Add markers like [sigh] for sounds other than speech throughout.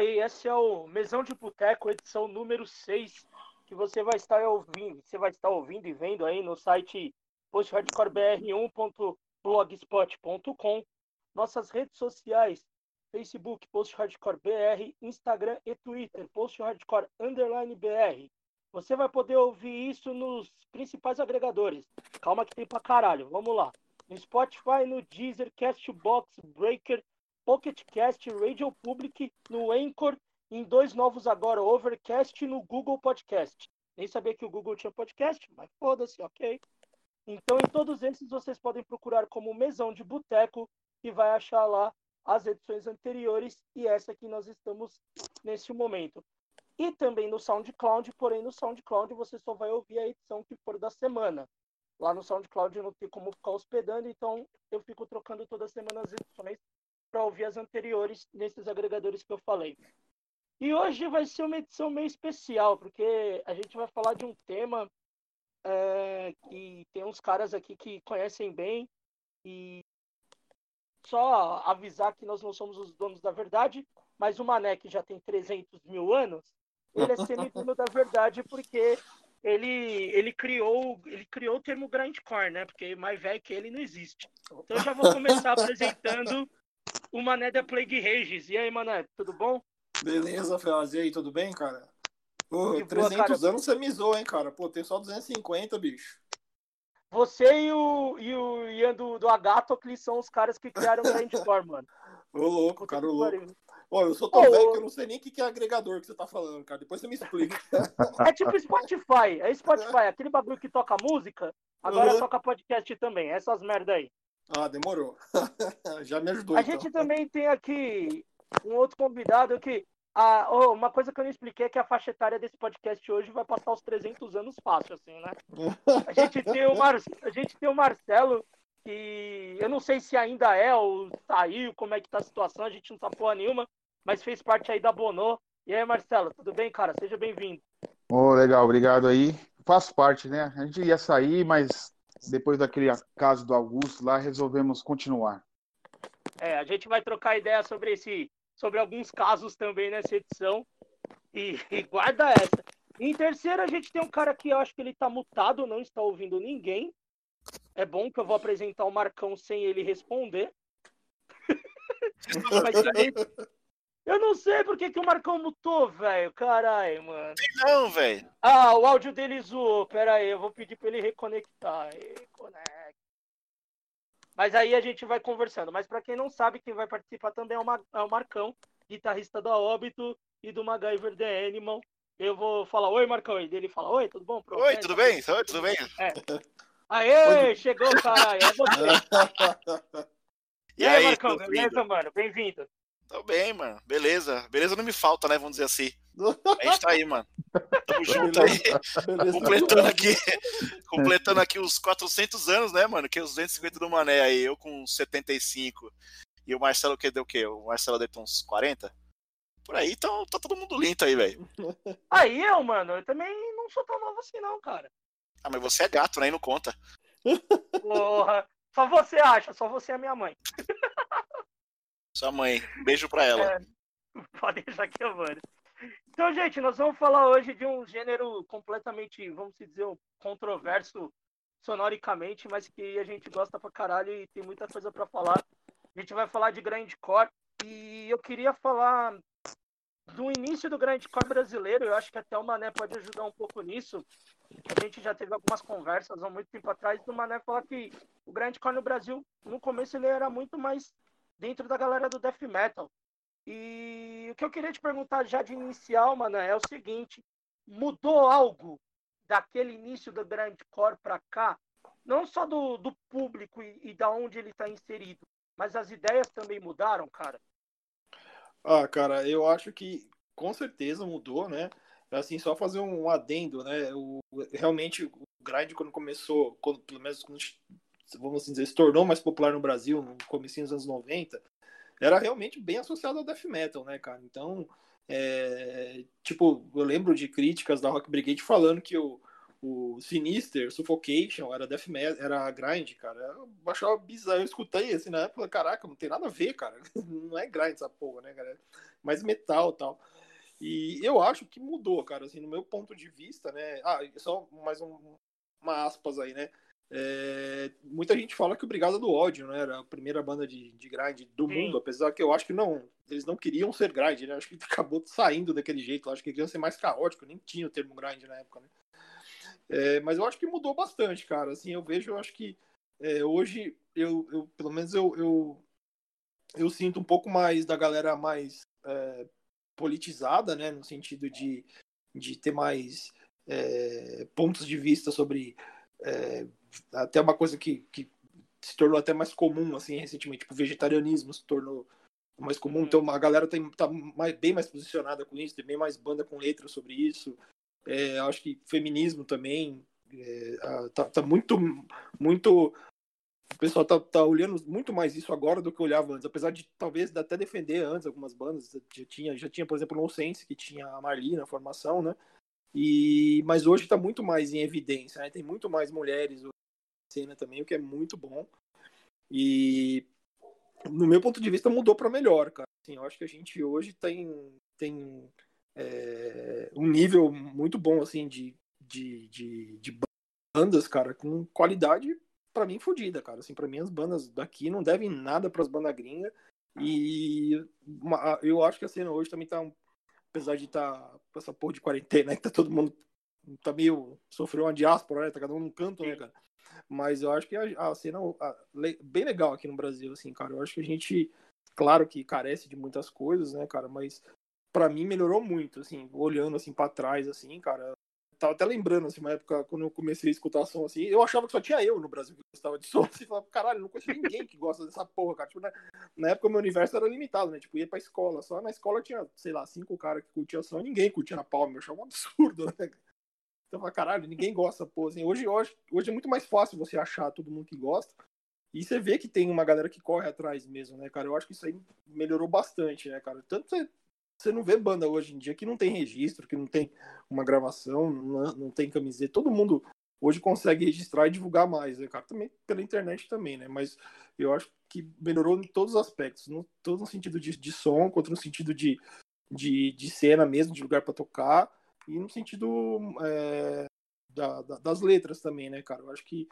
Aí, esse é o Mesão de Boteco, edição número 6, que você vai estar ouvindo, você vai estar ouvindo e vendo aí no site posthardcorebr1.blogspot.com, nossas redes sociais, Facebook, Post Hardcore BR, Instagram e Twitter, Post Hardcore Underline BR. Você vai poder ouvir isso nos principais agregadores. Calma que tem pra caralho, vamos lá. No Spotify, no Deezer, Castbox, Breaker, Pocket Cast, Radio Public, no Anchor, em dois novos agora, Overcast no Google Podcast. Nem sabia que o Google tinha podcast, mas foda-se, ok? Então, em todos esses, vocês podem procurar como Mesão de Boteco e vai achar lá as edições anteriores e essa que nós estamos nesse momento. E também no SoundCloud, porém no SoundCloud você só vai ouvir a edição que for da semana. Lá no SoundCloud não tem como ficar hospedando, então eu fico trocando toda semana as edições para ouvir as anteriores nesses agregadores que eu falei. E hoje vai ser uma edição meio especial, porque a gente vai falar de um tema é, que tem uns caras aqui que conhecem bem e só avisar que nós não somos os donos da verdade, mas o Mané, que já tem 300 mil anos, ele é semi-dono da verdade porque ele, ele, criou, ele criou o termo grindcore, né? Porque mais velho que ele não existe. Então eu já vou começar apresentando o Mané da Plague Regis. E aí, Mané, tudo bom? Beleza, Felaz. E aí, tudo bem, cara? Pô, 300 boa, cara. anos você me zoou, hein, cara? Pô, tem só 250, bicho. Você e o, e o Ian do, do Agatocles são os caras que criaram o Grindcore, mano. [laughs] Ô, louco, cara, ô louco. Ó, eu sou tão oh, velho que eu não sei nem o que é agregador que você tá falando, cara. Depois você me explica. [laughs] É tipo Spotify. É Spotify, [laughs] aquele bagulho que toca música, agora uhum. toca podcast também. Essas merda aí. Ah, demorou. [laughs] Já me ajudou. A então. gente também tem aqui um outro convidado que. Ah, oh, uma coisa que eu não expliquei é que a faixa etária desse podcast hoje vai passar os 300 anos fácil, assim, né? A gente [laughs] tem o, Mar... a gente tem o Marcelo, que eu não sei se ainda é ou saiu, como é que tá a situação, a gente não sabe porra nenhuma, mas fez parte aí da Bonô. E aí, Marcelo, tudo bem, cara? Seja bem-vindo. Oh, legal, obrigado aí. Faço parte, né? A gente ia sair, mas depois daquele caso do Augusto lá, resolvemos continuar. É, a gente vai trocar ideia sobre esse, sobre alguns casos também nessa edição. E, [laughs] e guarda essa. Em terceiro, a gente tem um cara que eu acho que ele tá mutado, não está ouvindo ninguém. É bom que eu vou apresentar o Marcão sem ele responder. [laughs] Mas também, eu não sei por que, que o Marcão mutou, velho. Caralho, mano. Não, velho. Ah, o áudio dele zoou. Pera aí, eu vou pedir pra ele reconectar. Reconecta. Mas aí a gente vai conversando. Mas para quem não sabe, quem vai participar também é o, é o Marcão, guitarrista da Óbito e do MacGyver The Animal. Eu vou falar oi, Marcão. E dele fala oi, tudo bom? Oi, tudo bem? Oi, tudo bem? É. Aê, chegou, caralho. É você. [laughs] E, e aí, Marcão, beleza, mano? Bem-vindo. Tô bem, mano. Beleza. Beleza não me falta, né? Vamos dizer assim. A gente tá aí, mano. Tamo junto aí. Beleza. Completando aqui, completando aqui os 400 anos, né, mano? Que é os 250 do Mané aí. Eu com 75. E o Marcelo que deu o quê? O Marcelo deu uns 40? Por aí, então tá todo mundo lindo aí, velho. Aí eu, mano, eu também não sou tão novo assim, não, cara. Ah, mas você é gato, né? E não conta. Porra. Só você acha, só você é minha mãe. Sua mãe. Um beijo pra ela. É, [laughs] pode deixar que eu mando. Então, gente, nós vamos falar hoje de um gênero completamente, vamos dizer, controverso sonoricamente, mas que a gente gosta pra caralho e tem muita coisa para falar. A gente vai falar de grindcore e eu queria falar do início do grindcore brasileiro. Eu acho que até o Mané pode ajudar um pouco nisso. A gente já teve algumas conversas há muito tempo atrás do Mané falar que o grindcore no Brasil, no começo, ele era muito mais dentro da galera do death metal. E o que eu queria te perguntar já de inicial, mano, é o seguinte: mudou algo daquele início do grindcore para cá? Não só do, do público e, e da onde ele está inserido, mas as ideias também mudaram, cara? Ah, cara, eu acho que com certeza mudou, né? Assim, só fazer um adendo, né? O, realmente o grind quando começou, quando, pelo menos quando vamos assim dizer, se tornou mais popular no Brasil no começo dos anos 90, era realmente bem associado ao death metal, né, cara? Então, é, tipo, eu lembro de críticas da Rock Brigade falando que o, o Sinister, Suffocation, era Death Metal, era Grind, cara. Eu achava bizarro. Eu escutei assim na época, caraca, não tem nada a ver, cara. [laughs] Não é Grind essa porra, né, cara? Mais metal tal. E eu acho que mudou, cara, assim, no meu ponto de vista, né? Ah, só mais um, uma aspas aí, né? É, muita gente fala que o Brigada do Ódio, né? Era a primeira banda de, de grind do Sim. mundo, apesar que eu acho que não, eles não queriam ser grind, né? [laughs] Acho que acabou saindo daquele jeito, acho que queriam ser mais caótico, nem tinha o termo grind na época, né? É, mas eu acho que mudou bastante, cara. Assim, eu vejo, eu acho que é, hoje, eu, eu, pelo menos eu, eu, eu, sinto um pouco mais da galera mais é, politizada, né? No sentido de, de ter mais é, pontos de vista sobre é, até uma coisa que, que se tornou até mais comum assim recentemente, tipo, vegetarianismo se tornou mais comum, então a galera tem, tá mais, bem mais posicionada com isso, tem bem mais banda com letras sobre isso. É, acho que feminismo também é, tá, tá, muito, muito. O pessoal tá, tá olhando muito mais isso agora do que olhava antes, apesar de talvez até defender antes algumas bandas. Já tinha, já tinha por exemplo, o Nonsense, que tinha a Marli na formação, né? E, mas hoje está muito mais em evidência, né? tem muito mais mulheres cena também, o que é muito bom. E no meu ponto de vista mudou para melhor, cara. Assim, eu acho que a gente hoje tem, tem é, um nível muito bom assim de, de, de, de bandas, cara, com qualidade para mim fodida, cara. Assim, para mim as bandas daqui não devem nada para as bandas gringas. E uma, eu acho que a cena hoje também tá apesar de estar tá com essa porra de quarentena, né, que tá todo mundo tá meio sofreu uma diáspora, né? Tá cada um num canto, né, cara? Mas eu acho que a, a cena a, bem legal aqui no Brasil, assim, cara. Eu acho que a gente, claro que carece de muitas coisas, né, cara, mas para mim melhorou muito, assim, olhando assim para trás assim, cara, tava até lembrando, assim, uma época, quando eu comecei a escutar som, assim, eu achava que só tinha eu no Brasil que gostava de som, [laughs] assim, falava, caralho, não conheço ninguém que gosta dessa porra, cara, tipo, né? na época meu universo era limitado, né, tipo, ia pra escola, só na escola tinha, sei lá, cinco caras que curtiam som, ninguém curtia na palma, eu achava um absurdo, [laughs] né, então, caralho, ninguém gosta, pô, hoje, hoje, hoje é muito mais fácil você achar todo mundo que gosta, e você vê que tem uma galera que corre atrás mesmo, né, cara? Eu acho que isso aí melhorou bastante, né, cara? Tanto você você não vê banda hoje em dia que não tem registro, que não tem uma gravação, não, não tem camiseta. Todo mundo hoje consegue registrar e divulgar mais, né, cara? Também pela internet também, né? Mas eu acho que melhorou em todos os aspectos, no, todo no sentido de, de som, quanto no sentido de, de, de cena mesmo, de lugar para tocar, e no sentido é, da, da, das letras também, né, cara? Eu acho que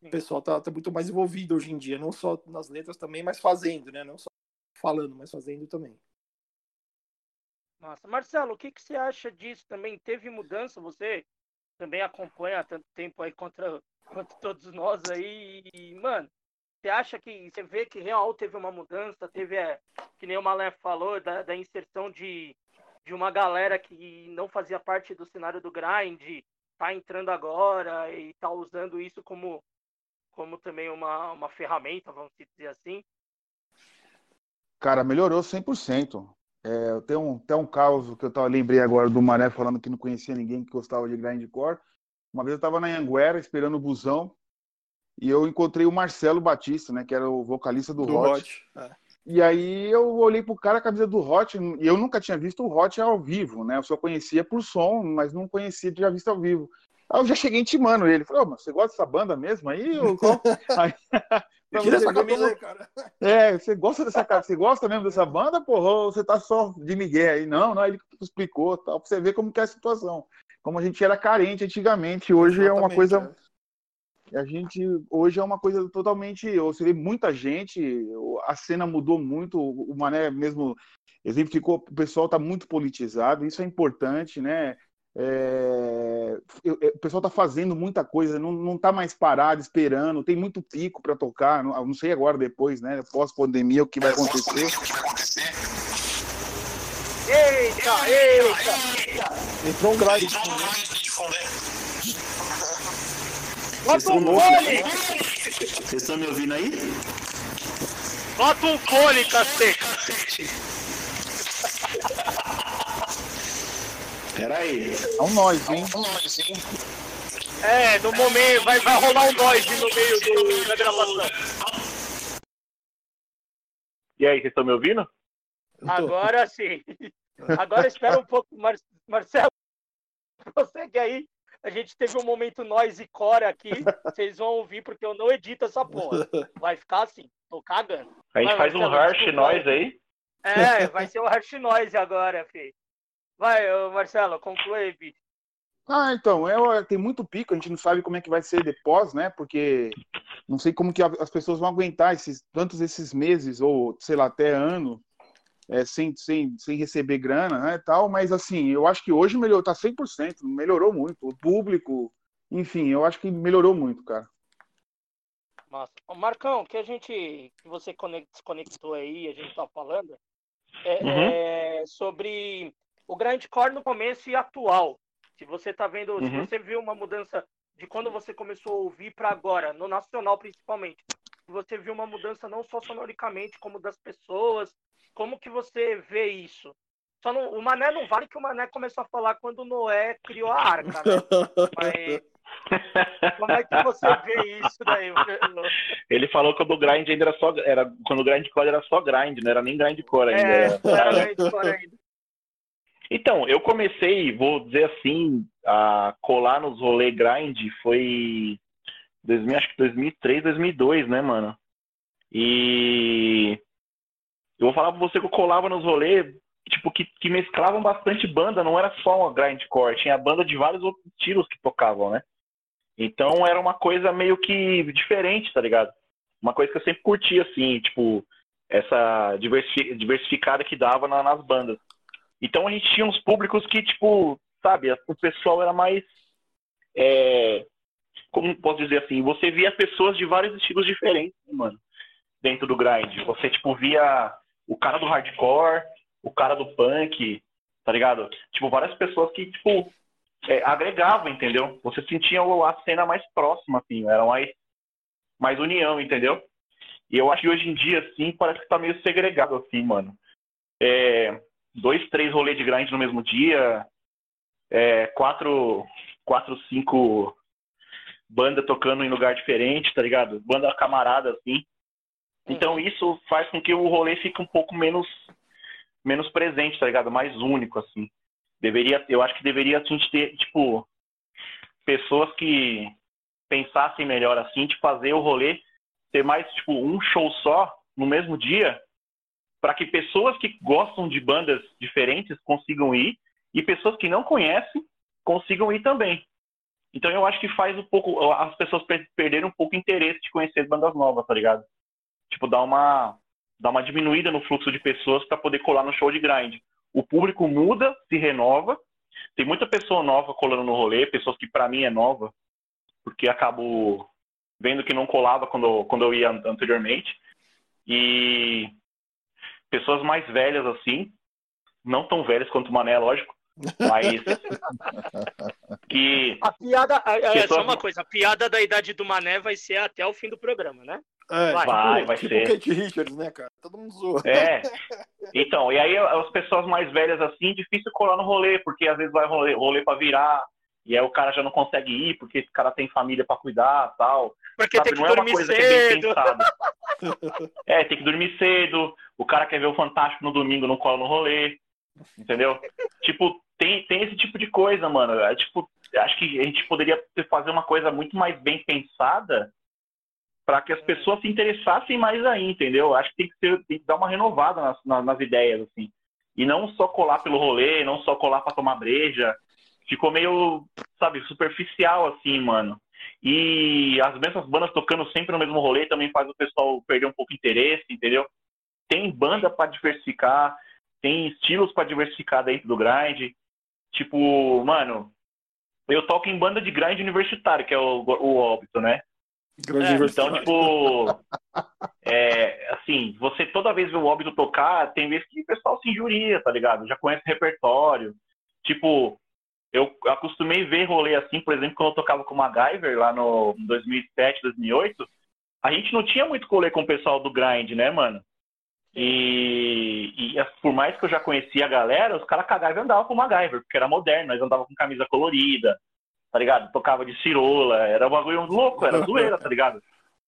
o pessoal tá, tá, muito mais envolvido hoje em dia, não só nas letras também, mas fazendo, né? Não só falando, mas fazendo também. Nossa, Marcelo, o que, que você acha disso também? Teve mudança? Você também acompanha há tanto tempo aí contra, contra todos nós aí. E, mano, você acha que você vê que real teve uma mudança? Teve, é, que nem o Malé falou, da, da inserção de, de uma galera que não fazia parte do cenário do grind, tá entrando agora e tá usando isso como, como também uma, uma ferramenta, vamos dizer assim? Cara, melhorou 100%. É, tem um, tem um caos que eu tava, lembrei agora do Mané falando que não conhecia ninguém que gostava de grindcore. Uma vez eu estava na Anguera esperando o busão e eu encontrei o Marcelo Batista, né, que era o vocalista do, do Hot. Hot. É. E aí eu olhei pro cara a camisa do Hot e eu nunca tinha visto o Hot ao vivo, né? Eu só conhecia por som, mas não conhecia de já visto ao vivo. Aí eu já cheguei intimando ele. Falei, oh, mas você gosta dessa banda mesmo aí? [laughs] aí [laughs] Tira essa camisa aí, cara. É, você gosta dessa cara? Você gosta mesmo dessa banda, porra? Ou você tá só de Miguel aí? Não, não, ele explicou, tal, pra você ver como que é a situação. Como a gente era carente antigamente, hoje Exatamente, é uma coisa. É. A gente hoje é uma coisa totalmente. Você vê muita gente, a cena mudou muito, o Mané mesmo exemplificou, o pessoal está muito politizado, isso é importante, né? É, o pessoal está fazendo muita coisa, não está mais parado esperando, tem muito pico para tocar. Não, não, sei agora depois, né? Pós-pandemia, o que vai acontecer. Eita, eita! Entrou um grade de fundo. Bota um fone! Vocês estão me ouvindo aí? Bota um fone, cacete! Pera aí. É um nós, hein? É um nós, hein? É, no momento, vai, vai rolar um nós no meio do, da gravação. E aí, vocês estão me ouvindo? Agora sim. [laughs] Agora espera um pouco, Mar Marcelo. Consegue aí A gente teve um momento nós e Core aqui. Vocês vão ouvir porque eu não edito essa porra. Vai ficar assim, tô cagando. A gente Vai, faz um harsh noise aí. É, vai ser o Harsh Noise agora, filho. Vai, Marcelo, conclui, bicho. Ah, então, é, tem muito pico, a gente não sabe como é que vai ser depois, né? Porque não sei como que as pessoas vão aguentar esses, tantos esses meses, ou sei lá, até ano, é, sem, sem, sem receber grana, né? Tal, mas assim, eu acho que hoje melhorou, tá 100%, melhorou muito. O público, enfim, eu acho que melhorou muito, cara. Massa. Ô, Marcão, que a gente, que você conec- desconectou aí, a gente tá falando, é, Uhum. é sobre o grindcore no começo e atual. Se você tá vendo, se Uhum. você viu uma mudança de quando você começou a ouvir para agora, no nacional principalmente, se você viu uma mudança não só sonoricamente, como das pessoas, como que você vê isso? Só não, o Mané não vale que o Mané começou a falar quando o Noé criou a arca, né? Mas [laughs] como é que você vê isso daí? Ele falou que o do grind ainda era só. Era, quando o grindcore era só grind, não era nem grindcore ainda. É, era- era grindcore ainda. Então, eu comecei, vou dizer assim, a colar nos rolê grind foi 2000, acho que 2003, 2002, né, mano? E eu vou falar pra você que eu colava nos rolês, tipo, que, que mesclavam bastante banda, não era só uma grindcore, tinha banda de vários outros estilos que tocavam, né? Então era uma coisa meio que diferente, tá ligado? Uma coisa que eu sempre curti, assim, tipo, essa diversi- diversificada que dava na- nas bandas. Então a gente tinha uns públicos que, tipo, sabe, o pessoal era mais. é, como posso dizer assim? Você via pessoas de vários estilos diferentes, né, mano, dentro do grind. Você, tipo, via o cara do hardcore, o cara do punk, tá ligado? Tipo, várias pessoas que, tipo, é, agregavam, entendeu? Você sentia a cena mais próxima, assim, era mais, mais união, entendeu? E eu acho que hoje em dia, assim, parece que tá meio segregado, assim, mano. É, dois, três rolês de grind no mesmo dia, é, quatro, quatro, cinco banda tocando em lugar diferente, tá ligado? Banda camarada, assim. Então isso faz com que o rolê fique um pouco menos menos presente, tá ligado? Mais único, assim. Deveria, eu acho que deveria a gente ter, tipo, pessoas que pensassem melhor assim, de fazer o rolê ter mais, tipo, um show só no mesmo dia, para que pessoas que gostam de bandas diferentes consigam ir e pessoas que não conhecem consigam ir também. Então eu acho que faz um pouco as pessoas per- perderem um pouco o interesse de conhecer bandas novas, tá ligado? Tipo, dar uma dar uma diminuída no fluxo de pessoas para poder colar no show de grind. O público muda, se renova. Tem muita pessoa nova colando no rolê, pessoas que para mim é nova, porque acabo vendo que não colava quando, quando eu ia an- anteriormente. E pessoas mais velhas assim, não tão velhas quanto o Mané, lógico, [laughs] mas que A piada. é, É, Pessoas- só uma coisa, a piada da idade do Mané vai ser até o fim do programa, né? É, Vai. Vai, vai tipo ser. Kate Richards, né, cara? Todo mundo zoa. É. [laughs] Então, e aí as pessoas mais velhas assim, difícil colar no rolê, porque às vezes vai rolê, rolê para virar, e aí o cara já não consegue ir, porque esse cara tem família para cuidar tal. Porque Sabe, tem que não é uma dormir coisa que é bem cedo. pensada. [laughs] É, tem que dormir cedo, o cara quer ver o Fantástico no domingo, não cola no rolê, entendeu? Tipo, tem, tem esse tipo de coisa, mano. É, tipo, acho que a gente poderia ter- fazer uma coisa muito mais bem pensada para que as pessoas se interessassem mais aí, entendeu? Acho que tem que, ser, tem que dar uma renovada nas, nas, nas ideias, assim. E não só colar pelo rolê, não só colar para tomar breja. Ficou meio, sabe, superficial, assim, mano. E as mesmas bandas tocando sempre no mesmo rolê também faz o pessoal perder um pouco o interesse, entendeu? Tem banda para diversificar, tem estilos para diversificar dentro do grind. Tipo, mano, eu toco em banda de grind universitário, que é o, o óbito, né? É, Então, tipo, é, assim, você toda vez vê o óbito tocar, tem vezes que o pessoal se injuria, tá ligado? Já conhece o repertório. Tipo, eu acostumei ver rolê assim, por exemplo, quando eu tocava com o MacGyver lá no 2007, 2008, a gente não tinha muito rolê com o pessoal do grind, né, mano? E, e por mais que eu já conhecia a galera, os caras cagavam e andavam com o MacGyver, porque era moderno, nós andava com camisa colorida, tá ligado? Tocava de cirola, era um bagulho louco, era zoeira, tá ligado?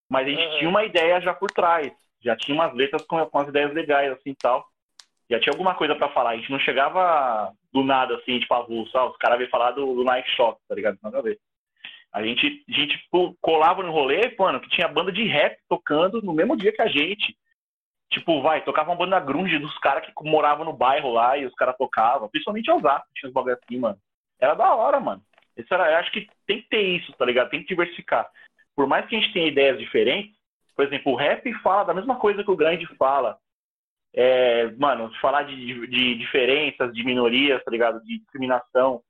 Mas a gente Uhum. tinha uma ideia já por trás, já tinha umas letras com, com as ideias legais, assim, tal. Já tinha alguma coisa para falar. A gente não chegava do nada, assim, tipo, avulso. Ah, os caras veio falar do, do Nike Shock, tá ligado? Nada a ver. A gente, a gente colava no rolê, mano, que tinha banda de rap tocando no mesmo dia que a gente. Tipo, vai, tocava uma banda grunge dos caras que moravam no bairro lá e os caras tocavam. Principalmente Osasco, tinha os bagulho assim, mano. Era da hora, mano. Era, eu acho que tem que ter isso, tá ligado? Tem que diversificar. Por mais que a gente tenha ideias diferentes, por exemplo, o rap fala da mesma coisa que o grande fala. É, mano, falar de, de, diferenças, de minorias, tá ligado? De discriminação.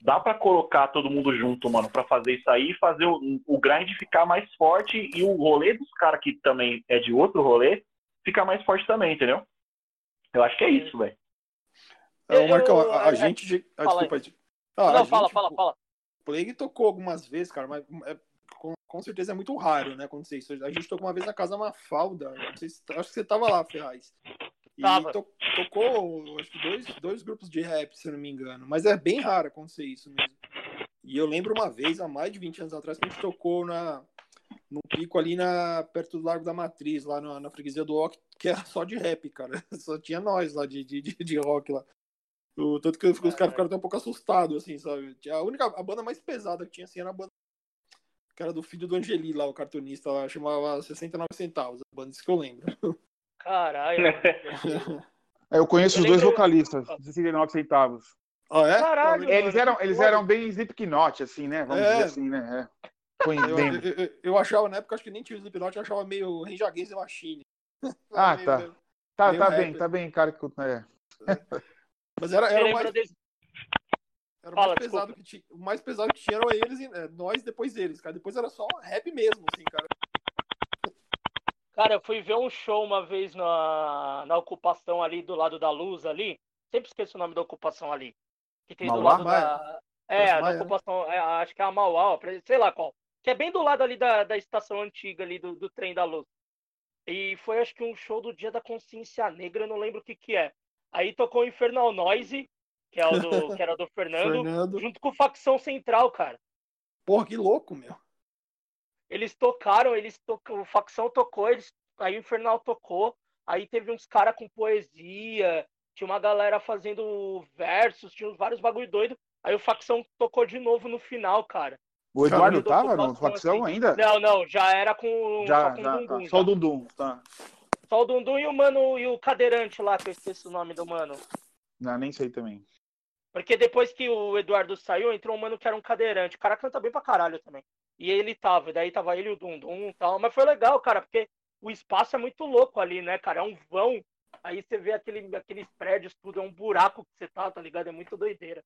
Dá para colocar todo mundo junto, mano, para fazer isso aí e fazer o, o grind ficar mais forte e o rolê dos caras que também é de outro rolê ficar mais forte também, entendeu? Eu acho que é isso, velho. É, Marcão, a, a, gente. Ah, desculpa. Ah, não, fala, gente, fala, fala. Plague tocou algumas vezes, cara, mas é, com, com, certeza é muito raro, né, acontecer isso. A gente tocou uma vez na casa Mafalda, não se, acho que você tava lá, Ferraz. E to, tocou, acho que dois, dois grupos de rap, se eu não me engano. Mas é bem raro acontecer isso mesmo. E eu lembro uma vez, há mais de 20 anos atrás, que a gente tocou na, num pico ali na, perto do Largo da Matriz, lá na, na freguesia do rock, que era só de rap, cara. [laughs] Só tinha nós lá de, de, de rock lá. O, tanto que os caras ficaram até um pouco assustados, assim, sabe? A única a banda mais pesada que tinha assim era a banda que era do filho do Angeli lá, o cartunista lá, chamava 69 centavos, a banda, isso que eu lembro. Caralho. [laughs] é, eu conheço eu os dois vocalistas, 69 centavos. Ah, é? Caralho, eles eram, eles eram bem Slipknot, assim, né? Vamos é. dizer assim, né? É. Eu, eu, eu, achava, na época, acho que nem tinha o Slipknot, eu achava meio Rage Against the Machine. Ah, tá. Meio, tá, meio tá bem, tá bem, cara. Que, é. Mas era, era, mais, era o, mais pesado que tinha, o mais pesado que tinha eram eles e é, nós depois deles, cara. Depois era só rap mesmo, assim, cara. Cara, eu fui ver um show uma vez na, na ocupação ali do lado da luz ali. Sempre esqueço o nome da ocupação ali. Que tem Mauá? do lado da. É, da ocupação, é, acho que é a Mauá, sei lá qual. Que é bem do lado ali da, da estação antiga ali do, do trem da luz. E foi acho que um show do Dia da Consciência Negra, eu não lembro o que que é. Aí tocou o Infernal Noise, que, é o do, que era do [laughs] Fernando, Fernando, junto com Facção Central, cara. Porra, que louco, meu. Eles tocaram, eles tocam, o Facção tocou, eles, aí o Infernal tocou, aí teve uns caras com poesia, tinha uma galera fazendo versos, tinha vários bagulho doido. Aí o Facção tocou de novo no final, cara. O Eduardo tava no Facção assim. ainda? Não, não, já era com, já, só com já, Dundum. Tá. Só o Dundum, tá. Só o Dundum e o mano e o cadeirante lá, que eu esqueci o nome do mano. Não, nem sei também. Porque depois que o Eduardo saiu, entrou um mano que era um cadeirante. O cara canta bem pra caralho também. E ele tava, e daí tava ele e o Dundum e tal. Mas foi legal, cara, porque o espaço é muito louco ali, né, cara? É um vão. Aí você vê aquele, aqueles prédios, tudo, é um buraco que você tá, tá ligado? É muito doideira.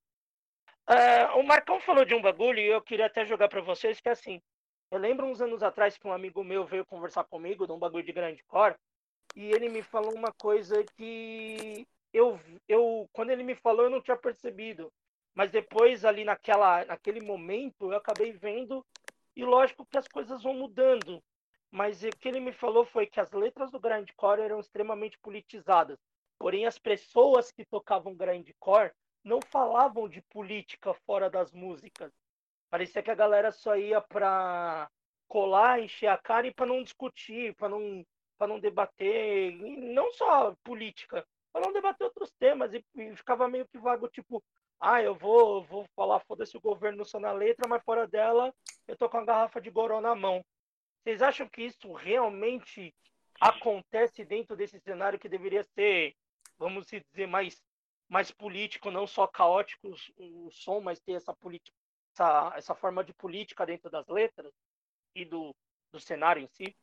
É, o Marcão falou de um bagulho e eu queria até jogar para vocês, que é assim. Eu lembro uns anos atrás que um amigo meu veio conversar comigo de um bagulho de grande cor e ele me falou uma coisa que eu, eu quando ele me falou eu não tinha percebido, mas depois ali naquela naquele momento eu acabei vendo e lógico que as coisas vão mudando. Mas o que ele me falou foi que as letras do grindcore eram extremamente politizadas. Porém as pessoas que tocavam grindcore não falavam de política fora das músicas. Parecia que a galera só ia para colar, encher a cara e para não discutir, para não para não debater, não só política, para não debater outros temas, e, e, ficava meio que vago, tipo, ah, eu vou, vou falar, foda-se o governo só na letra, mas fora dela eu tô com a garrafa de goró na mão. Vocês acham que isso realmente acontece dentro desse cenário que deveria ser, vamos dizer, mais, mais político, não só caótico o som, mas ter essa essa, essa forma de política dentro das letras e do, do cenário em si?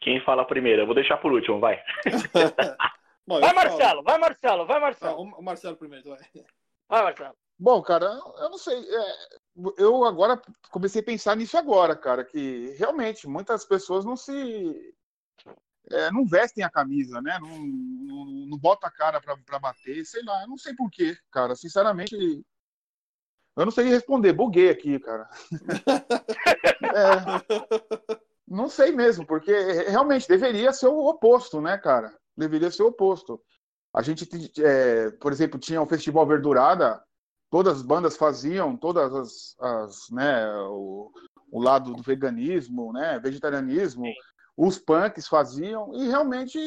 Quem fala primeiro? Eu vou deixar por último, vai. [laughs] Bom, vai, Marcelo, vai, Marcelo, vai, Marcelo. Ah, o Marcelo primeiro, vai. Vai, Marcelo. Bom, cara, eu não sei. É, eu agora comecei a pensar nisso agora, cara, que realmente muitas pessoas não se. É, não vestem a camisa, né? Não, não, não bota a cara pra, pra bater, sei lá, eu não sei porquê, cara. Sinceramente, eu não sei responder, buguei aqui, cara. [laughs] é, não sei mesmo, porque realmente deveria ser o oposto, né, cara? Deveria ser o oposto. A gente, é, por exemplo, tinha o Festival Verdurada, todas as bandas faziam, todas as, as né, o, o, lado do veganismo, né, vegetarianismo. Sim. os punks faziam, e realmente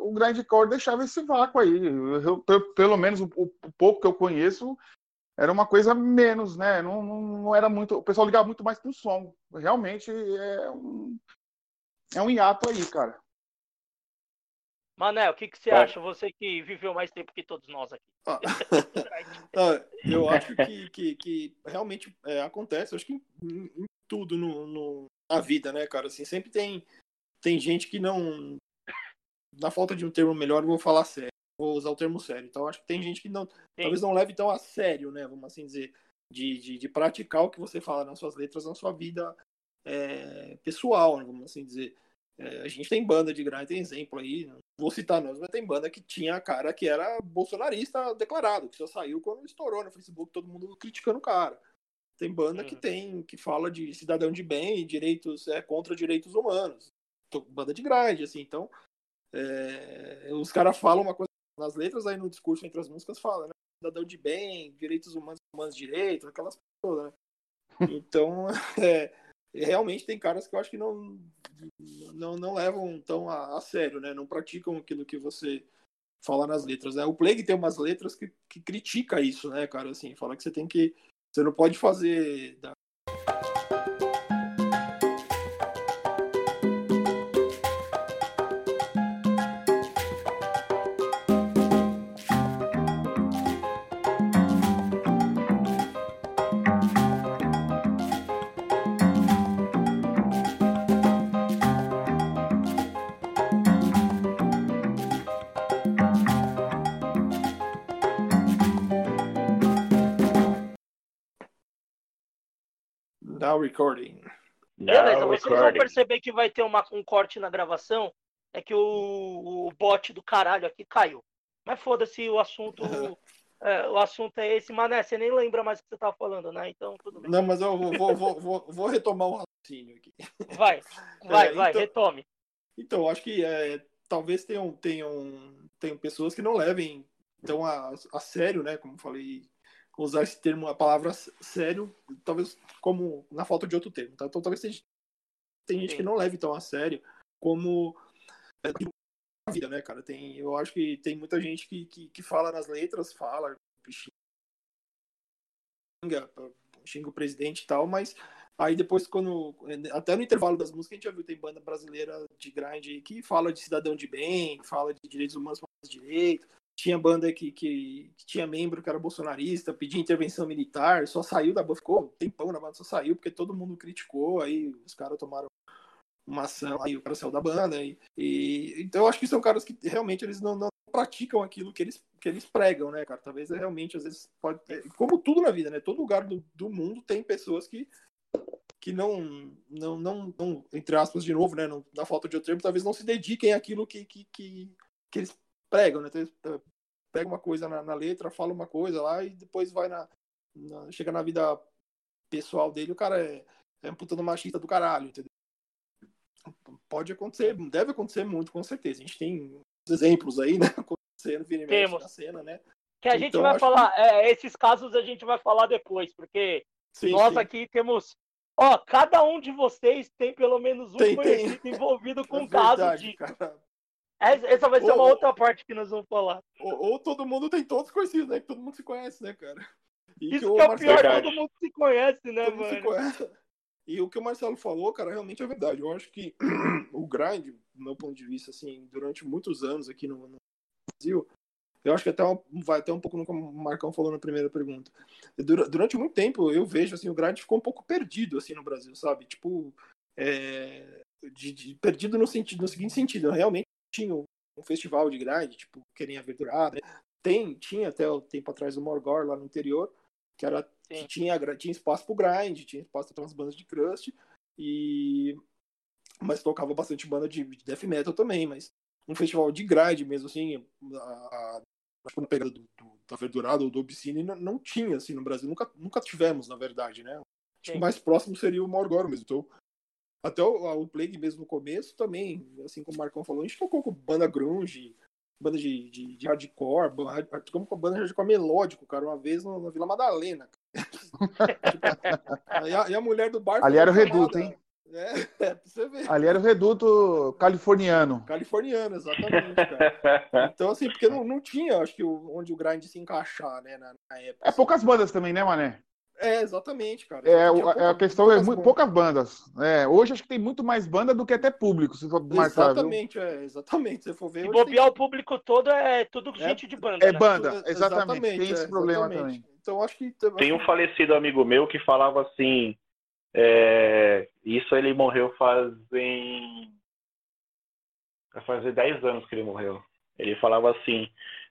o grindcore deixava esse vácuo aí. Eu, pelo menos o, o, pouco que eu conheço era uma coisa menos, né? Não, não, não era muito. O pessoal ligava muito mais pro som. Realmente é um, é um hiato aí, cara. Manel, o que, que você é. acha? Você que viveu mais tempo que todos nós aqui. Ah. [laughs] eu acho que, que, que realmente é, acontece, acho que em, em tudo no, no, na vida, né, cara? Assim, sempre tem, tem gente que não. Na falta de um termo melhor, eu vou falar sério. Vou usar o termo sério. Então, acho que tem gente que não, talvez não leve tão a sério, né? Vamos assim dizer, de, de, de praticar o que você fala nas suas letras na sua vida é, pessoal, né? vamos assim dizer. É, a gente tem banda de grande, tem exemplo aí, não vou citar nomes, mas tem banda que tinha cara que era bolsonarista declarado, que só saiu quando estourou no Facebook, todo mundo criticando o cara. Tem banda uhum. que tem, que fala de cidadão de bem e direitos, é contra direitos humanos. Banda de grande, assim, então é, os caras falam uma coisa nas letras, aí no discurso entre as músicas fala, né? Cidadão de bem, direitos humanos, humanos direitos, aquelas coisas, né? [laughs] Então, [laughs] é, realmente tem caras que eu acho que não não, não levam tão a, a, sério, né? Não praticam aquilo que você fala nas letras, né? O Plague tem umas letras que, que critica isso, né, cara? Assim, fala que você tem que você não pode fazer da, Now recording. Beleza, Now vocês recording. vão perceber que vai ter uma, um corte na gravação. É que o, o bot do caralho aqui caiu. Mas foda-se, o assunto. [laughs] é, o assunto é esse, Mané, você nem lembra mais o que você tava falando, né? Então, tudo bem. Não, mas eu vou, vou, vou, vou retomar o raciocínio aqui. Vai, [laughs] vai, é, vai, então, retome. Então, acho que é, talvez tenham, tenham, tenham pessoas que não levem tão a, a sério, né? Como falei usar esse termo, a palavra sério, talvez como na falta de outro termo. Tá? Então talvez tenha, tem gente que não leve tão a sério como é, a vida, né, cara? Tem, eu acho que tem muita gente que, que, que fala nas letras, fala, xinga, xinga o presidente e tal, mas aí depois quando até no intervalo das músicas a gente já viu tem banda brasileira de grind que fala de cidadão de bem, fala de direitos humanos para direitos, tinha banda que, que, que, tinha membro que era bolsonarista, pedia intervenção militar, só saiu da banda, ficou um tempão na banda, só saiu porque todo mundo criticou, aí os caras tomaram uma ação, aí o cara saiu da banda. E, e, então eu acho que são caras que realmente eles não, não praticam aquilo que eles, que eles pregam, né, cara? Talvez é realmente, às vezes, pode ter, como tudo na vida, né? Todo lugar do, do mundo tem pessoas que que não, não, não, não, entre aspas, de novo, né, não, na falta de outro termo, talvez não se dediquem àquilo que, que, que, que eles pregam, né? Então, pega uma coisa na, na, letra, fala uma coisa lá e depois vai na, na, chega na vida pessoal dele, o cara é, é um puta machista do caralho, entendeu? Pode acontecer, deve acontecer muito, com certeza. A gente tem exemplos aí, né? [laughs] Acontecendo Temos. na cena, né? Que a gente então, vai falar, que... é, esses casos a gente vai falar depois, porque sim, nós sim. aqui temos Ó, cada um de vocês tem pelo menos um tem, conhecido tem. envolvido [laughs] com é um caso de. Cara. Essa vai ser ou, uma outra parte que nós vamos falar. Ou, ou, todo mundo tem todos conhecidos, né? Que todo mundo se conhece, né, cara? E Isso que, que é o pior, todo mundo se conhece, né, todo mano? Conhece. E o que o Marcelo falou, cara, realmente é verdade. Eu acho que [clears throat] o grind, do meu ponto de vista, assim, durante muitos anos aqui no, no Brasil, eu acho que até vai até um pouco no que o Marcão falou na primeira pergunta. Durante muito tempo, eu vejo, assim, o grind ficou um pouco perdido, assim, no Brasil, sabe? Tipo, é, de, de, perdido no, sentido, no seguinte sentido, realmente tinha um festival de grind, tipo, Querem Aventurada. Né? Tem, tinha até o tempo atrás o Morgor lá no interior, que era que tinha, tinha espaço pro grind, tinha espaço para umas bandas de crust, e mas tocava bastante banda de, de death metal também, mas um festival de grind mesmo, assim, a, a, a pegada do, do, da Verdurada ou do Obscene não, não, tinha, assim, no Brasil, nunca, nunca tivemos, na verdade, né? Acho que o mais próximo seria o Morgor mesmo, então até o, o Plague mesmo no começo também, assim como o Marcão falou, a gente tocou com banda grunge, banda de, de, de hardcore, tocamos com banda de hardcore melódico, cara, uma vez no, na Vila Madalena. [laughs] tipo, e, a, e, a, mulher do bar... Ali era o Reduto, hein? É, [laughs] é pra você ver. Ali era o reduto californiano. Californiano, exatamente, cara. Então, assim, porque não, não tinha, acho que, onde o grind se encaixar, né, na, na época. É poucas bandas também, né, Mané? É, exatamente, cara. É, pouca, é a questão é muito, poucas bandas. É, hoje acho que tem muito mais banda do que até público, se for marcar. Exatamente, é, exatamente. Se for ver. Se bobear tem... o público todo é tudo é, gente de banda. É né? banda, exatamente. exatamente. Tem esse é, problema exatamente. também. Então acho que. Tem um falecido amigo meu que falava assim. É, isso ele morreu fazem. Vai fazer 10 anos que ele morreu. Ele falava assim: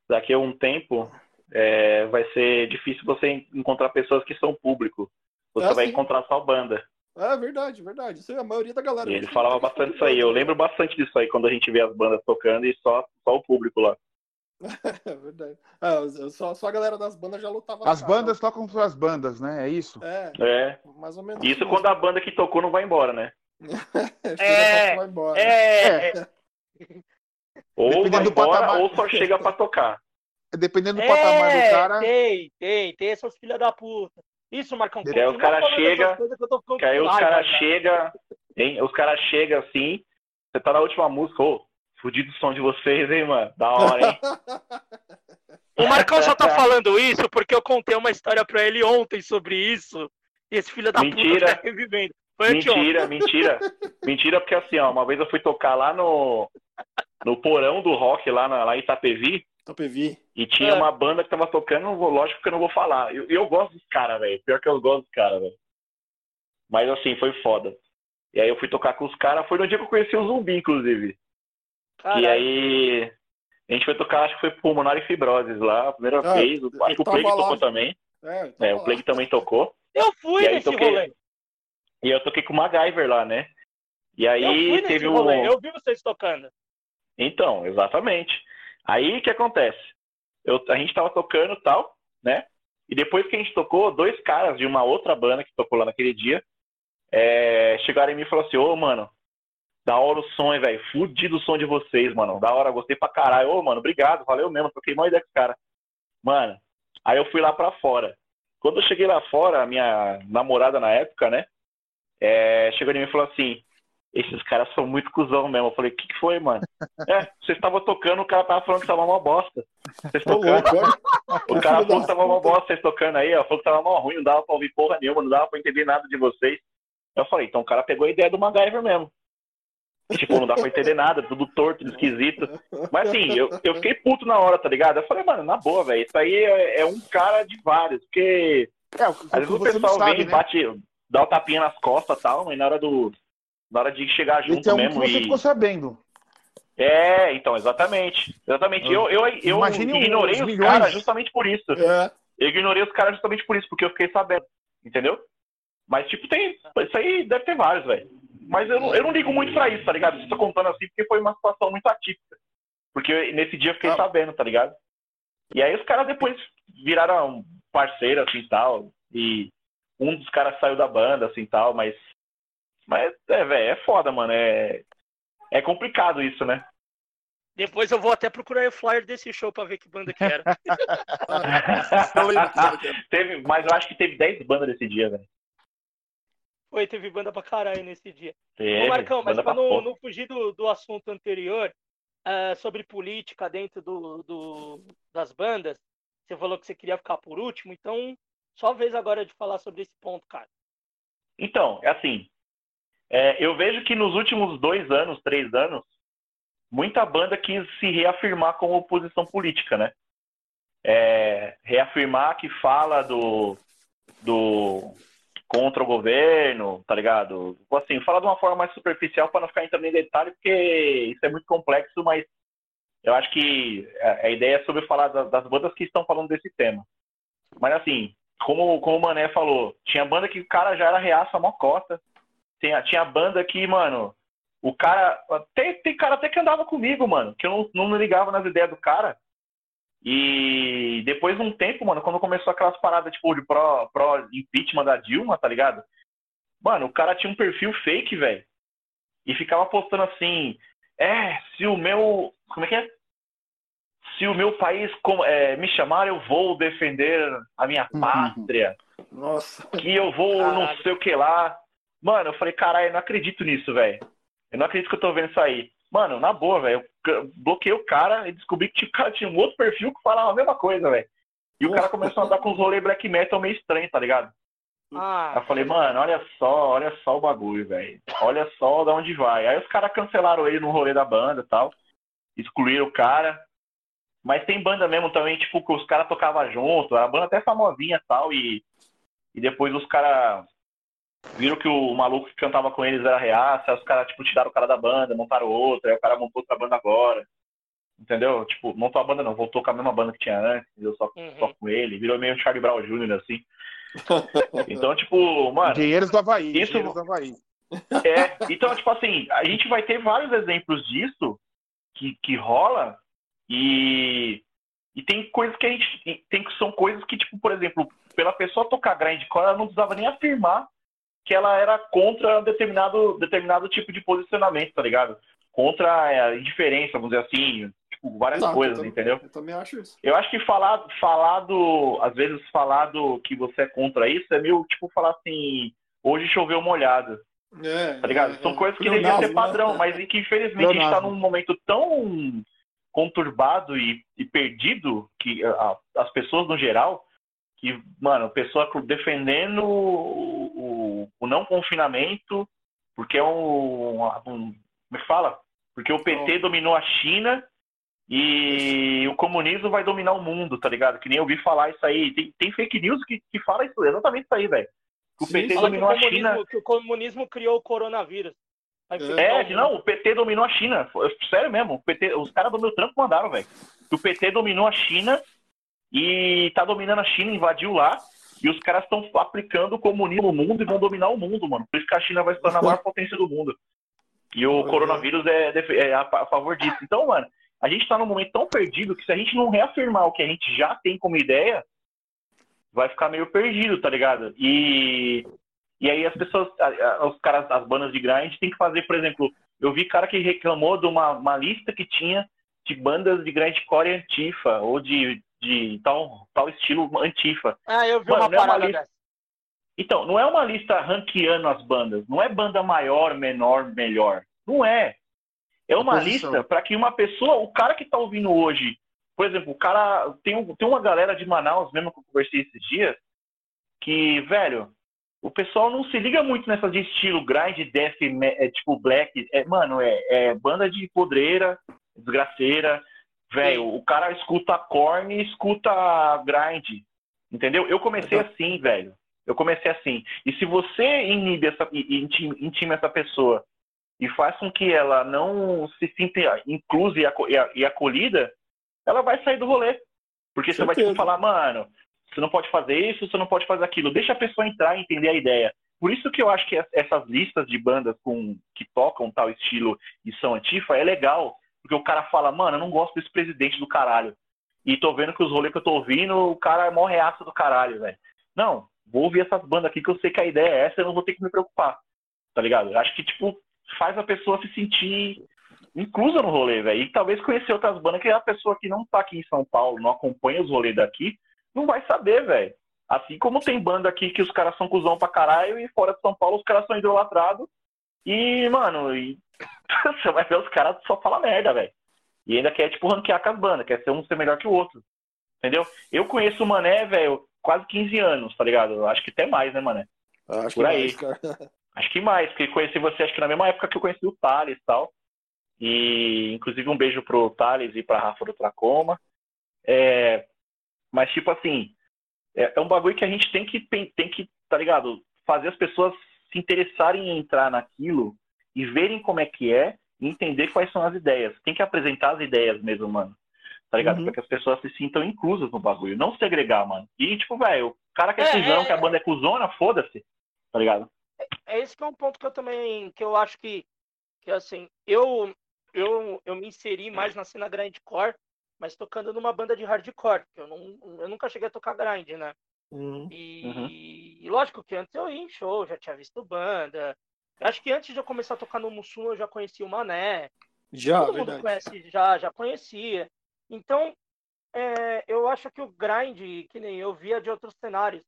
daqui a um tempo é, vai ser difícil você encontrar pessoas que são público. Você é vai encontrar só banda. É verdade, verdade. Isso é a maioria da galera. E ele falava bastante isso aí. Eu lembro bastante disso aí quando a gente vê as bandas tocando e só, só o público lá. [laughs] É verdade. É, só, só a galera das bandas já lutava. As bandas tocam as bandas, né? É isso? É. é. Mais ou menos. Isso mesmo. quando a banda que tocou não vai embora, né? [laughs] é. Vai embora. É. é. Ou Dependendo vai embora patamar... ou só chega pra tocar. Dependendo do é, patamar do cara. Tem, tem, tem essas filhas da puta. Isso, Marcão. Que aí os caras chega, que, aí os caras chega, hein? Os caras chegam assim, você tá na última música, ô, fudido o som de vocês, hein, mano? Da hora, hein? [laughs] o Marcão só tá [laughs] falando isso porque eu contei uma história pra ele ontem sobre isso. E esse filho da mentira. puta tá revivendo. Foi mentira, [laughs] mentira. Mentira, porque assim, ó, uma vez eu fui tocar lá no, no porão do rock, lá, na, lá em Itapevi. Itapevi. E tinha é. uma banda que tava tocando, lógico que eu não vou falar. Eu, eu gosto dos caras, velho. Pior que eu gosto dos caras, velho. Mas assim, foi foda. E aí eu fui tocar com os caras. Foi no dia que eu conheci o Zumbi, inclusive. Caralho. E aí a gente foi tocar, acho que foi Pulmonar e Fibroses lá, a primeira é, vez. Acho que o Plague tocou também. É, é o Plague também tocou. Eu fui e nesse toquei... rolê. E eu toquei com o MacGyver lá, né? E aí teve um. Eu vi vocês tocando. Então, exatamente. Aí que acontece? Eu, a gente tava tocando tal, né? E depois que a gente tocou, dois caras de uma outra banda que tocou lá naquele dia é, chegaram em mim e falaram assim: Ô, mano, da hora o som, velho. Fudido o som de vocês, mano. Da hora, gostei pra caralho. Ô, mano, obrigado, valeu mesmo. Troquei uma ideia com os caras. Mano, aí eu fui lá pra fora. Quando eu cheguei lá fora, a minha namorada na época, né? É, chegou em mim e falou assim: esses caras são muito cuzão mesmo. Eu falei, o que, que foi, mano? [laughs] é, vocês estavam tocando, o cara tava falando que tava uma bosta. Vocês tocando. [laughs] o cara falou que tava uma bosta, vocês tocando aí, ó, falou que tava mal ruim, não dava pra ouvir porra nenhuma, não dava pra entender nada de vocês. Eu falei, então o cara pegou a ideia do MacGyver mesmo. E, tipo, não dá pra entender nada, tudo torto, esquisito. Mas assim, eu, eu fiquei puto na hora, tá ligado? Eu falei, mano, na boa, velho, isso aí é, é, um cara de vários, porque é, às vezes o pessoal sabe, vem, né? bate, dá o um tapinha nas costas e tal, mas na hora do, na hora de chegar junto então, mesmo. Que você e... ficou sabendo. É, então, exatamente. Exatamente. Eu, eu, eu, eu ignorei os, os caras justamente por isso. É. Eu ignorei os caras justamente por isso, porque eu fiquei sabendo. Entendeu? Mas, tipo, tem. Isso aí deve ter vários, velho. Mas eu, eu não ligo muito pra isso, tá ligado? Estou contando assim porque foi uma situação muito atípica. Porque nesse dia eu fiquei ah. sabendo, tá ligado? E aí os caras depois viraram parceiro, assim, tal. E um dos caras saiu da banda, assim, tal. Mas mas, é, velho, é foda, mano. É, é complicado isso, né? Depois eu vou até procurar o flyer desse show pra ver que banda que era. [laughs] teve, mas eu acho que teve 10 bandas nesse dia, velho. Foi, teve banda pra caralho nesse dia. Teve, Ô, Marcão, mas pra não, não, fugir do, do assunto anterior, uh, sobre política dentro do, do, das bandas, você falou que você queria ficar por último, então só vez agora de falar sobre esse ponto, cara. Então, é assim, é, eu vejo que nos últimos dois anos, três anos, muita banda quis se reafirmar como oposição política, né? É, reafirmar que fala do, do contra o governo, tá ligado? Assim, falar de uma forma mais superficial para não ficar entrando em detalhe, porque isso é muito complexo, mas eu acho que a, ideia é sobre falar das, das bandas que estão falando desse tema. Mas assim, como, como o Mané falou, tinha banda que o cara já era reaça mocota, tinha, tinha banda que, mano, o cara. Tem, tem cara até que andava comigo, mano, que eu não, não ligava nas ideias do cara. E depois de um tempo, mano, quando começou aquelas paradas, tipo, de pró, pró impeachment da Dilma, tá ligado? Mano, o cara tinha um perfil fake, velho. E ficava postando assim, é, se o meu. Como é que é? Se o meu país é, me chamar, eu vou defender a minha uhum. pátria. Nossa. Que eu vou Caralho. não sei o que lá. Mano, eu falei, caralho, eu não acredito nisso, velho. Eu não acredito que eu tô vendo isso aí. Mano, na boa, velho. Eu bloqueei o cara e descobri que o cara tinha um outro perfil que falava a mesma coisa, velho. E o cara começou a andar com os rolês black metal meio estranho, tá ligado? Ah. Eu falei, mano, olha só, olha só o bagulho, velho. Olha só de onde vai. Aí os caras cancelaram ele no rolê da banda e tal. Excluíram o cara. Mas tem banda mesmo também, tipo, que os caras tocavam junto. A banda até famosinha e tal. E, e depois os caras viram que o maluco que cantava com eles era reaça. Aí os caras, tipo, tiraram o cara da banda, montaram outra. Aí o cara montou outra banda agora. Entendeu? Tipo, montou a banda não, voltou com a mesma banda que tinha antes, entendeu? Só, uhum. só com ele. Virou meio Charlie Brown Jr., assim. [laughs] Então, tipo, mano. Dinheiros do Havaí. Isso... Dinheiros do Havaí. É, então, tipo assim, a gente vai ter vários exemplos disso que, que rola e, e tem coisas que a gente. Tem que são coisas que, tipo, por exemplo, pela pessoa tocar grindcore, ela não precisava nem afirmar que ela era contra determinado, determinado tipo de posicionamento, tá ligado? Contra a indiferença, vamos dizer assim, tipo, várias Exato, coisas, eu entendeu? Eu também acho isso. Eu acho que falar, falar do, às vezes falar do que você é contra isso é meio tipo falar assim, hoje choveu molhado. É, tá ligado? É, São é, coisas que deveriam ser padrão, né? mas em que infelizmente a gente tá num momento tão conturbado e, e perdido que a, as pessoas no geral que, mano, pessoa defendendo o, o, o não confinamento porque é um, um, como é que fala? Porque o PT dominou a China e o comunismo vai dominar o mundo, tá ligado? Que nem eu ouvi falar isso aí. Tem, tem fake news que, que fala isso, exatamente isso aí, velho. O PT Sim, dominou a China. Que o comunismo criou o coronavírus. É, não, o PT dominou a China. Sério mesmo, o PT, os caras do meu trampo mandaram, velho. O PT dominou a China e tá dominando a China, invadiu lá. E os caras estão aplicando o comunismo no mundo e vão dominar o mundo, mano. Por isso que a China vai se tornar a maior potência do mundo. E o coronavírus é, é, a, a favor disso. Então, mano, a gente está num momento tão perdido que se a gente não reafirmar o que a gente já tem como ideia, vai ficar meio perdido, tá ligado? E, e aí as pessoas, os caras, as bandas de grind tem que fazer, por exemplo, eu vi cara que reclamou de uma, uma lista que tinha de bandas de grindcore antifa, ou de, de tal, tal estilo antifa. Ah, eu vi Mano, uma é parada é uma lista... Então, não é uma lista ranqueando as bandas, não é banda maior, menor, melhor. Não é. É uma lista para que uma pessoa, o cara que está ouvindo hoje, por exemplo, o cara. Tem, tem uma galera de Manaus mesmo que eu conversei esses dias, que, velho, o pessoal não se liga muito nessas de estilo grind, death, é, tipo black. É, mano, é, é banda de podreira, desgraceira. Velho, o cara escuta corn e escuta grind. Entendeu? Eu comecei assim, velho. Eu comecei assim. E se você inibe essa, intima essa pessoa e faz com que ela não se sinta inclusa e acolhida, ela vai sair do rolê. Porque você vai tipo, falar, mano, você não pode fazer isso, você não pode fazer aquilo. Deixa a pessoa entrar e entender a ideia. Por isso que eu acho que essas listas de bandas com, que tocam tal estilo e são antifa é legal. Porque o cara fala, mano, eu não gosto desse presidente do caralho. E tô vendo que os rolês que eu tô ouvindo, o cara é mó reaça do caralho, velho. Não, vou ouvir essas bandas aqui que eu sei que a ideia é essa, eu não vou ter que me preocupar. Tá ligado? Eu acho que, tipo, faz a pessoa se sentir inclusa no rolê, velho. E talvez conhecer outras bandas que a pessoa que não tá aqui em São Paulo, não acompanha os rolês daqui, não vai saber, velho. Assim como tem banda aqui que os caras são cuzão pra caralho e fora de São Paulo os caras são idolatrados. E, mano, e... [laughs] você vai ver os caras só falam merda, velho. E ainda quer, tipo, ranquear com as bandas, quer ser um ser melhor que o outro. Entendeu? Eu conheço o Mané, velho, quase 15 anos, tá ligado? Acho que até mais, né, Mané? Acho Por aí. Mais, [laughs] Acho que mais, porque conheci você acho que na mesma época que eu conheci o Thales e tal. E inclusive um beijo pro Thales e pra Rafa do Tracoma. É, mas tipo assim, é, é, um bagulho que a gente tem que, tem que, tá ligado? Fazer as pessoas se interessarem em entrar naquilo e verem como é que é e entender quais são as ideias. Tem que apresentar as ideias mesmo, mano. Tá ligado? Uhum. Para que as pessoas se sintam inclusas no bagulho. Não segregar, mano. E, tipo, velho, o cara que é, é cuzão, é, que a banda é cuzona, foda-se. Tá ligado? é esse que é um ponto que eu também que eu acho que que assim eu eu eu me inseri mais na cena grindcore mas tocando numa banda de hardcore que eu não eu nunca cheguei a tocar grind né uhum. E, uhum. E, lógico que antes eu ia em show já tinha visto banda. Acho que antes de eu começar a tocar no Mussum eu já conhecia o Mané. Já todo mundo conhece já já conhecia. Então é, eu acho que o grind que nem eu via de outros cenários.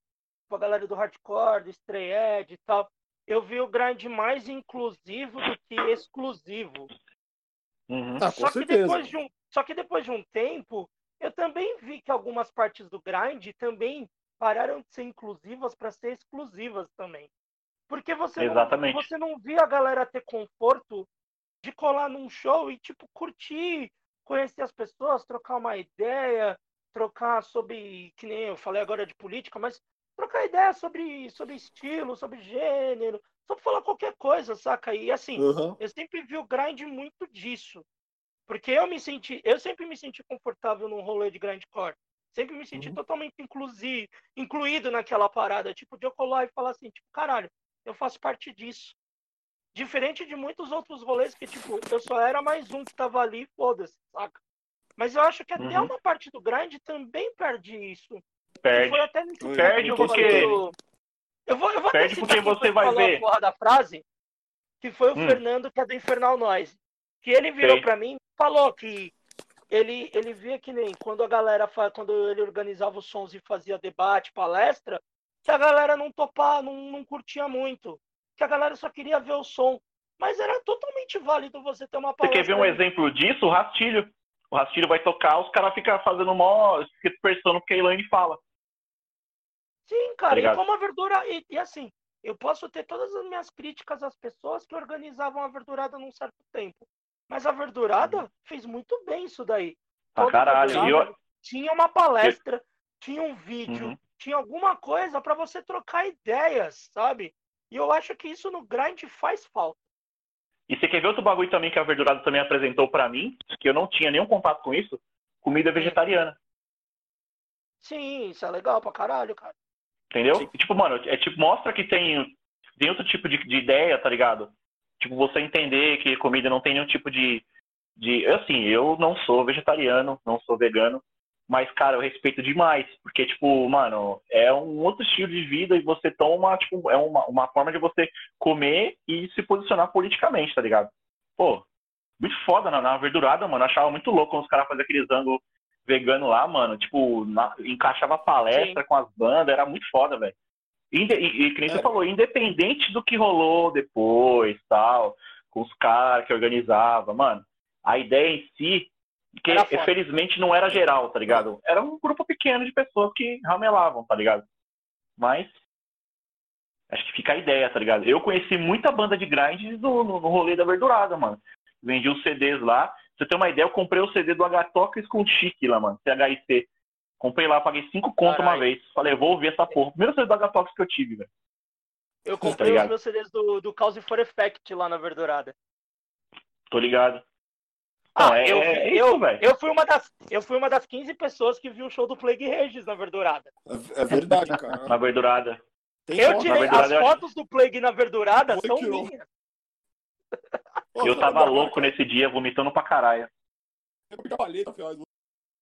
Com a galera do hardcore do stray edge e tal. Eu vi o grind mais inclusivo do que exclusivo. Uhum. Ah, só, que depois de um, só que depois de um tempo, eu também vi que algumas partes do grind também pararam de ser inclusivas para ser exclusivas também. Porque você Exatamente. não, você não via a galera ter conforto de colar num show e, tipo, curtir, conhecer as pessoas, trocar uma ideia, trocar sobre, que nem eu falei agora de política, mas trocar ideia sobre, sobre estilo, sobre gênero, sobre falar qualquer coisa, saca? E assim, uhum. eu sempre vi o grind muito disso. Porque eu me senti, eu sempre me senti confortável num rolê de grindcore. Sempre me senti uhum. totalmente inclusive, incluído naquela parada, tipo, de eu colar e falar assim, tipo, caralho, eu faço parte disso. Diferente de muitos outros rolês que, tipo, eu só era mais um que tava ali, foda-se, saca? Mas eu acho que até uhum. uma parte do grind também perde isso. Perde. Foi até perde porque... Eu vou, eu vou perde porque você vai ver. A da frase, que foi o hum. Fernando, que é do Infernal Noise. Que ele virou para mim falou que ele, ele via que nem quando a galera, quando ele organizava os sons e fazia debate, palestra, que a galera não topava, não, não curtia muito. Que a galera só queria ver o som. Mas era totalmente válido você ter uma palestra. Você quer ver um exemplo disso? O Rastilho. O Rastilho vai tocar, os caras ficam fazendo mó expressão que a Elaine fala. Sim, cara, tá e como a verdura. E, e, assim, eu posso ter todas as minhas críticas às pessoas que organizavam a verdurada num certo tempo. Mas a verdurada fez muito bem isso daí. Ah, caralho. Eu... Tinha uma palestra, tinha um vídeo, uhum. tinha alguma coisa para você trocar ideias, sabe? E eu acho que isso no grind faz falta. E você quer ver outro bagulho também que a verdurada também apresentou para mim, que eu não tinha nenhum contato com isso? Comida vegetariana. Sim, isso é legal pra caralho, cara. Entendeu? tipo, mano, é tipo, mostra que tem, tem outro tipo de, de ideia, tá ligado? Tipo, você entender que comida não tem nenhum tipo de, de. Assim, eu não sou vegetariano, não sou vegano, mas, cara, eu respeito demais. Porque, tipo, mano, é um outro estilo de vida e você toma, tipo, é uma, uma forma de você comer e se posicionar politicamente, tá ligado? Pô, muito foda na, na verdurada, mano. Eu achava muito louco quando os caras faziam aqueles ângulos vegano lá, mano. Tipo, na, encaixava palestra Sim. com as bandas, era muito foda, velho. E, e, e que nem você é. falou, independente do que rolou depois, tal, com os caras que organizava, mano, a ideia em si, que infelizmente não era geral, tá ligado? Era um grupo pequeno de pessoas que ramelavam, tá ligado? Mas acho que fica a ideia, tá ligado? Eu conheci muita banda de grind no, no, no rolê da verdurada, mano. Vendi os CDs lá. Pra você ter uma ideia, eu comprei o CD do Agatocles com Chique lá, mano, CHIC. Comprei lá, paguei 5 conto uma vez. Falei, vou ouvir essa porra. Primeiro CD do Agatox que eu tive, velho. Eu tá comprei tá os meus CDs do, do Cause for Effect lá na Verdurada. Tô ligado. Ah, Não, é, eu, é eu, velho. Eu fui, uma das, eu fui uma das 15 pessoas que viu o show do Plague Regis na Verdurada. É, é verdade, cara. [laughs] na Verdurada. Tem eu tirei verdurada, as fotos do Plague na Verdurada, são minhas. Eu tava louco nesse dia, vomitando pra caralho. Eu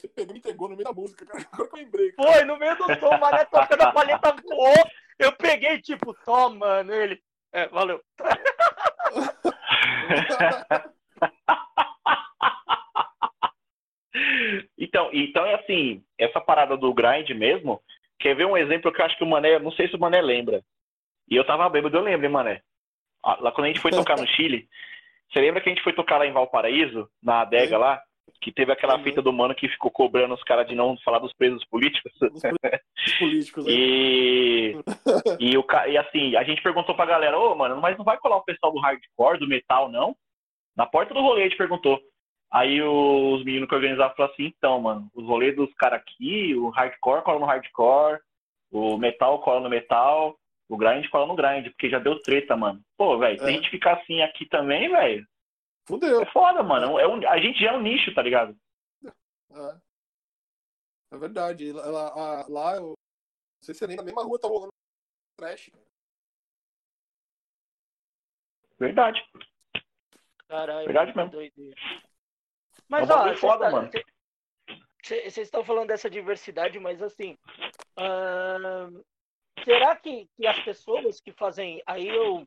você pegou me entregou no meio da música, cara. [laughs] Agora que eu lembrei. Cara. Foi, no meio do som, o Mané tocando a palheta voou. Eu peguei, tipo, toma, mano. Ele. É, valeu. [laughs] então, então é assim, essa parada do grind mesmo, quer ver um exemplo que eu acho que o Mané, não sei se o Mané lembra. E eu tava bêbado, eu lembro, hein, Mané. Ah, lá quando a gente foi tocar no [laughs] Chile, você lembra que a gente foi tocar lá em Valparaíso, na adega lá? Que teve aquela uhum. fita do mano que ficou cobrando os caras de não falar dos presos políticos. Os políticos, e, e, o, e assim, a gente perguntou pra galera, ô, oh, mano, mas não vai colar o pessoal do hardcore, do metal, não? Na porta do rolê a gente perguntou. Aí os meninos que organizavam falaram assim, então, mano, os rolês dos caras aqui, o hardcore cola no hardcore, o metal cola no metal, o grind cola no grind, porque já deu treta, mano. Pô, velho, é. se a gente ficar assim aqui também, velho, Fudeu. É foda, mano. É um, a gente já é um nicho, tá ligado? É. É verdade. Lá, lá eu. Não sei se nem na mesma rua tá rolando trash. Verdade. Caralho. Verdade mesmo. Doideira. Mas, é ó, vocês foda, tá, Vocês estão falando dessa diversidade, mas assim. Uh, será que, que as pessoas que fazem. Aí eu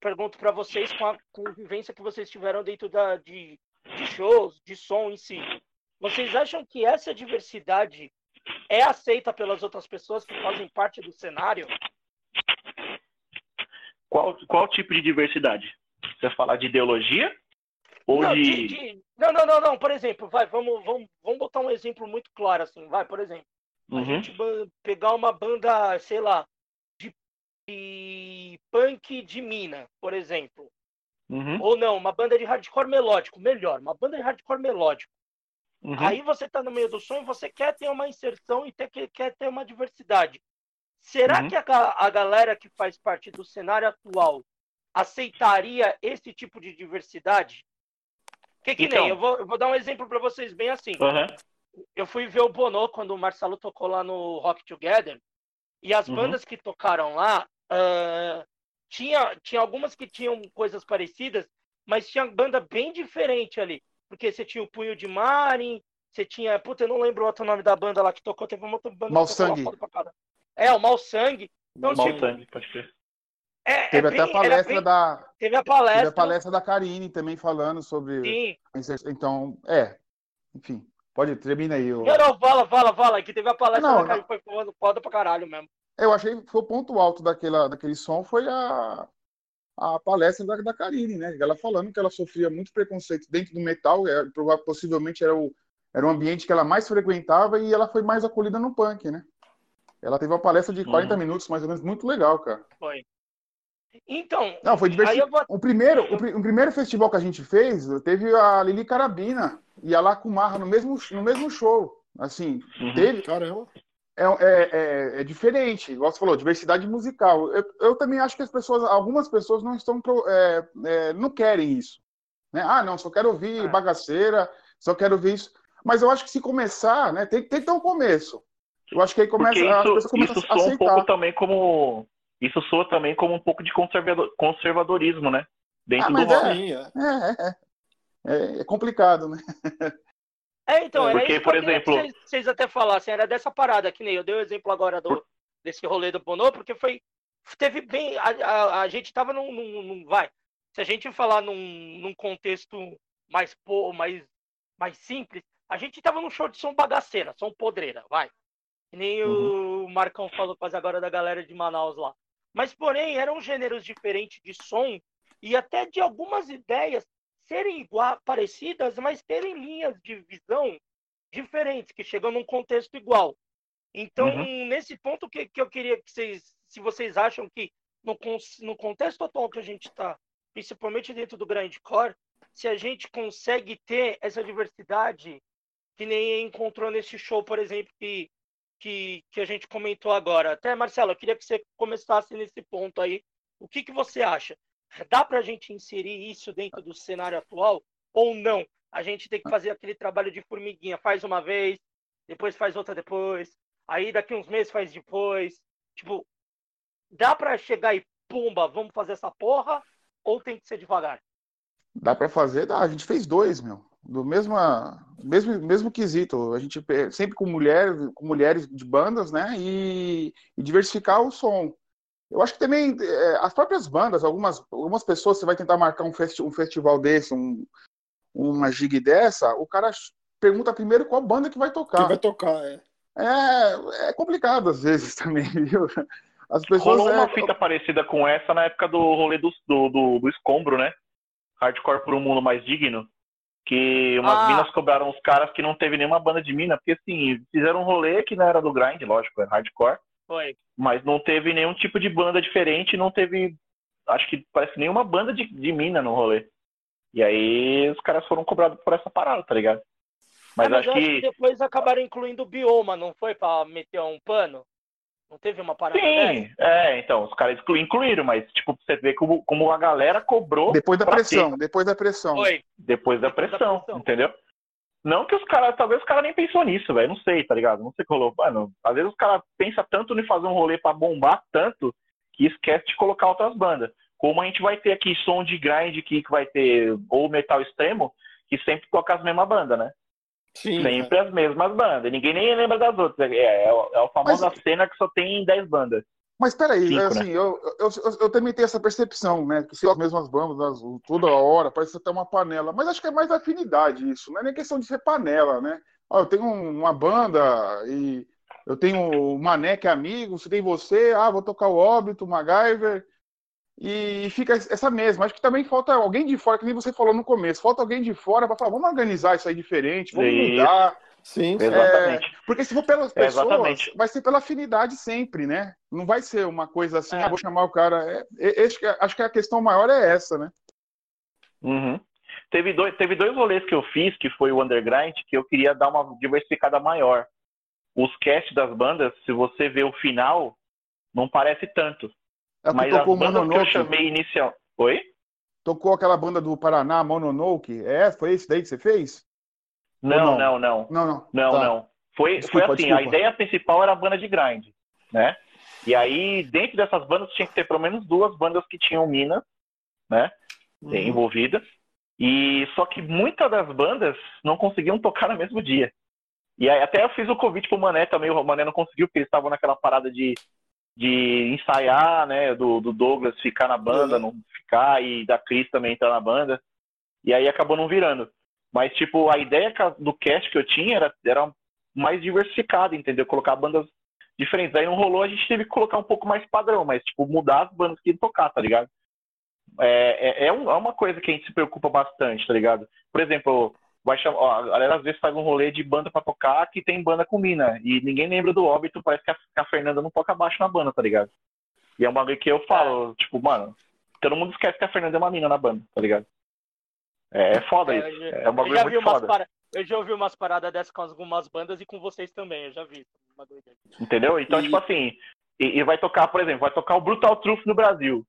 pergunto para vocês com a convivência que vocês tiveram dentro da, de, de shows, de som em si. Vocês acham que essa diversidade é aceita pelas outras pessoas que fazem parte do cenário? qual, qual tipo de diversidade? Você falar de ideologia? Ou não, de... de, não, não, não, não. Por exemplo, vai, vamos, vamos, vamos botar um exemplo muito claro assim. Vai, por exemplo, a Uhum. gente ba- pegar uma banda, sei lá, de punk de mina, por exemplo. Uhum. Ou não, uma banda de hardcore melódico, melhor, uma banda de hardcore melódico. Uhum. Aí você tá no meio do som e você quer ter uma inserção e ter, que- quer ter uma diversidade. Será Uhum. que a, a galera que faz parte do cenário atual aceitaria esse tipo de diversidade? Que que Então. nem, eu vou, eu vou dar um exemplo para vocês bem assim. Uhum. Eu fui ver o Bono quando o Marcelo tocou lá no Rock Together. E as Uhum. bandas que tocaram lá, ah, tinha, tinha algumas que tinham coisas parecidas, mas tinha banda bem diferente ali. Porque você tinha o Punho de Marin, você tinha. Puta, eu não lembro o outro nome da banda lá que tocou, teve uma outra banda lá Sangue. É, o Mal Sangue. Então, Mal tipo, sangue, pode ser. é, Teve é até a bem- palestra bem- da. Teve a Teve palestra. a palestra da Karine também falando sobre. Sim. Então, é. Enfim, pode, termina aí. Eu, Não, não, fala, fala, fala, que teve a palestra Não, da cara que foi foda pra caralho mesmo. Eu achei que foi o ponto alto daquela, daquele som foi a, a palestra da, da Karine, né? Ela falando que ela sofria muito preconceito dentro do metal, é, prova- possivelmente era o, era o ambiente que ela mais frequentava e ela foi mais acolhida no punk, né? Ela teve uma palestra de 40 Uhum. minutos, mais ou menos, muito legal, cara. Foi. Então, Não, foi divertido. vou. O primeiro, o, o primeiro festival que a gente fez, teve a Lili Carabina e a Lacumarra no mesmo, no mesmo show. Assim, Uhum. teve. Caramba. É, é, é, é diferente, igual você falou, diversidade musical. Eu, eu também acho que as pessoas, algumas pessoas não estão, é, é, não querem isso. Né? Ah, não, só quero ouvir É. bagaceira, só quero ouvir isso. Mas eu acho que se começar, né, tem, tem que ter um começo. Eu acho que aí começa, Porque as pessoas isso, começam isso a soa um aceitar. pouco também como. Isso soa também como um pouco de conservador, conservadorismo, né? Dentro Ah, do rock. é, é, é complicado, né? [laughs] É, então, era Porque, isso que por exemplo- vocês, vocês até falassem, era dessa parada, que nem eu dei o exemplo agora do, desse rolê do Bono, porque foi. Teve bem. A, a, a gente tava num, num- num- Vai. Se a gente falar num, num contexto mais, po- mais, mais simples, a gente tava num show de som bagaceira, som podreira, vai. Que nem o Marcão falou quase agora da galera de Manaus lá. Mas, porém, eram gêneros diferentes de som e até de algumas ideias serem igual, parecidas, mas terem linhas de visão diferentes, que chegam num contexto igual. Então, Uhum. nesse ponto que, que eu queria que vocês, se vocês acham que no, no contexto atual que a gente está, principalmente dentro do grindcore, se a gente consegue ter essa diversidade que nem encontrou nesse show, por exemplo, que, que, que a gente comentou agora. Até, Marcelo, eu queria que você começasse nesse ponto aí. O que, que você acha? Dá para a gente inserir isso dentro do cenário atual ou não? A gente tem que fazer aquele trabalho de formiguinha. Faz uma vez, depois faz outra depois. Aí daqui uns meses faz depois. Tipo, dá para chegar e pumba, vamos fazer essa porra? Ou tem que ser devagar? Dá pra fazer, dá. A gente fez dois, meu. Do mesma, mesmo, mesmo quesito. A gente sempre com mulheres, com mulheres de bandas, né? E, e diversificar o som. Eu acho que também é, as próprias bandas, algumas, algumas pessoas, você vai tentar marcar um, festi um festival desse, um, uma gig dessa, o cara pergunta primeiro qual banda que vai tocar. Quem vai tocar, é. É, é complicado às vezes [laughs] também, viu? As pessoas. Rolou é, uma fita parecida com essa na época do rolê do, do, do, do escombro, né? Hardcore por um mundo mais digno. Que umas Ah. minas cobraram os caras que não teve nenhuma banda de mina, porque assim, fizeram um rolê que não era do grind, lógico, era hardcore, Foi. mas não teve nenhum tipo de banda diferente, não teve, acho que parece nenhuma banda de, de mina no rolê. E aí os caras foram cobrados por essa parada, tá ligado? Mas, É, mas acho eu que. depois acabaram incluindo o bioma, não foi? Pra meter um pano? Não teve uma parada Sim, dessa? é, então, os caras exclu- incluíram, mas, tipo, você vê como, como a galera cobrou Depois da pressão, depois da pressão. Foi. depois da Depois da pressão. entendeu? Não que os caras, talvez os caras nem pensou nisso, velho, não sei, tá ligado? Não sei o rolou. Mano, às vezes os caras pensam tanto em fazer um rolê pra bombar tanto que esquece de colocar outras bandas. Como a gente vai ter aqui som de grind que vai ter, ou metal extremo, que sempre toca as mesmas bandas, né? Sim. Sempre as mesmas bandas. Ninguém nem lembra das outras. É, é, o- é a famosa Mas- cena que só tem 10 bandas. Mas peraí, Cinco, assim, eu, eu, eu, eu também tenho essa percepção, né? Que se as mesmas bandas, as- toda hora, parece até uma panela. Mas acho que é mais afinidade isso, não é nem questão de ser panela, né? Ó, eu tenho uma banda e eu tenho o Mané que é amigo, você tem você, ah, vou tocar o Óbito, o MacGyver. E fica essa mesma. Acho que também falta alguém de fora, que nem você falou no começo, falta alguém de fora para falar, vamos organizar isso aí diferente, vamos isso. mudar. Sim, exatamente. É, porque se for pelas pessoas, é, vai ser pela afinidade sempre, né? Não vai ser uma coisa assim, é. ah, vou chamar o cara. É, acho, que, acho que a questão maior é essa, né? Uhum. Teve, dois, teve dois rolês que eu fiz, que foi o Underground, que eu queria dar uma diversificada maior. Os cast das bandas, se você vê o final, não parece tanto. É Mas as bandas Mononoke. que eu chamei inicial. Oi? Tocou aquela banda do Paraná, Mononoke. É, foi esse daí que você fez? Não, não, não. Não, não. Não, tá. não. Foi, desculpa, foi assim, desculpa. a ideia principal era a banda de grind, né? E aí, dentro dessas bandas, tinha que ter pelo menos duas bandas que tinham mina, né? Uhum. Envolvida. E só que muitas das bandas não conseguiam tocar no mesmo dia. E aí até eu fiz o convite pro Mané também, o Mané não conseguiu, porque eles estavam naquela parada de, de ensaiar, né? Do, do Douglas ficar na banda, uhum. não ficar, e da Cris também entrar na banda. E aí acabou não virando. Mas, tipo, a ideia do cast que eu tinha era, era mais diversificada, entendeu? Colocar bandas diferentes. Aí não rolou, a gente teve que colocar um pouco mais padrão, mas, tipo, mudar as bandas que tocar, tá ligado? É, é, é, é, uma coisa que a gente se preocupa bastante, tá ligado? Por exemplo, vai chamar, ó, a galera às vezes faz um rolê de banda pra tocar que tem banda com mina. E ninguém lembra do óbito, parece que a, a Fernanda não toca baixo na banda, tá ligado? E é uma coisa que eu falo, tipo, mano, todo mundo esquece que a Fernanda é uma mina na banda, tá ligado? É, é foda é, isso. é uma coisa muito foda. Para... Eu já ouvi umas paradas dessas com algumas bandas e com vocês também, eu já vi. Entendeu? Então, e... tipo assim, e, e, vai tocar, por exemplo, vai tocar o Brutal Truth no Brasil.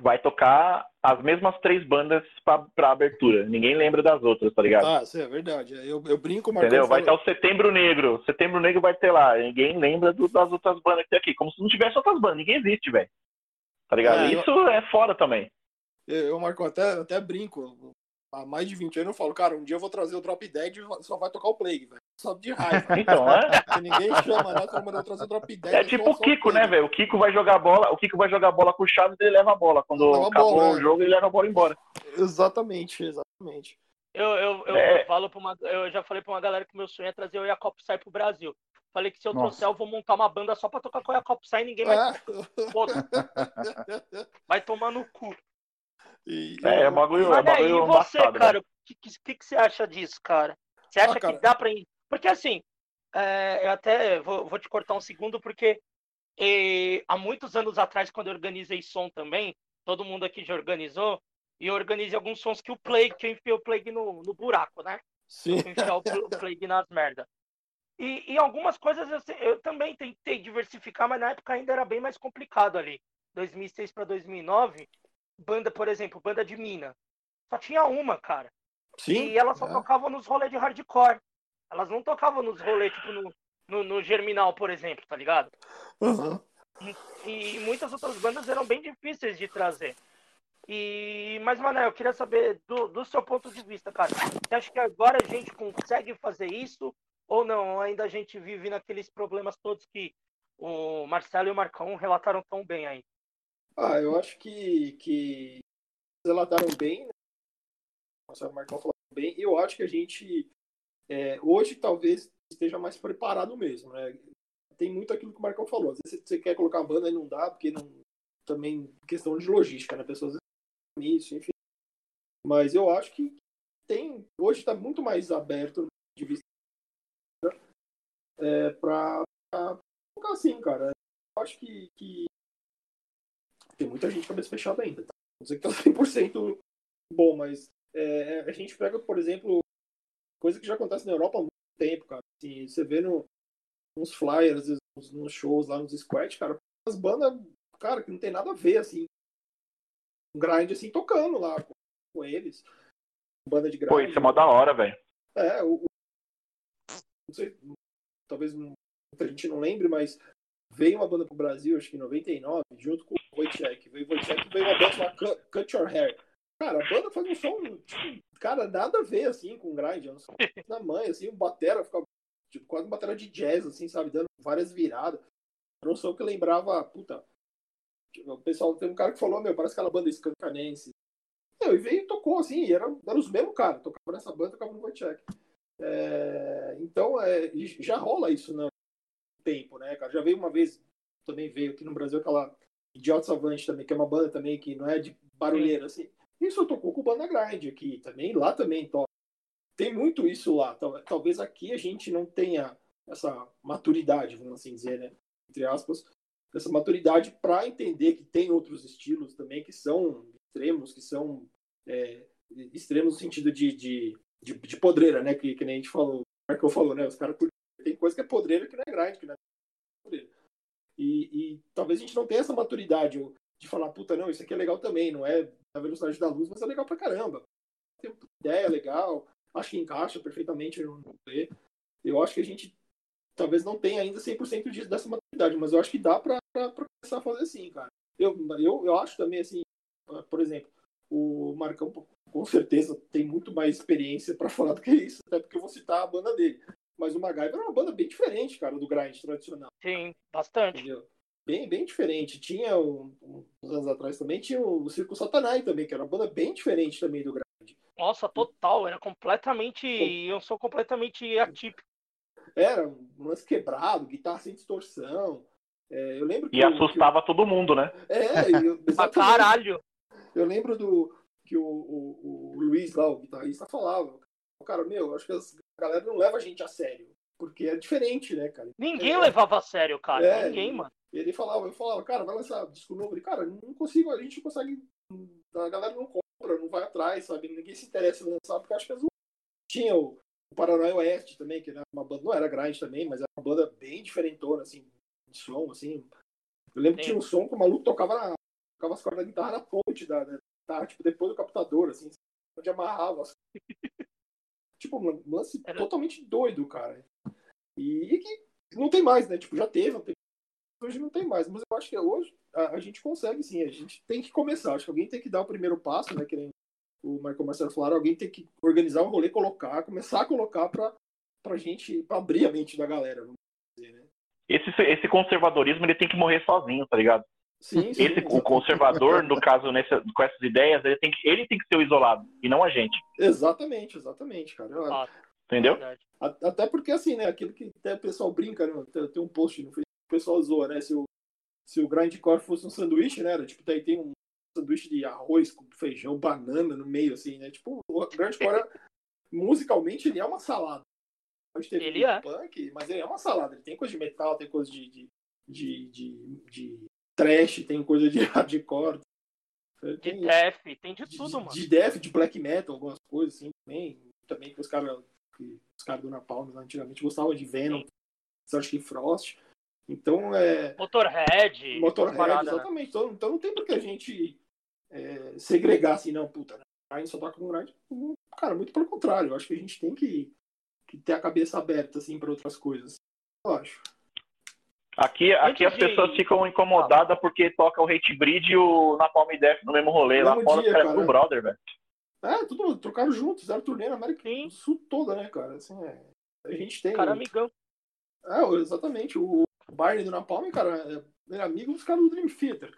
Vai tocar as mesmas três bandas pra, pra abertura. Ninguém lembra das outras, tá ligado? Ah, isso é verdade. Eu, eu brinco, mas. Entendeu? Vai ter o Setembro Negro. Setembro Negro vai ter lá. Ninguém lembra do, das outras bandas que tem aqui. Como se não tivesse outras bandas. Ninguém existe, velho. Tá ligado? É, isso eu... é foda também. Eu, Marco, até, até brinco. Há mais de 20 anos eu falo, cara, um dia eu vou trazer o Drop Dead e só vai tocar o Plague, velho. Só de raiva. [laughs] Então, é? [laughs] Porque ninguém chama, né? Como eu trazer o Drop Dead. É tipo o Kiko, né, velho? O Kiko vai jogar bola, o Kiko vai jogar bola com o Chaves e ele leva a bola. Quando leva acabou bola, o é. jogo, ele leva a bola embora. Exatamente, exatamente. Eu, eu, eu, é. falo pra uma. Eu já falei pra uma galera que meu sonho é trazer o Jacob Sai pro Brasil. Falei que se eu Nossa. trouxer, eu vou montar uma banda só pra tocar com o Jacob Sai e ninguém vai. É. [laughs] Vai tomar no cu. E, é, é bagulho, é bagulho e você, cara, o que, que, que, você acha disso, cara? Você acha ah, cara. que dá pra ir? Porque assim, é, eu até vou, vou, te cortar um segundo, porque e, há muitos anos atrás, quando eu organizei som também, todo mundo aqui já organizou, e eu organizei alguns sons que o Plague, que eu enfiei o Plague no, no buraco, né? Sim. Enfiar o, o Plague nas merda. E, e algumas coisas eu, eu, também tentei diversificar, mas na época ainda era bem mais complicado ali. 2006 para 2009, banda, por exemplo, banda de mina. Só tinha uma, cara. Sim. E elas só é. tocavam nos rolês de hardcore. Elas não tocavam nos rolês, tipo, no, no, no Germinal, por exemplo, tá ligado? Uhum. E, e, muitas outras bandas eram bem difíceis de trazer. E, mas, Mané, eu queria saber do, do seu ponto de vista, cara. Você acha que agora a gente consegue fazer isso? Ou não? Ainda a gente vive naqueles problemas todos que o Marcelo e o Marcão relataram tão bem aí. Ah, eu acho que, que relataram bem, né? O Marcão falou bem. Eu acho que a gente é, hoje talvez esteja mais preparado mesmo, né? Tem muito aquilo que o Marcão falou. Às vezes você quer colocar a banda e não dá, porque não. Também questão de logística, né? Pessoas isso, enfim. Mas eu acho que tem. Hoje está muito mais aberto de vista é, para colocar assim, cara. Eu acho que, que tem muita gente cabeça fechada ainda. Tá? Não sei que tá 100% bom, mas é, a gente pega, por exemplo, coisa que já acontece na Europa há muito tempo, cara. Assim, você vê no, nos flyers, nos, nos shows lá nos squats, cara, as bandas, cara, que não tem nada a ver, assim, um grind, assim, tocando lá com, com eles. Banda de grind. Pô, isso é mó da hora, velho. É, o, o, não sei, talvez muita gente não lembre, mas veio uma banda pro Brasil, acho que em 99, junto com o Wojciech. Veio o Wojciech veio uma banda chamada Cut, Cut Your Hair. Cara, a banda faz um som, tipo, cara, nada a ver, assim, com grind. É um som na mãe, assim, um batera, ficava, tipo, quase uma batera de jazz, assim, sabe, dando várias viradas. Era um som que lembrava, puta, o pessoal, tem um cara que falou, meu, parece aquela banda escancanense. Não, e veio e tocou, assim, e era, era os mesmos caras, tocava nessa banda, tocava no Wojciech. É, então, é, já rola isso no tempo, né, cara? Já veio uma vez, também veio aqui no Brasil aquela Idiota Savante também, que é uma banda também que não é de barulheira, assim. Isso eu tocou com banda grind aqui também, lá também toca. Tem muito isso lá. Talvez aqui a gente não tenha essa maturidade, vamos assim dizer, né? Entre aspas, essa maturidade para entender que tem outros estilos também que são extremos, que são é, extremos no sentido de, de, de, de, podreira, né? Que, que nem a gente falou, o Marcão falou, né? Os caras tem coisa que é podreira que não é grind, que não é podreira. E, e, talvez a gente não tenha essa maturidade de falar, puta, não, isso aqui é legal também, não é na velocidade da luz, mas é legal pra caramba. Tem uma ideia legal, acho que encaixa perfeitamente no rolê. Eu acho que a gente talvez não tenha ainda 100% disso, dessa maturidade, mas eu acho que dá pra, pra, pra começar a fazer assim, cara. Eu, eu, eu acho também, assim, por exemplo, o Marcão com certeza tem muito mais experiência para falar do que isso, até porque eu vou citar a banda dele. Mas o MacGyver é uma banda bem diferente, cara, do grind tradicional. Sim, bastante. Entendeu? Bem, bem diferente. Tinha, um, uns anos atrás também, tinha o Circo Satanai também, que era uma banda bem diferente também do grind. Nossa, total. Era completamente. Eu sou completamente atípico. Era um lance quebrado, guitarra sem distorção. É, eu lembro que e assustava que todo mundo, né? É, [laughs] eu, pra caralho. Eu lembro do que o, o, o Luiz lá, o guitarrista, falava. Cara, meu, acho que as a galera não leva a gente a sério. Porque é diferente, né, cara? Ninguém é, levava a sério, cara. É, Ninguém, mano. Ele falava, eu falava, cara, vai lançar disco novo. Ele, cara, não consigo, a gente não consegue. A galera não compra, não vai atrás, sabe? Ninguém se interessa em lançar, porque acho que as tinha o, o Paranoia Oeste também, que era uma banda, não era grande também, mas era uma banda bem diferentona, assim, de som, assim. Eu lembro Sim. que tinha um som que o maluco tocava, na, tocava as cordas da guitarra na ponte da, da guitarra, tipo, depois do captador, assim, onde amarrava. Assim. Tipo, um lance Era... totalmente doido, cara. E, e, que não tem mais, né? Tipo, já teve, hoje não tem mais. Mas eu acho que hoje a, a, gente consegue sim, a gente tem que começar. Acho que alguém tem que dar o primeiro passo, né? Que nem o Michael Marcelo falaram, alguém tem que organizar o um rolê, colocar, começar a colocar pra, pra gente, pra abrir a mente da galera, vamos dizer, né? Esse, esse conservadorismo ele tem que morrer sozinho, tá ligado? Sim, sim, Esse, o conservador, no caso, nesse, com essas ideias, ele tem, que, ele tem que ser o isolado, e não a gente. Exatamente, exatamente, cara. Ah, Entendeu? Até porque, assim, né, aquilo que até o pessoal brinca, né, tem, tem um post no Facebook, o pessoal zoa, né, se o, se o grindcore fosse um sanduíche, né, era, tipo, daí tem um sanduíche de arroz com feijão, banana no meio, assim, né, tipo, o grindcore, musicalmente, ele é uma salada. Pode ter ele é. punk, mas ele é uma salada, ele tem coisa de metal, tem coisa de, de, de, de, de trash, tem coisa de [laughs] hardcore. Tem, de death, tem de tudo, de, mano. De death, de black metal, algumas coisas assim também. Também que os caras os caras do Napalm antigamente gostavam de Venom, que Frost. Então é. Motorhead. Motorhead, parada, né? exatamente. Né? Então, então não tem por que a gente é, segregar assim, não, puta, né? Aí só toca com grind. Cara, muito pelo contrário. Eu acho que a gente tem que, que ter a cabeça aberta assim para outras coisas. Eu acho. Aqui, aqui as pessoas ficam incomodadas porque toca o Hate Breed e o Napalm Death no mesmo rolê. Lá fora os caras do brother, velho. É, tudo trocaram juntos, fizeram turnê na América do Sul toda, né, cara? Assim, é, a gente tem. Cara, amigão. É, exatamente. O Barney do Napalm, cara, é, é amigo dos caras do Dream Theater.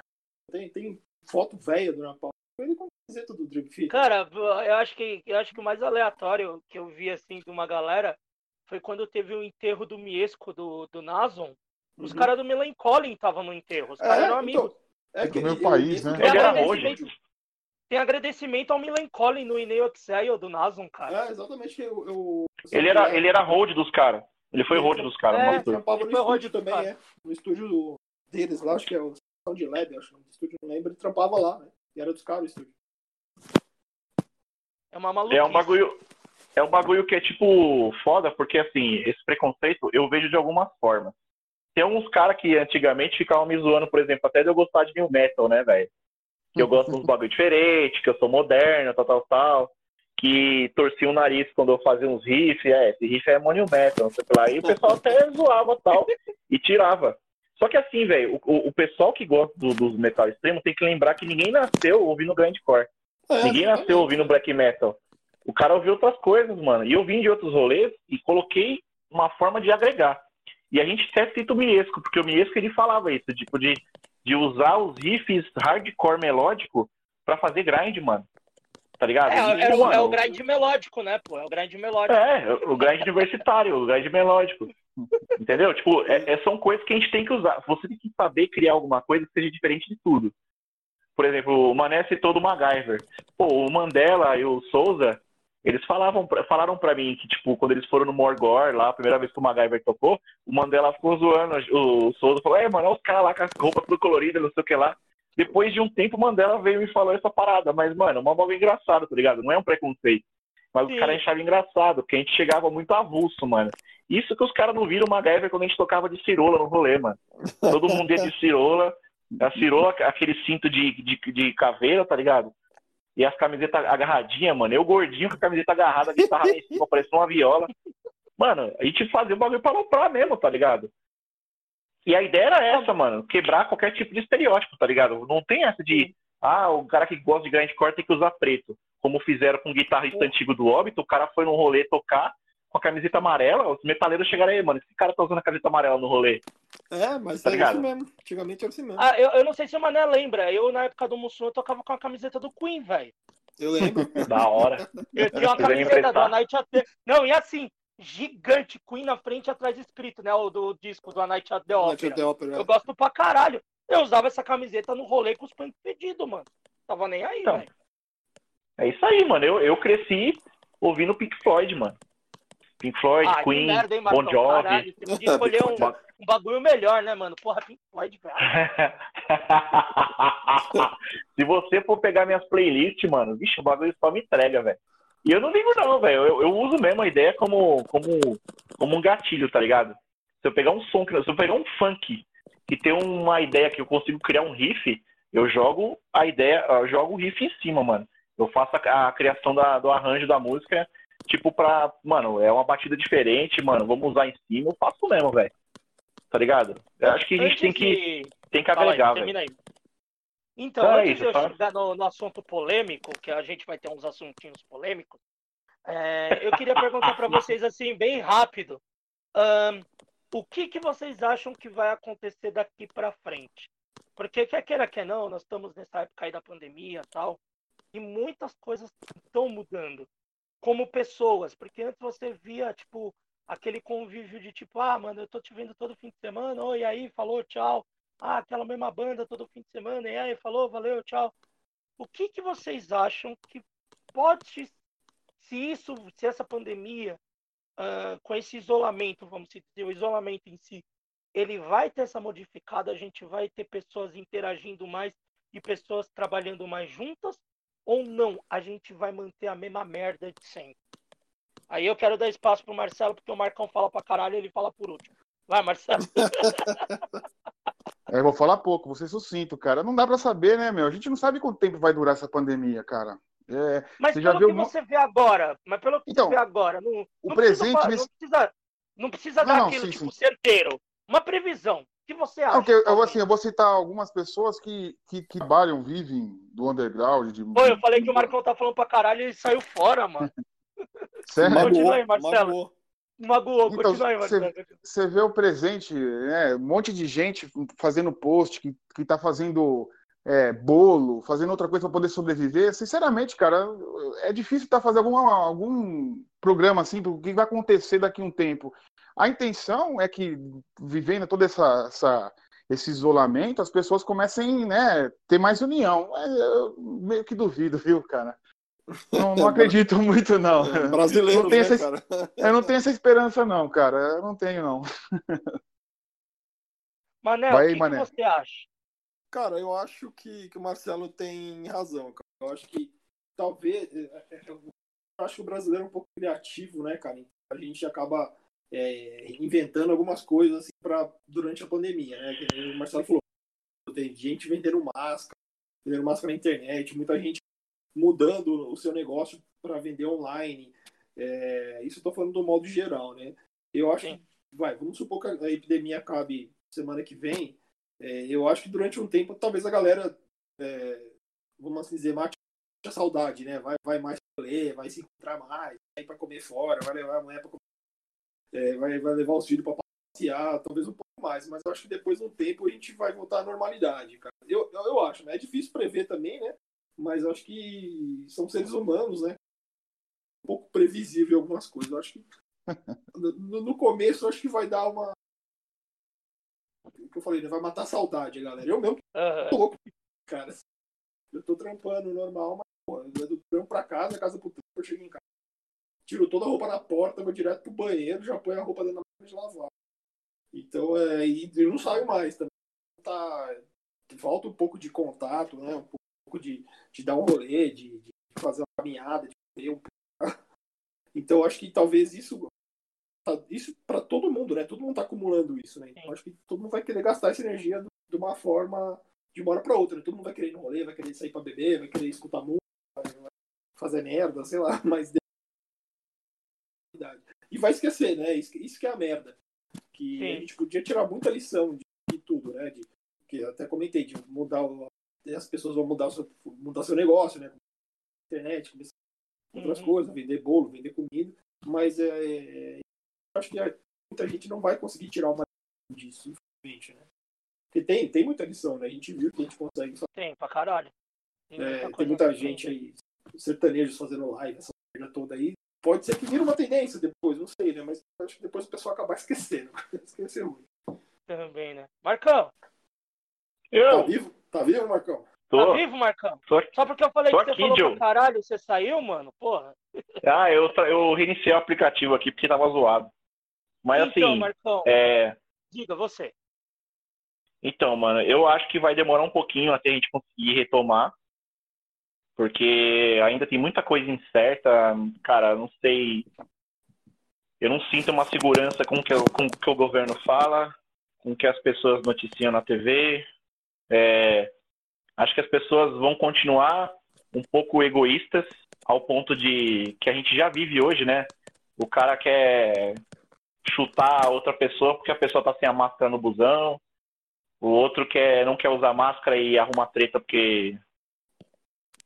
Tem, tem foto velha do Napalm ele com camiseta do Dream Theater. Cara, eu acho que eu acho que o mais aleatório que eu vi assim de uma galera foi quando teve o enterro do Miesco do, do Nason. Os uhum. caras do Melancholy estavam no enterro. Os caras é, eram amigos. Então, é do meu país, né? Ele era hoje. Tem agradecimento ao Melancholy no Ineo Exile do Nason, cara. É, exatamente. Eu, eu, ele, era, ele era hold dos caras. Ele foi hold dos caras. É, ele trampava no estúdio também, é. No estúdio deles lá, acho que é o Sound Lab, acho. No estúdio, não lembro. Ele trampava lá, né? E era dos caras o estúdio. É uma maluquice. É um bagulho é um bagulho que é tipo foda, porque assim, esse preconceito eu vejo de algumas formas. Tem uns caras que antigamente ficavam me zoando, por exemplo, até de eu gostar de new metal, né, velho? Que eu gosto de uns bagulho diferente, que eu sou moderno, tal, tal, tal. Que torcia o nariz quando eu fazia uns riffs, é, esse riff é new metal, não sei lá. E o pessoal até [laughs] zoava tal e tirava. Só que assim, velho, o, o, pessoal que gosta do, dos metal extremo tem que lembrar que ninguém nasceu ouvindo grindcore. É, ninguém nasceu ouvindo black metal. O cara ouviu outras coisas, mano. E eu vim de outros rolês e coloquei uma forma de agregar. E a gente até cita o Miesco, porque o Miesco ele falava isso, tipo, de, de usar os riffs hardcore melódico para fazer grind, mano. tá ligado? É, é, o, é o grind melódico, né, pô? É o grind melódico. É, o grind universitário, o grind melódico. Entendeu? Tipo, é, é, são coisas que a gente tem que usar. Você tem que saber criar alguma coisa que seja diferente de tudo. Por exemplo, o Mané citou do MacGyver. Pô, o Mandela e o Souza, eles falavam, falaram pra mim que, tipo, quando eles foram no Morgor, lá, a primeira vez que o MacGyver tocou, o Mandela ficou zoando. O Souza falou, é, mano, olha os caras lá com as roupas tudo coloridas, não sei o que lá. Depois de um tempo, o Mandela veio e falou essa parada. Mas, mano, é uma bagulho engraçado, tá ligado? Não é um preconceito. Mas Sim. os caras achavam engraçado, porque a gente chegava muito avulso, mano. Isso que os caras não viram o MacGyver quando a gente tocava de cirola no rolê, mano. Todo mundo ia de cirola. A cirola, aquele cinto de, de, de caveira, tá ligado? E as camisetas agarradinhas, mano. Eu gordinho com a camiseta agarrada, a guitarra em cima, parecendo uma viola. Mano, a gente fazia o bagulho pra aloprar mesmo, tá ligado? E a ideia era essa, mano. Quebrar qualquer tipo de estereótipo, tá ligado? Não tem essa de, ah, o cara que gosta de grindcore tem que usar preto. Como fizeram com o guitarrista antigo do Óbito, o cara foi num rolê tocar com a camiseta amarela, os metaleiros chegaram aí, mano, esse cara tá usando a camiseta amarela no rolê. É, mas tá é ligado? isso mesmo. Antigamente era assim mesmo. Ah, eu, eu não sei se o Mané lembra. Eu, na época do Mussum, eu tocava com a camiseta do Queen, velho. Eu lembro. [laughs] da hora. Eu tinha uma camiseta da Night at the... Não, e assim, gigante, Queen na frente e atrás escrito, né? O do disco do A Night at the Opera. At the Opera. Eu gosto pra caralho. Eu usava essa camiseta no rolê com os punk pedidos, mano. Tava nem aí, então, velho. É isso aí, mano. Eu, eu cresci ouvindo Pink Floyd, mano. Pink Floyd, ah, Queen, merda, hein, Bon Jovi. Caralho, você podia escolher um, um, bagulho melhor, né, mano? Porra, Pink Floyd, velho. [laughs] Se você for pegar minhas playlists, mano, vixe, o bagulho só me entrega, velho. E eu não ligo não, velho. Eu, eu, uso mesmo a ideia como, como, como um gatilho, tá ligado? Se eu pegar um som, se eu pegar um funk que tem uma ideia que eu consigo criar um riff, eu jogo a ideia, eu jogo o riff em cima, mano. Eu faço a, a criação da, do arranjo da música tipo, pra. Mano, é uma batida diferente, mano. Vamos usar em cima, eu faço mesmo, velho. Tá ligado? Eu acho que a gente tem que, tem que agregar, velho. Então, é antes de eu chegar no, no, assunto polêmico, que a gente vai ter uns assuntinhos polêmicos, é, eu queria perguntar para vocês, assim, bem rápido. Um, o que, que vocês acham que vai acontecer daqui para frente? Porque, quer queira, quer não, nós estamos nessa época aí da pandemia tal, e muitas coisas estão mudando como pessoas, porque antes você via, tipo, aquele convívio de tipo, ah, mano, eu tô te vendo todo fim de semana, oi, aí, falou, tchau. Ah, aquela mesma banda todo fim de semana, e aí, falou, valeu, tchau. O que que vocês acham que pode, se isso, se essa pandemia, uh, com esse isolamento, vamos dizer, o isolamento em si, ele vai ter essa modificada, a gente vai ter pessoas interagindo mais e pessoas trabalhando mais juntas, ou não, a gente vai manter a mesma merda de sempre. Aí eu quero dar espaço pro Marcelo, porque o Marcão fala pra caralho e ele fala por último. Vai, Marcelo. [laughs] É, eu vou falar pouco, vou ser sucinto, cara. Não dá para saber, né, meu? A gente não sabe quanto tempo vai durar essa pandemia, cara. É, mas pelo que você vê agora, mas pelo que então, você vê agora, não, o não presente precisa, nesse... não precisa, não precisa não, dar aquilo, sim, tipo, sim. certeiro. Uma previsão que você acha? Não, eu, assim, eu vou citar algumas pessoas que, que, que trabalham, vivem do underground. De... Pô, eu falei que o Marcão tá falando pra caralho e ele saiu fora, mano. [laughs] Sério? Continua aí, Marcelo. Magoou, então, continua aí, Marcelo. Você vê o presente, né? Um monte de gente fazendo post, que, que tá fazendo é, bolo, fazendo outra coisa para poder sobreviver. Sinceramente, cara, é difícil estar tá fazendo algum, algum programa assim, do que vai acontecer daqui a um tempo. A intenção é que, vivendo todo essa, essa, esse isolamento, as pessoas comecem né, ter mais união. Eu meio que duvido, viu, cara? Não, não [laughs] acredito muito, não. É, brasileiro, não né, essa, cara? Eu não tenho essa esperança, não, cara. Eu não tenho, não. [laughs] Manel, Vai, o que, Mané. que você acha? Cara, eu acho que, que o Marcelo tem razão, cara. Eu acho que talvez. É, é, eu acho que o brasileiro é um pouco criativo, né, cara? A gente acaba é, inventando algumas coisas assim, pra, durante a pandemia, né? O Marcelo falou, tem gente vendendo máscara, vendendo máscara na internet, muita gente mudando o seu negócio para vender online. É, isso eu tô falando do modo geral, né? Eu acho Sim. que, vai, vamos supor que a epidemia acabe semana que vem. É, eu acho que durante um tempo, talvez a galera, é, vamos assim dizer, mate a saudade, né? Vai, vai mais ler, vai se encontrar mais, vai para comer fora, vai levar a mulher para é, vai, vai levar os filhos para passear, talvez um pouco mais, mas eu acho que depois de um tempo a gente vai voltar à normalidade, cara. Eu, eu, eu acho, né? É difícil prever também, né? mas eu acho que são seres humanos, né? Um pouco previsível algumas coisas. Eu acho que [laughs] no, no começo eu acho que vai dar uma. O que eu falei, né? vai matar a saudade, galera. Eu mesmo tô louco, cara. Eu tô trampando normal, mas pô, eu do trampo pra casa, casa pro trampo, eu chego em casa. Tiro toda a roupa na porta, vou direto pro banheiro, já ponho a roupa dentro da máquina de lavar. Então, é, e eu não saio mais também. Tá, falta um pouco de contato, né? Um pouco de, de dar um rolê, de, de fazer uma caminhada, de um Então, acho que talvez isso isso para todo mundo, né? Todo mundo tá acumulando isso, né? Então, acho que todo mundo vai querer gastar essa energia de uma forma de uma hora para outra. Né? Todo mundo vai querer ir no rolê, vai querer sair para beber, vai querer escutar música, vai fazer merda, sei lá, [laughs] mas e vai esquecer, né? Isso, isso que é a merda. Que Sim. a gente podia tirar muita lição de, de tudo, né? De, que até comentei, de mudar o, as pessoas vão mudar o seu, mudar seu negócio, né? Internet, começar outras uhum. coisas, vender bolo, vender comida, mas é, é acho que muita gente não vai conseguir tirar uma disso, infelizmente, né? Porque tem, tem muita lição, né? A gente viu que a gente consegue. Tem, pra caralho. Tem muita, é, tem muita gente aí, sertanejos fazendo live, essa merda toda aí. Pode ser que vire uma tendência depois, não sei, né? Mas acho que depois o pessoal acabar [laughs] esquecendo. Esquecer ruim. Também, né? Marcão! Eu? Tá vivo? Tá vivo, Marcão? Tô. Tá vivo, Marcão? Tô, Só porque eu falei que você falou Joe. pra caralho, você saiu, mano? Porra. [laughs] Ah, eu, eu reiniciei o aplicativo aqui porque tava zoado. Mas então, assim. Marcão, é... Diga, você. Então, mano, eu acho que vai demorar um pouquinho até a gente conseguir retomar. Porque ainda tem muita coisa incerta. Cara, não sei. Eu não sinto uma segurança com que, que o governo fala, com que as pessoas noticiam na TV. É, acho que as pessoas vão continuar um pouco egoístas, ao ponto de que a gente já vive hoje, né? O cara quer chutar a outra pessoa porque a pessoa tá sem a máscara no busão. O outro quer, não quer usar máscara e arruma treta porque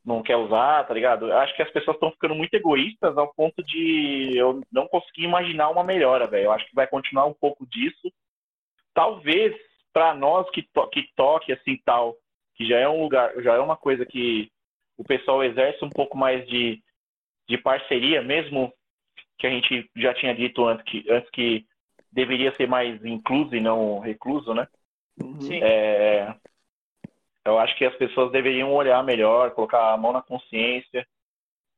não quer usar, tá ligado? Eu acho que as pessoas estão ficando muito egoístas ao ponto de eu não conseguir imaginar uma melhora, velho. Eu acho que vai continuar um pouco disso. Talvez para nós que, to que toque assim tal, que já é um lugar, já é uma coisa que o pessoal exerce um pouco mais de, de parceria, mesmo que a gente já tinha dito antes que, antes que deveria ser mais incluso e não recluso, né? Sim. É, eu acho que as pessoas deveriam olhar melhor, colocar a mão na consciência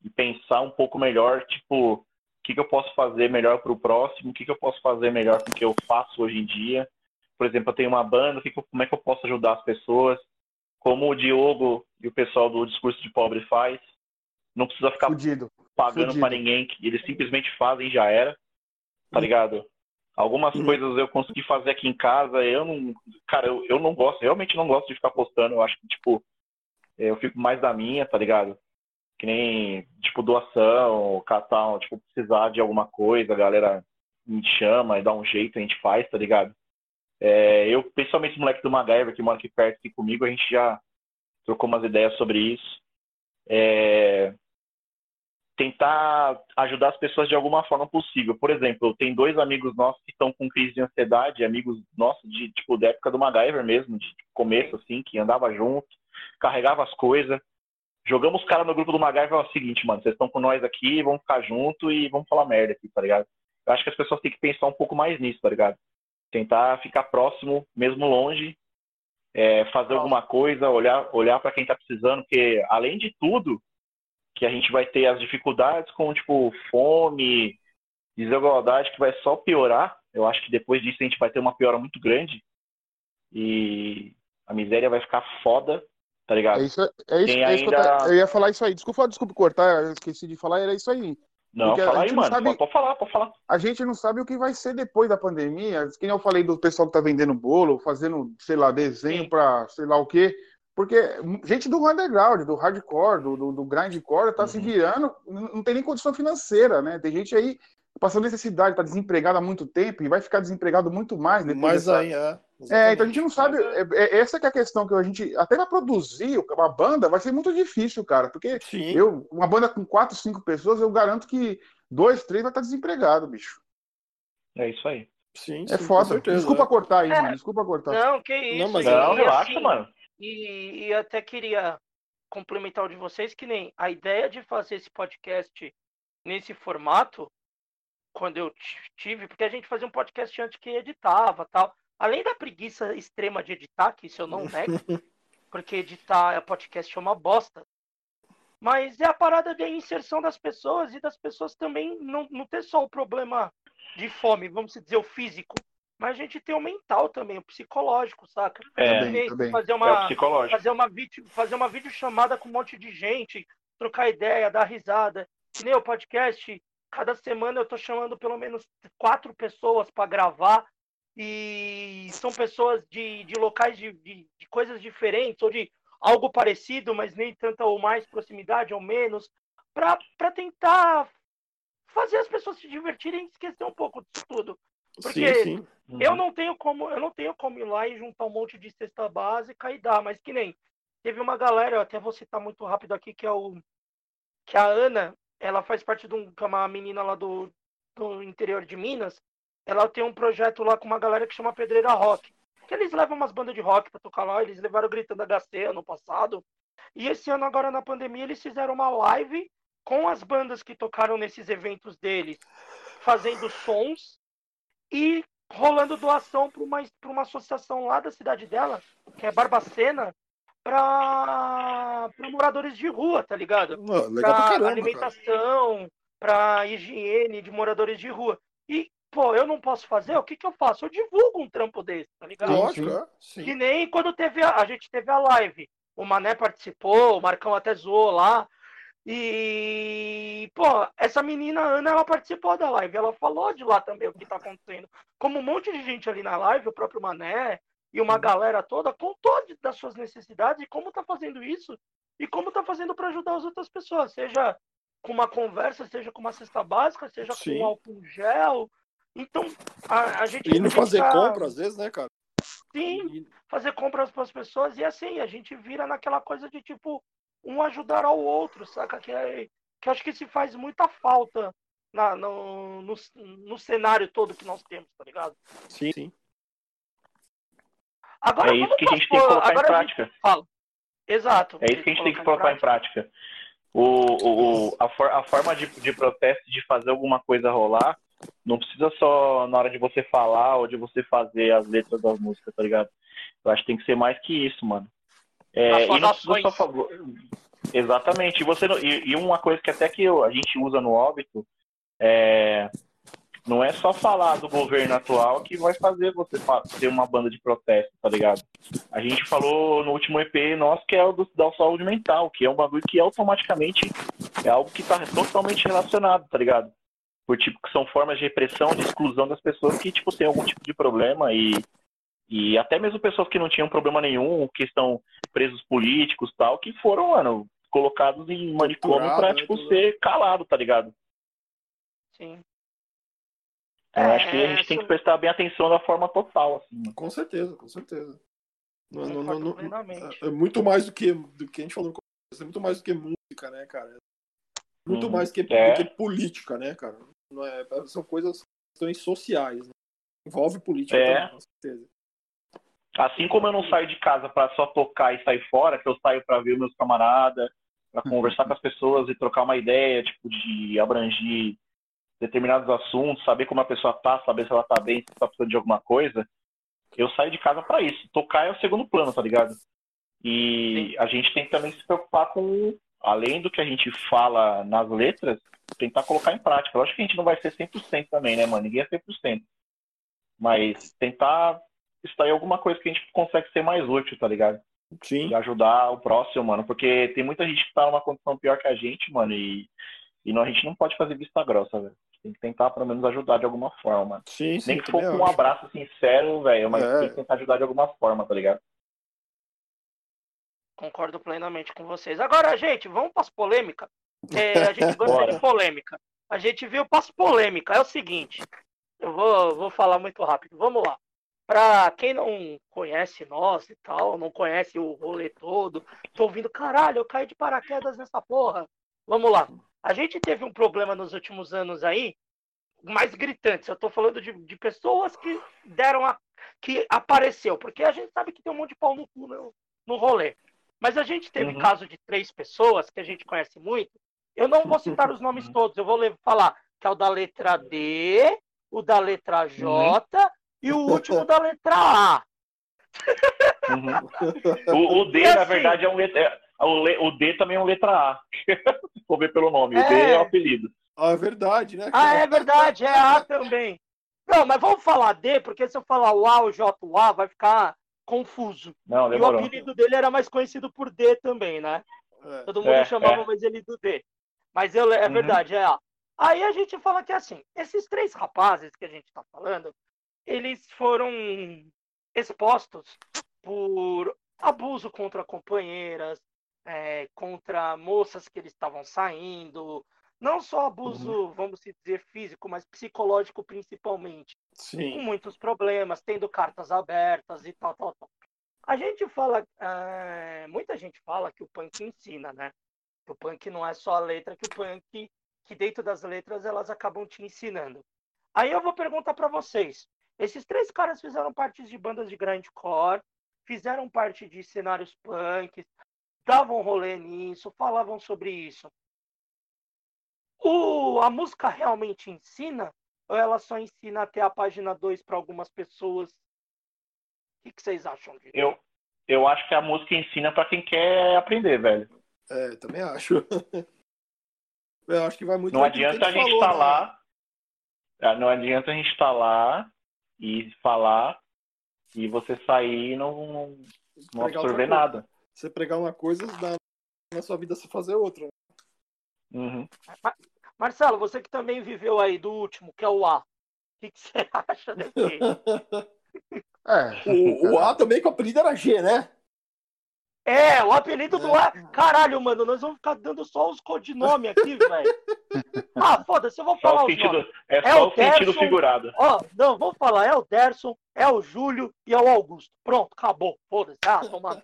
e pensar um pouco melhor, tipo, o que, que eu posso fazer melhor para o próximo, o que, que eu posso fazer melhor com o que eu faço hoje em dia. Por exemplo, eu tenho uma banda, que que eu, como é que eu posso ajudar as pessoas? Como o Diogo e o pessoal do Discurso de Pobre faz. Não precisa ficar Fudido. pagando para ninguém, eles simplesmente fazem e já era. Tá ligado? Algumas uhum. coisas eu consegui fazer aqui em casa, eu não. Cara, eu, eu não gosto, realmente não gosto de ficar postando. Eu acho que, tipo, eu fico mais da minha, tá ligado? Que nem, tipo, doação, catar, tipo, precisar de alguma coisa, a galera me chama e dá um jeito, a gente faz, tá ligado? É, eu, principalmente o moleque do MacGyver, que mora aqui perto aqui comigo, a gente já trocou umas ideias sobre isso. É, tentar ajudar as pessoas de alguma forma possível. Por exemplo, tem dois amigos nossos que estão com crise de ansiedade, amigos nossos de tipo da época do MacGyver mesmo, de começo assim, que andava junto, carregava as coisas. Jogamos os caras no grupo do MacGyver é o seguinte, mano, vocês estão com nós aqui, vamos ficar junto e vamos falar merda aqui, tá ligado? Eu acho que as pessoas têm que pensar um pouco mais nisso, tá ligado? Tentar ficar próximo, mesmo longe, é, fazer alguma coisa, olhar, olhar para quem tá precisando, porque além de tudo, que a gente vai ter as dificuldades com, tipo, fome, desigualdade, que vai só piorar. Eu acho que depois disso a gente vai ter uma piora muito grande. E a miséria vai ficar foda, tá ligado? É isso, é isso, é isso ainda... eu, eu, ia falar isso aí. Desculpa, desculpa cortar, eu esqueci de falar, era isso aí. Não, Porque fala aí, mano. Sabe... Pode falar, pode falar. A gente não sabe o que vai ser depois da pandemia. Quem eu falei do pessoal que tá vendendo bolo, fazendo, sei lá, desenho para sei lá o quê. Porque gente do underground, do hardcore, do, do, do grindcore, tá uhum. se virando, não tem nem condição financeira, né? Tem gente aí passando necessidade, tá desempregado há muito tempo e vai ficar desempregado muito mais. Mais dessa... aí, é. É, então a gente não sabe. É, é, essa que é a questão que a gente. Até para produzir uma banda vai ser muito difícil, cara. Porque Sim. eu, uma banda com quatro, cinco pessoas, eu garanto que dois, três vai estar desempregado, bicho. É isso aí. Sim, é sim, foda. Certeza, Desculpa é. cortar aí, é. mano. Desculpa cortar. Não, que isso. Não, mas não, relaxa, assim, mano. E, e até queria complementar o de vocês, que nem a ideia de fazer esse podcast nesse formato, quando eu tive, porque a gente fazia um podcast antes que editava tal. Além da preguiça extrema de editar, que isso eu não nego, [laughs] porque editar podcast é uma bosta. Mas é a parada de inserção das pessoas e das pessoas também não, não ter só o problema de fome, vamos dizer, o físico, mas a gente tem o mental também, o psicológico, saca? É, também, também. fazer uma é fazer uma vídeo, fazer uma videochamada com um monte de gente, trocar ideia, dar risada. Que nem o podcast, cada semana eu tô chamando pelo menos quatro pessoas para gravar e são pessoas de, de locais de, de, de coisas diferentes ou de algo parecido, mas nem tanta ou mais proximidade ou menos, para tentar fazer as pessoas se divertirem e esquecer um pouco disso tudo. Porque sim, sim. Uhum. eu não tenho como, eu não tenho como ir lá e juntar um monte de cesta básica e dar, mas que nem teve uma galera, eu até vou citar muito rápido aqui, que é o que a Ana, ela faz parte de um, é uma menina lá do, do interior de Minas, ela tem um projeto lá com uma galera que chama Pedreira Rock que eles levam umas bandas de rock para tocar lá, eles levaram gritando HC ano passado. E esse ano, agora na pandemia, eles fizeram uma live com as bandas que tocaram nesses eventos deles, fazendo sons e rolando doação para uma, uma associação lá da cidade dela, que é Barbacena, para moradores de rua, tá ligado? Para alimentação, para higiene de moradores de rua. E pô, eu não posso fazer, o que que eu faço? Eu divulgo um trampo desse, tá ligado? Lógico, é, sim. Que nem quando teve a, a gente teve a live. O Mané participou, o Marcão até zoou lá. E, pô, essa menina Ana, ela participou da live. Ela falou de lá também o que tá acontecendo. Como um monte de gente ali na live, o próprio Mané e uma uhum. galera toda contou das suas necessidades e como tá fazendo isso e como tá fazendo para ajudar as outras pessoas, seja com uma conversa, seja com uma cesta básica, seja Sim. com álcool gel, então, a, a gente. E não fazer tá... compra, às vezes, né, cara? Sim, fazer compras para as pessoas e assim, a gente vira naquela coisa de tipo, um ajudar ao outro, saca? Que, é, que acho que se faz muita falta na, no, no, no cenário todo que nós temos, tá ligado? Sim, sim. Agora, é isso que a gente tem que colocar em prática. Fala. Exato. É isso que a gente tem que colocar em prática. Em prática. O, o, o, a, for, a forma de, de protesto, de fazer alguma coisa rolar, não precisa só na hora de você falar ou de você fazer as letras das músicas, tá ligado? Eu acho que tem que ser mais que isso, mano. É, e não só favor. Exatamente. E, você e, e, uma coisa que até que eu, a gente usa no óbito é não é só falar do governo atual que vai fazer você ter uma banda de protesto, tá ligado? A gente falou no último EP nosso que é o do, da saúde mental, que é um bagulho que automaticamente é algo que tá totalmente relacionado, tá ligado? por tipo que são formas de repressão, de exclusão das pessoas que tipo têm algum tipo de problema e e até mesmo pessoas que não tinham problema nenhum, que estão presos políticos tal, que foram, mano, colocados em manicômio pra, tipo, né, ser calado, tá ligado? Sim. Então, é, acho que a gente tem que prestar bem atenção da forma total, assim. Com certeza, com certeza. Não, não, não, não, é muito mais do que, do que a gente falou é muito mais do que música, né, cara? Muito hum, mais do que, é. do que política, né, cara? Não é, são coisas questões sociais. Né? Envolve política é. também, com certeza. Assim como eu não saio de casa para só tocar e sair fora, que eu saio para ver meus camaradas, para uhum. conversar com as pessoas e trocar uma ideia, tipo, de abranger determinados assuntos, saber como a pessoa tá, saber se ela tá bem, se tá precisando de alguma coisa. Eu saio de casa para isso. Tocar é o segundo plano, tá ligado? E a gente tem que também se preocupar com, além do que a gente fala nas letras, tentar colocar em prática. Eu acho que a gente não vai ser 100% também, né, mano? Ninguém é 100%. Mas tentar extrair alguma coisa que a gente consegue ser mais útil, tá ligado? Sim. E ajudar o próximo, mano. Porque tem muita gente que tá numa condição pior que a gente, mano. E, e não, a gente não pode fazer vista grossa, velho. Tem que tentar, pelo menos, ajudar de alguma forma. Sim, sim, Nem que for com um abraço sincero, velho. Mas é. tem que tentar ajudar de alguma forma, tá ligado? Concordo plenamente com vocês. Agora, gente, vamos para as polêmicas. É, a gente [laughs] gosta de polêmica. A gente viu passo polêmica. É o seguinte, eu vou, vou falar muito rápido. Vamos lá. Pra quem não conhece nós e tal, não conhece o rolê todo, tô ouvindo, caralho, eu caí de paraquedas nessa porra. Vamos lá. A gente teve um problema nos últimos anos aí, mais gritante. Eu tô falando de, de pessoas que deram a. que apareceu, porque a gente sabe que tem um monte de pau no cu no, no rolê. Mas a gente teve uhum. caso de três pessoas que a gente conhece muito. Eu não vou citar os [laughs] nomes todos, eu vou falar que é o da letra D, o da letra J uhum. E o último da letra A. Uhum. O, o, D, assim, na verdade, é um letra. É, o, o D também é um letra A. [laughs] For ver pelo nome. É... O D é o apelido. Ah, é verdade, né? Ah, é verdade, é A também. Não, mas vamos falar D, porque se eu falar o A, o J, o A, vai ficar confuso. Não, e o apelido dele era mais conhecido por D também, né? É. Todo mundo é, chamava é. mais ele do D. Mas eu, é uhum. verdade, é A. Aí a gente fala que assim, esses três rapazes que a gente está falando, eles foram expostos por abuso contra companheiras, é, contra moças que eles estavam saindo, não só abuso, uhum. vamos dizer, físico, mas psicológico principalmente. Sim. Com muitos problemas, tendo cartas abertas e tal, tal, tal. A gente fala, é, muita gente fala que o punk ensina, né? Que o punk não é só a letra, que o punk, que dentro das letras elas acabam te ensinando. Aí eu vou perguntar para vocês: esses três caras fizeram parte de bandas de grindcore, fizeram parte de cenários punk, davam rolê nisso, falavam sobre isso. O, a música realmente ensina? Ou ela só ensina até a página 2 para algumas pessoas? O que, que, vocês acham disso? Eu, eu acho que a música ensina para quem quer aprender, velho. É, também acho. [laughs] eu acho que vai muito Não adianta a gente estar tá lá. É, não adianta a gente estar tá lá e falar e você sair e não, não absorver nada. Você pregar uma coisa, na sua vida você fazer outra. Uhum. Marcelo, você que também viveu aí do último, que é o A. O que, que você [laughs] acha desse? [laughs] é, o, o A também que o apelido era G, né? É, o apelido do A. Caralho, mano, nós vamos ficar dando só os codinomes aqui, [laughs] velho. Ah, foda-se, eu vou falar só o sentido, É só é o, o Derson, sentido figurado. Ó, não, vamos falar, é o Derson, é o Júlio e é o Augusto. Pronto, acabou. Foda-se. Ah, toma.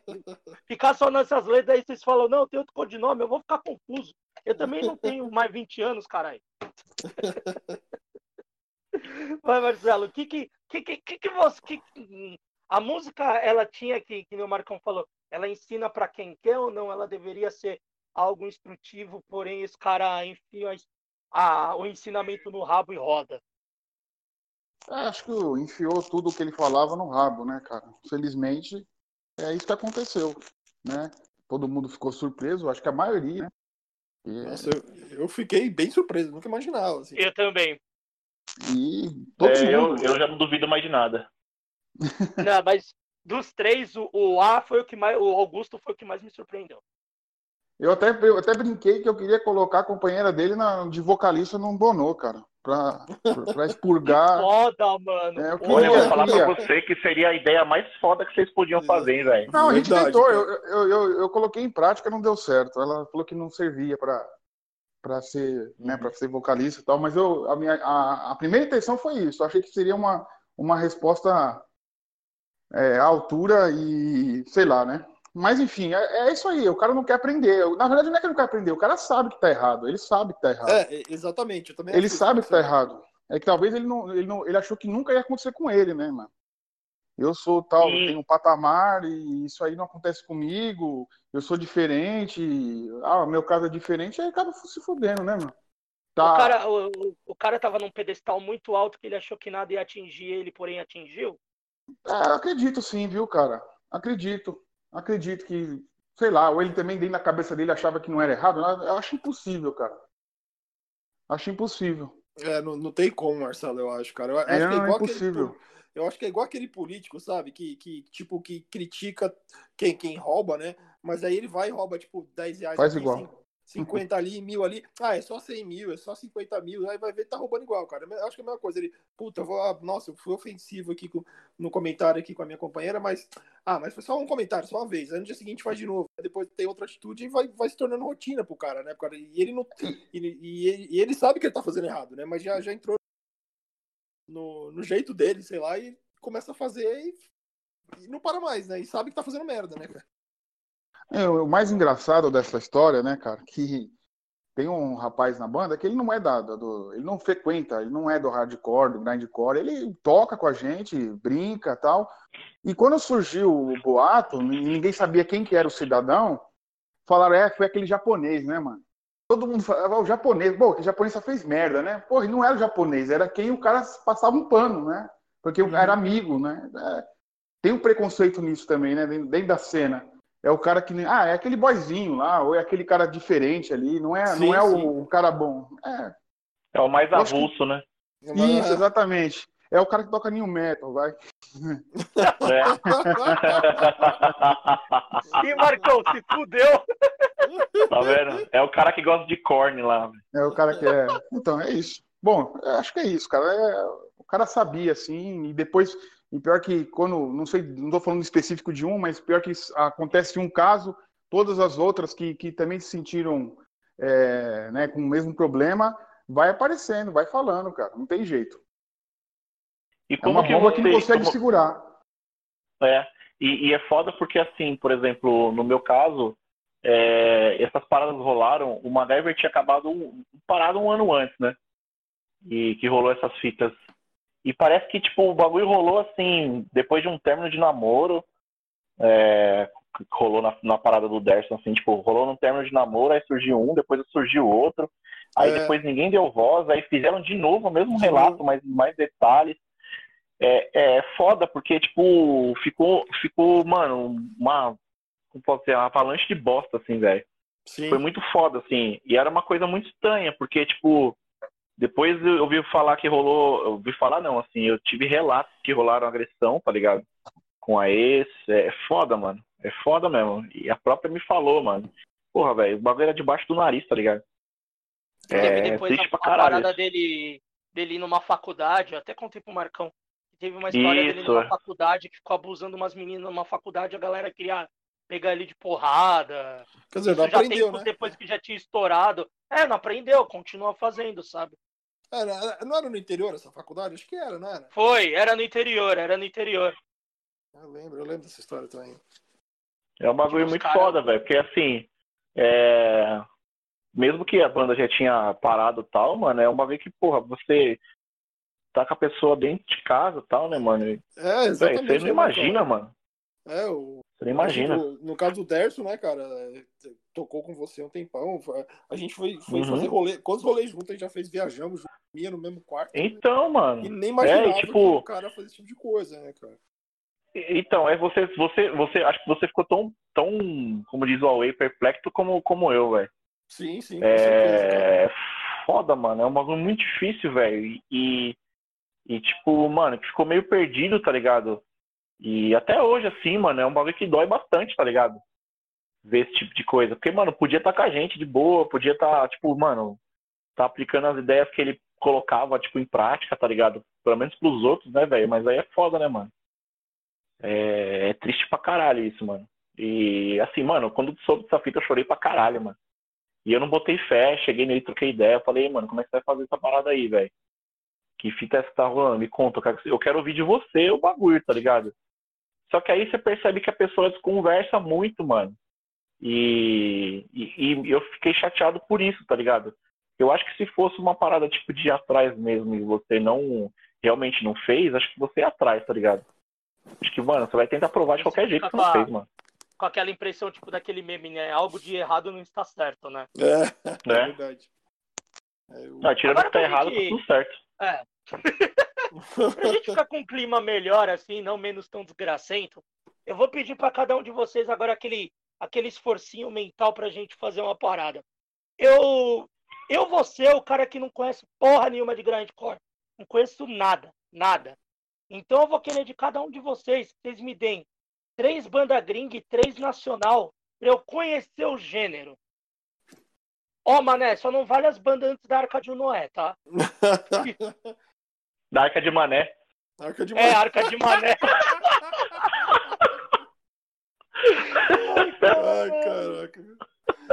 Ficar só nessas letras aí, vocês falam, não, tem outro codinome, eu vou ficar confuso. Eu também não tenho mais 20 anos, caralho. [laughs] Vai, Marcelo, o que que, que, que, que você. Que, a música, ela tinha que, que o Marcão falou, ela ensina para quem quer ou não? Ela deveria ser algo instrutivo, porém esse cara enfia a, o ensinamento no rabo e roda. É, acho que enfiou tudo o que ele falava no rabo, né, cara? Felizmente, é isso que aconteceu, né? Todo mundo ficou surpreso, acho que a maioria, né? E... Nossa, eu, eu, fiquei bem surpreso, nunca imaginava. Assim. Eu também. E é, eu, eu já não duvido mais de nada. [laughs] Não, mas dos três, o, o A foi o que mais. O Augusto foi o que mais me surpreendeu. Eu até, eu até brinquei que eu queria colocar a companheira dele na, de vocalista num Bonô, cara. Pra, pra expurgar. [laughs] foda, mano. É, eu, queria, Olha, eu vou falar pra você que seria a ideia mais foda que vocês podiam fazer, hein, velho. Não, a gente Verdade, tentou. Eu, eu, eu, eu, coloquei em prática, não deu certo. Ela falou que não servia pra, pra, ser, né, pra ser vocalista e tal. Mas eu, a, minha, a, a primeira intenção foi isso. Eu achei que seria uma, uma resposta é, à altura e sei lá, né? Mas enfim, é, é, isso aí. O cara não quer aprender. Na verdade, não é que ele não quer aprender. O cara sabe que tá errado. Ele sabe que tá errado. É, exatamente. Eu também ele sabe que tá errado. É que talvez ele não, ele não, ele achou que nunca ia acontecer com ele, né, mano? Eu sou tal, e... tenho um patamar e isso aí não acontece comigo. Eu sou diferente. Ah, meu caso é diferente. Aí acaba se fudendo, né, mano? Tá. O, cara, o, o cara tava num pedestal muito alto que ele achou que nada ia atingir ele, porém atingiu. É, acredito sim, viu, cara? Acredito acredito que, sei lá, ou ele também dentro da cabeça dele achava que não era errado. Eu acho impossível, cara. Acho impossível. É, não, não tem como, Marcelo, eu acho, cara. Eu acho é, que é, igual é impossível. Aquele, eu acho que é igual aquele político, sabe? Que, que tipo, que critica quem, quem rouba, né? Mas aí ele vai e rouba, tipo, 10 reais. Faz igual. 50 ali, mil ali. Ah, é só 100 mil, é só 50 mil. Aí vai ver, tá roubando igual, cara. Eu acho que é a mesma coisa. Ele, puta, eu vou, ah, nossa, eu fui ofensivo aqui com, no comentário aqui com a minha companheira, mas, ah, mas foi só um comentário, só uma vez. Aí no dia seguinte faz de novo. Depois tem outra atitude e vai, vai se tornando rotina pro cara, né? Cara? E ele não. E, e, ele, e ele sabe que ele tá fazendo errado, né? Mas já, já entrou no, no jeito dele, sei lá, e começa a fazer e, e não para mais, né? E sabe que tá fazendo merda, né, cara? É, o mais engraçado dessa história, né, cara, que tem um rapaz na banda que ele não é da, do, ele não frequenta, ele não é do hardcore, do grindcore, ele toca com a gente, brinca tal, E quando surgiu o boato, ninguém sabia quem que era o cidadão, falaram, é, foi aquele japonês, né, mano? Todo mundo falava, o japonês, pô, que o japonês só fez merda, né? Pô, não era o japonês, era quem o cara passava um pano, né? Porque uhum. era amigo, né? É, tem um preconceito nisso também, né? Dentro da cena. É o cara que. Ah, é aquele boyzinho lá, ou é aquele cara diferente ali, não é, sim, não é o, o, cara bom. É, é o mais avulso, que... né? Isso, exatamente. É o cara que toca new metal, vai. É. e Marcão, se fudeu. Tá vendo? É o cara que gosta de corne lá. É o cara que é. Então, é isso. Bom, acho que é isso, cara. É... O cara sabia, assim, e depois. E pior que quando. Não sei, não tô falando específico de um, mas pior que acontece um caso, todas as outras que, que também se sentiram é, né, com o mesmo problema, vai aparecendo, vai falando, cara. Não tem jeito. E como é uma que bomba você, que não consegue como... segurar. É. E, e, é foda porque, assim, por exemplo, no meu caso, é, essas paradas rolaram, o MacGyver tinha acabado um, parado um ano antes, né? E que rolou essas fitas. E parece que, tipo, o bagulho rolou assim, depois de um término de namoro, é, rolou na, na, parada do Derson, assim, tipo, rolou num término de namoro, aí surgiu um, depois surgiu outro, aí é. depois ninguém deu voz, aí fizeram de novo o mesmo relato, mas mais detalhes é, é foda, porque, tipo, ficou, ficou, mano, uma, como pode ser, uma avalanche de bosta, assim, velho. Foi muito foda, assim. E era uma coisa muito estranha, porque, tipo, depois eu ouvi falar que rolou. Eu ouvi falar, não, assim, eu tive relatos que rolaram agressão, tá ligado? Com a ex. É, é foda, mano. É foda mesmo. E a própria me falou, mano. Porra, velho, o bagulho era debaixo do nariz, tá ligado? É, depois triste a, pra caralho. A parada dele, dele ir numa faculdade, eu até contei pro Marcão. Teve uma história Isso. dele numa faculdade que ficou abusando umas meninas numa faculdade, a galera queria pegar ele de porrada. Quer dizer, não aprendeu, né? Depois que já tinha estourado. É, não aprendeu, continua fazendo, sabe? Era, não era no interior essa faculdade? Acho que era, não era? Foi, era no interior, era no interior. Eu lembro, eu lembro dessa história também. É um bagulho muito cara... foda, velho, porque assim, é... mesmo que a banda já tinha parado e tal, mano, é um bagulho que, porra, você tá com a pessoa dentro de casa e tal, né, mano? É, exatamente. Véio, você não imagina, mano. É, o. Você não imagina. No, no caso do Derso, né, cara? É, tocou com você um tempão. A gente foi, foi uhum. fazer rolê. Quantos rolês juntos a gente já fez? Viajamos, ia no mesmo quarto. Então, mano. E nem imaginava é, tipo... que o cara fazia esse tipo de coisa, né, cara? Então, é você, você, você, acho que você ficou tão, tão, como diz o Huawei, perplexo como, como eu, velho. Sim, sim, é... certeza, Foda, mano, é um bagulho muito difícil, velho. E, e, tipo, mano, que ficou meio perdido, tá ligado? E até hoje, assim, mano, é um bagulho que dói bastante, tá ligado? Ver esse tipo de coisa. Porque, mano, podia estar tá com a gente de boa, podia estar, tá, tipo, mano, tá aplicando as ideias que ele colocava, tipo, em prática, tá ligado? Pelo menos pros outros, né, velho? Mas aí é foda, né, mano? É... é, triste pra caralho isso, mano. E, assim, mano, quando soube dessa fita, eu chorei pra caralho, mano. E eu não botei fé, cheguei nele, troquei ideia, falei, mano, como é que você vai fazer essa parada aí, velho? Que fita é essa que tá rolando? Me conta, eu quero ouvir de você o bagulho, tá ligado? Só que aí você percebe que a pessoa desconversa muito, mano. E, e, e, eu fiquei chateado por isso, tá ligado? Eu acho que se fosse uma parada tipo de ir atrás mesmo e você não realmente não fez, acho que você ia atrás, tá ligado? Acho que, mano, você vai tentar provar de qualquer jeito que não fez, mano. Com aquela impressão, tipo, daquele meme, né? Algo de errado não está certo, né? É, é, é. verdade. É, eu... Não, tirando que tá errado, tá tudo certo. É. [laughs] pra gente ficar com um clima melhor, assim, não menos tão desgracento, eu vou pedir para cada um de vocês agora aquele, aquele esforcinho mental pra gente fazer uma parada. Eu, eu vou ser o cara que não conhece porra nenhuma de grindcore. Não conheço nada, nada. Então eu vou querer de cada um de vocês que vocês me deem três banda gringa e três nacional pra eu conhecer o gênero. Ó, oh, mané, só não vale as bandas antes da Arca de Noé, tá? [laughs] da Arca de Mané. Arca de Mané. É, Arca de Mané. Ai, caraca.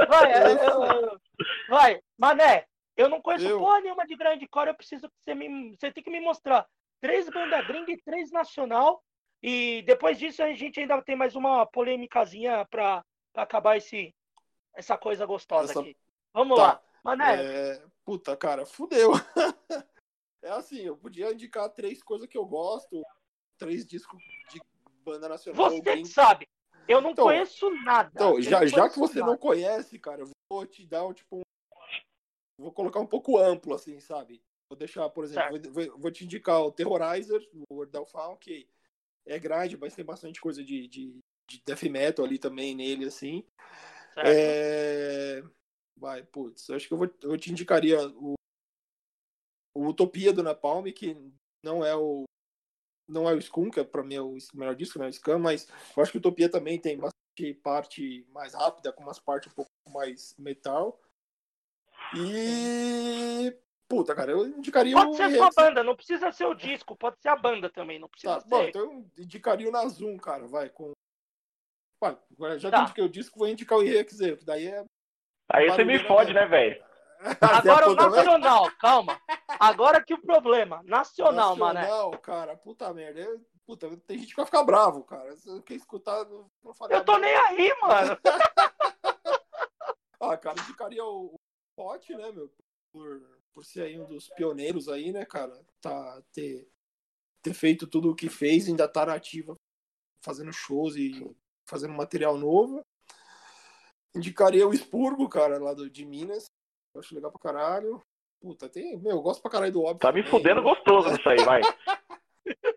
Vai, eu, eu, vai, Mané, eu não conheço eu... porra nenhuma de grande core, eu preciso que você me. Você tem que me mostrar três bandas gringa e três nacional. E depois disso a gente ainda tem mais uma polêmicazinha pra, pra acabar esse, essa coisa gostosa Essa... aqui. Vamos tá. lá. Mané. É... Puta, cara, fudeu. [laughs] é assim, eu podia indicar três coisas que eu gosto, três discos de banda nacional. Você que sabe. Eu não Então- conheço nada. Então, Eu já, já que você nada. não conhece, cara, eu vou te dar um tipo. um- Vou colocar um pouco amplo, assim, sabe? Vou deixar, por exemplo, vou, vou- te indicar o Terrorizer, o World of Fall, que é grande, mas tem bastante coisa de, de, de death metal ali também nele, assim. Certo. É... Vai, putz, acho que eu, vou, eu te indicaria o, o Utopia do Napalm, que não é o não é o Skun, que é pra mim é o melhor disco, né, o Scam, mas eu acho que o Utopia também tem bastante parte mais rápida, com umas partes um pouco mais metal. E puta, cara, eu indicaria Pode o ser sua Rex- banda, não precisa ser o disco, pode ser a banda também, não precisa Tá, ser. bom, então eu indicaria o Nazum, cara, vai com Vai, já que Tá. eu indiquei o disco, vou indicar o IRXZ, que daí é Aí você me Barulho, fode, né, né, velho? Agora o nacional, calma. Agora que o problema, nacional, mané. Nacional, cara, puta merda. Eu- puta, tem gente que vai ficar bravo, cara. Se quer escutar, não, não faria Eu tô nem aí, mano. [laughs] Ah, cara, indicaria o, o Pote, né, meu? Por, por ser aí um dos pioneiros aí, né, cara? Tá, ter, ter feito tudo o que fez, ainda tá ativa, fazendo shows e fazendo material novo. Indicaria o Expurgo, cara, lá do, de Minas. Eu acho legal pra caralho. Puta, tem. Meu, eu gosto pra caralho do óbvio. Tá me fudendo gostoso nisso aí, vai. [laughs]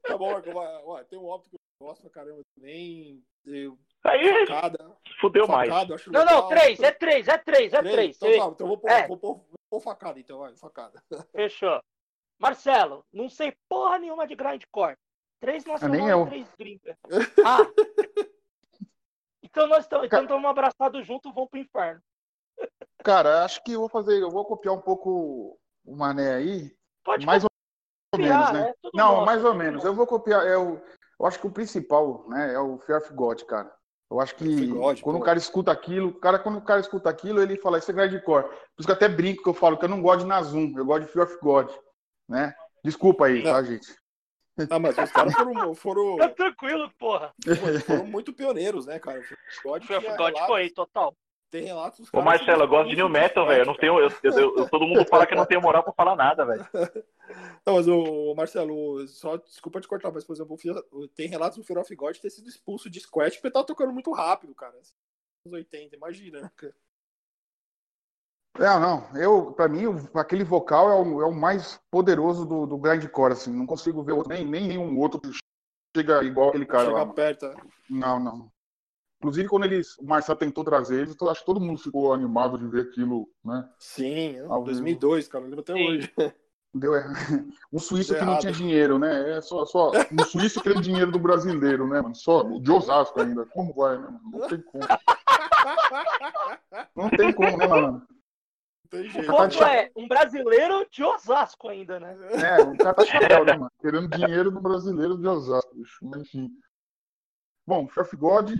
Tá bom, Marco, vai, vai. Tem um óbvio que eu gosto pra caramba também. Eu, Aí facada. fudeu mais. facada, acho Não, legal. não, três, é três, é três, é três. Então, tá, então eu vou pôr, É. vou, pôr, vou pôr facada, então, vai, facada. [laughs] Fechou. Marcelo, não sei porra nenhuma de grindcore. Três nacional nem eu. e três gringa. Ah. [laughs] Então nós estamos então estamos abraçados juntos, vamos pro inferno. Cara, acho que eu vou fazer, eu vou copiar um pouco o Mané aí, Pode mais ou copiar, menos, né? é Não, mais ou menos. Eu vou copiar, é o, eu acho que o principal, né, é o Fear of God, cara. Eu acho que God, quando pô. o cara escuta aquilo, o cara, quando o cara escuta aquilo, ele fala, isso é grindcore. Por isso que eu até brinco que eu falo que eu não gosto de Nazum, eu gosto de Fear of God, né? Desculpa aí, Não. tá, gente? Ah, mas os caras foram, foram, Tá tranquilo, porra. foram muito pioneiros, né, cara? O God, Fear of God relatos- foi, total. Tem relatos. dos Ô Marcelo, eu gosto de new metal, [laughs] velho. Eu não tenho. Eu, eu- eu- todo mundo fala que eu não tenho moral pra falar nada, velho. [laughs] Não, mas o Marcelo, só desculpa te cortar, mas por exemplo, tem relatos do Fear of God ter sido expulso de Squat porque ele tava tocando muito rápido, cara. Nos 80, imagina, cara? Não, não. Eu, pra mim, aquele vocal é o, é o mais poderoso do, do grindcore, assim. Não consigo ver outro, nem, nem nenhum outro que chega igual aquele cara Chega lá. perto. né? Não, não. Inclusive, quando eles, o Marcelo tentou trazer eles, eu acho que todo mundo ficou animado de ver aquilo, né? Sim, Ao vivo. 2002, cara, eu lembro até Sim. hoje. [laughs] Deu errado. [laughs] Um suíço Deu que não errado. tinha dinheiro, né? É só, só um suíço que tem dinheiro do brasileiro, né, mano? Só de Osasco ainda. Como vai, né, mano? Não tem como. Não tem como, né, mano? Não tem O jeito. Tá ponto é, um brasileiro de Osasco ainda, né? É, o cara tá chapéu, né, mano? Querendo dinheiro do brasileiro de Osasco, bicho. Mas, enfim. Bom, Chef God.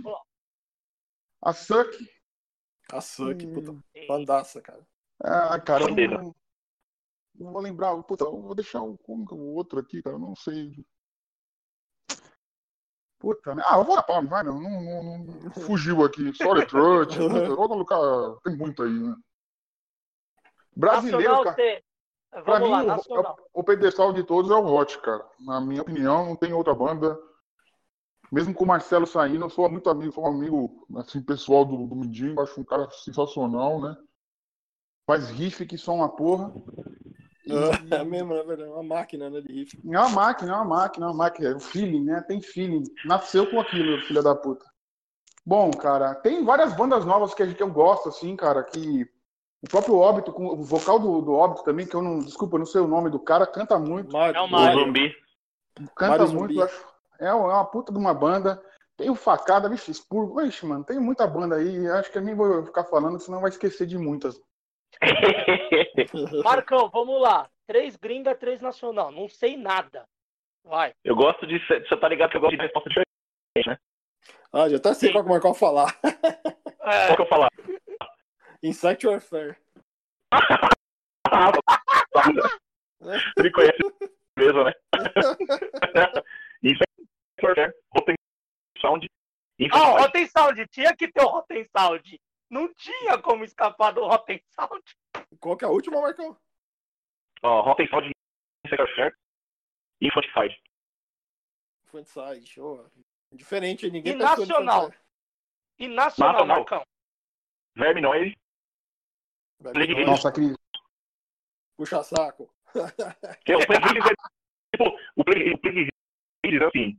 A Suck. A Suck, puta, Hum. bandaça, cara. Ah, cara, eu não, não vou lembrar. Puta, eu vou deixar é o outro aqui, cara. Eu não sei. Puta, né? Ah, eu vou na palma, vai, não, não, não, não- [laughs] fugiu aqui. Sorry, Trut. Puta, vou colocar. Tem muito aí, né? Brasileiro, Nacional, cara. Pra Vamos mim, lá, o, o pedestal de todos é o Hot, cara. Na minha opinião, não tem outra banda. Mesmo com o Marcelo saindo, eu sou muito amigo, sou um amigo assim, pessoal do, do Mindinho, acho um cara sensacional, né? Faz riff que só uma porra. E- [laughs] É mesmo, na verdade, é uma máquina, né, de riff. É uma máquina, é uma máquina, é uma máquina. É o feeling, né? Tem feeling. Nasceu com aquilo, filha da puta. Bom, cara, tem várias bandas novas que, a gente- eu gosto, assim, cara, que o próprio Óbito, com o vocal do, do Óbito também, que eu não, desculpa, eu não sei o nome do cara, canta muito. Mário, É o O Mário. zumbi. Canta Mário muito, Zumbi. eu acho. É uma é uma puta de uma banda. Tem o Facada, vixe, Expurgo. Vixe, mano, tem muita banda aí. Acho que eu nem vou ficar falando, senão vai esquecer de muitas. [laughs] Marcão, vamos lá. Três gringa, três nacional. Não sei nada. Vai. eu gosto de. Você tá ligado que eu gosto de resposta diferente, né? Ah, já tá sei qual que o Marcão falar. [laughs] É, Qual que eu falar? Insect Warfare. [laughs] Me conhece mesmo, né? Warfare, Rotten Sound. Ó, Infamous. Rotten Sound. Tinha que ter o Rotten Sound. Não tinha como escapar do Rotten Sound. Qual que é a última, Marcão? Ó, Rotten Sound, Warfare e Infanticide. Fantside, show. Diferente, ninguém E nacional? E nacional, Nacional. Marcão? Verminoide, Vai Plague vir, Ranger. Nossa, Cris. Puxa saco. que é o Plague é, tipo, o Plague, Ranger, assim,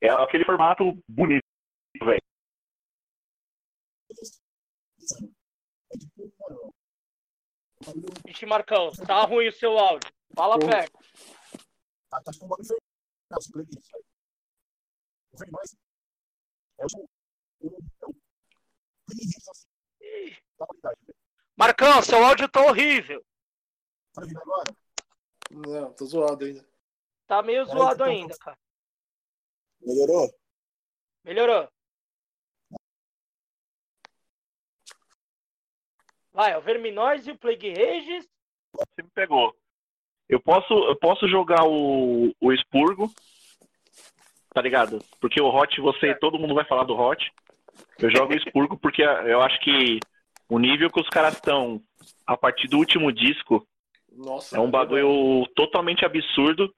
é aquele formato bonito, velho. Ixi, Marcão, tá ruim o seu áudio. Fala Pô. perto. Marcão, seu áudio tá horrível. Não, tô zoado ainda. Tá meio zoado ainda, cara. Melhorou? Melhorou. Vai, é o Verminóis e o Plague Regis. Você me pegou. Eu posso, eu posso jogar o, o expurgo, tá ligado? Porque o hot, você, todo mundo vai falar do hot. Eu jogo o [laughs] expurgo porque eu acho que o nível que os caras estão a partir do último disco Nossa. é um bagulho totalmente absurdo,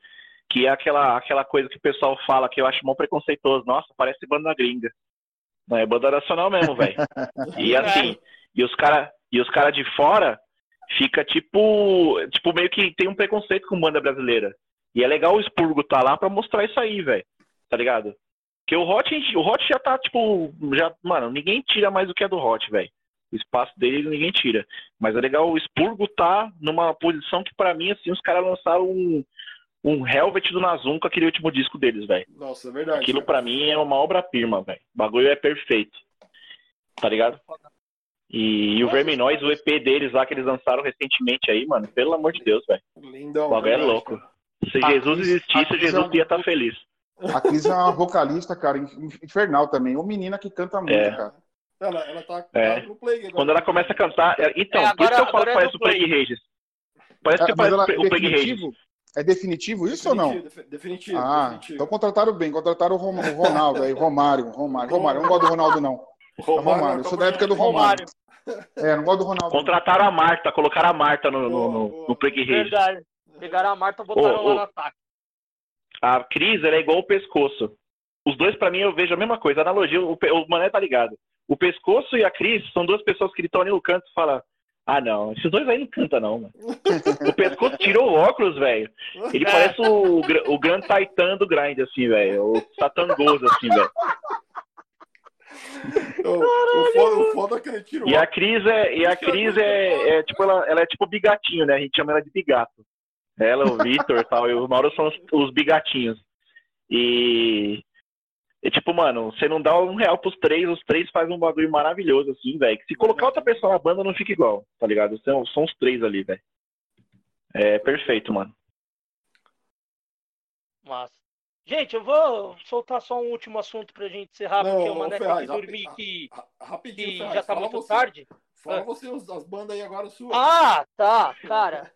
que é aquela, aquela coisa que o pessoal fala que eu acho mó preconceituoso. Nossa, parece banda gringa. Não, é banda nacional mesmo, velho. [laughs] E assim, e os cara, e os cara de fora fica tipo, tipo meio que tem um preconceito com banda brasileira. E é legal o Expurgo tá lá pra mostrar isso aí, velho. Tá ligado? Porque o Hot, o Hot já tá tipo, já, mano, ninguém tira mais do que é do Hot, velho. O espaço dele ninguém tira. Mas é legal o Expurgo tá numa posição que pra mim assim, os caras lançaram um um Helvet do Nazum com aquele último disco deles, velho. Nossa, é verdade. Aquilo cara. pra mim é uma obra-prima, velho. O bagulho é perfeito. Tá ligado? E, e o Verminóis, o EP deles lá que eles lançaram recentemente aí, mano, pelo amor de Deus, velho. Lindão. O bagulho é verdade, louco. Se A Jesus Cris- existisse, é Jesus um- ia estar feliz. A Cris é uma vocalista, cara, infernal também. Uma menina que canta muito, É. cara. Ela, ela tá, É. tá no play agora. Quando ela começa a cantar. é- Então, É, por isso que eu agora- falo que agora é parece o Plague Rages. Parece que É, parece ela, o Plague Rages. Definitivo? É definitivo isso ou não? Definitivo, Definitivo. Ah, definitivo. então contrataram bem, contrataram o Ronaldo aí, Romário, Romário, Romário. Eu não gosto do Ronaldo, não. É Romário, eu sou da época do Romário. É, não gosto do Ronaldo. não. Contrataram a Marta, colocaram a Marta no, no, no, no Rages. Verdade. Pegaram a Marta e botaram Ô, lá ô. no ataque. A Cris, ela é igual o pescoço. Os dois, pra mim, eu vejo a mesma coisa. Analogia, o, o Mané tá ligado. O pescoço e a Cris são duas pessoas que estão ali no canto e falam: Ah, não, esses dois aí não cantam, não, mano. O pescoço tirou o óculos, velho. Ele parece o, o Grand Titan do Grind, assim, velho. O Satangoso, assim, velho. O, o, foda, o foda é que ele tirou. E a Cris é, e a Cris é, é, tipo, ela, ela é tipo bigatinho, né? A gente chama ela de bigato. Ela, o Vitor e tal, e o Mauro são os, os bigatinhos. E. É tipo, mano, você não dá um real pros três, os três fazem um bagulho maravilhoso, assim, velho. Que se colocar outra pessoa na banda não fica igual, tá ligado? São, são os três ali, velho. É perfeito, mano. Massa. Gente, eu vou soltar só um último assunto pra gente encerrar, Não, porque o Mané tem Ferraz, que dormir, rapi- que, Ra- Rapidinho, que Ferraz, já tá muito você, tarde. Fala Ah. você as bandas aí agora suas. Ah, tá, [laughs] cara.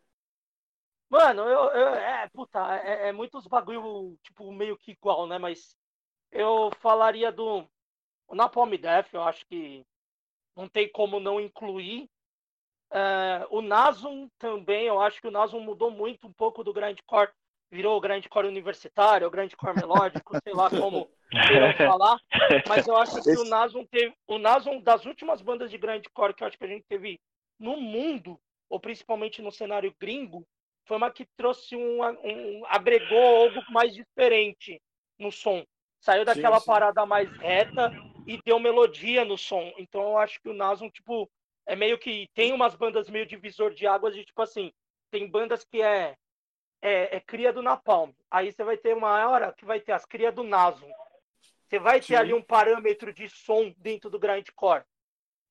Mano, eu, eu- é, puta, é, é muitos bagulho, tipo, meio que igual, né? Mas eu falaria do Napalm Death, eu acho que não tem como não incluir. É, o Nasum também, eu acho que o Nasum mudou muito um pouco do grindcore, virou o grindcore universitário, o grindcore melódico, sei lá como [laughs] falar. Mas eu acho que o Nasum teve. O Nasum, das últimas bandas de grindcore que eu acho que a gente teve no mundo, ou principalmente no cenário gringo, foi uma que trouxe um, um agregou algo mais diferente no som. Saiu daquela sim. parada mais reta e deu melodia no som. Então eu acho que o Nasum, tipo, é meio que tem umas bandas meio divisor de águas de tipo assim, tem bandas que é é, é cria do Napalm. Aí você vai ter uma hora que vai ter as cria do Nasum. Você vai ter Sim. ali um parâmetro de som dentro do grindcore.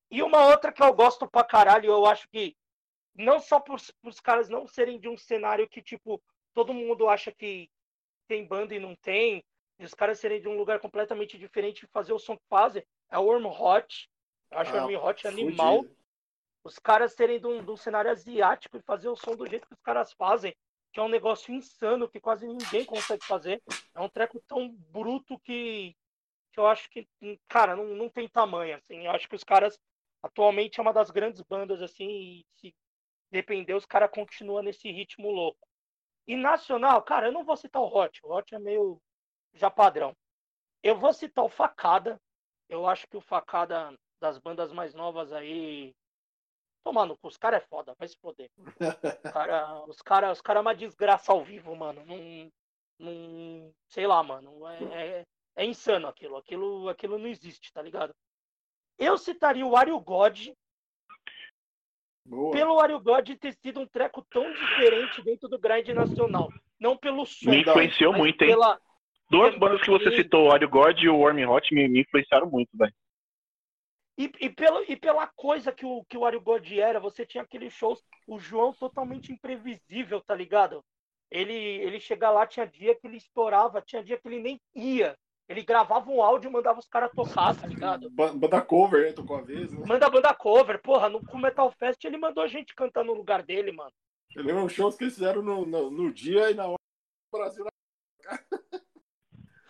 E uma outra que eu gosto pra caralho, eu acho que não só por os caras não serem de um cenário que, tipo, todo mundo acha que tem banda e não tem, e os caras serem de um lugar completamente diferente e fazer o som que fazem, é o Worm Hot. Eu acho o Ah, Worm Hot animal. fudido. Os caras serem de um, de um cenário asiático e fazer o som do jeito que os caras fazem, que é um negócio insano que quase ninguém consegue fazer. É um treco tão bruto que, que eu acho que, cara, não, não tem tamanho, assim. Eu acho que os caras, atualmente, é uma das grandes bandas, assim, e se depender, os caras continuam nesse ritmo louco. E nacional, cara, eu não vou citar o Hot. O Hot é meio já padrão. Eu vou citar o Facada. Eu acho que o Facada das bandas mais novas aí. Tomando, os caras é foda, vai se foder. [laughs] Cara, os caras os cara é uma desgraça ao vivo, mano. Não, não, sei lá, mano. É, é, é, insano aquilo. aquilo. Aquilo não existe, tá ligado? Eu citaria o Wario God. Boa. Pelo Wario God ter sido um treco tão diferente dentro do grind nacional. Não pelo som. Me influenciou muito, hein? Pela, Duas bandas que você citou, o Wario God e o Warm Hot, me, me influenciaram muito, velho. E, e, pelo, e pela coisa que o, que o Wario God era, você tinha aqueles shows, o João totalmente imprevisível, tá ligado? Ele, ele chega lá, tinha dia que ele estourava, tinha dia que ele nem ia. Ele gravava um áudio e mandava os caras tocar, tá ligado? Banda cover, né? Tocou a vez, né? Manda banda cover, porra. No Metal Fest ele mandou a gente cantar no lugar dele, mano. Eu lembro shows que eles fizeram no, no, no dia e na hora do Brasil. [laughs]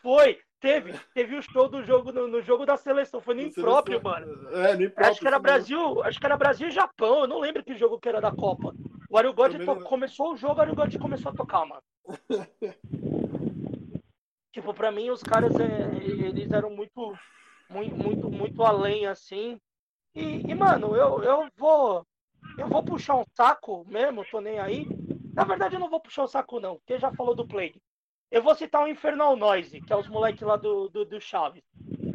Foi, teve. Teve o show do jogo no, no jogo da seleção. Foi no impróprio, mano. É, no impróprio. Acho que era Brasil, acho que era Brasil e Japão. Eu não lembro que jogo que era da Copa. O Ario God to... começou o jogo, o Ario God começou a tocar, mano. [laughs] tipo, pra mim, os caras, é, eles eram muito, muito, muito, muito além, assim. E, e, mano, eu, eu vou. Eu vou puxar um saco mesmo, tô nem aí. Na verdade, eu não vou puxar o saco, não, porque já falou do Plague. Eu vou citar o Infernal Noise, que é os moleques lá do, do, do, Chaves.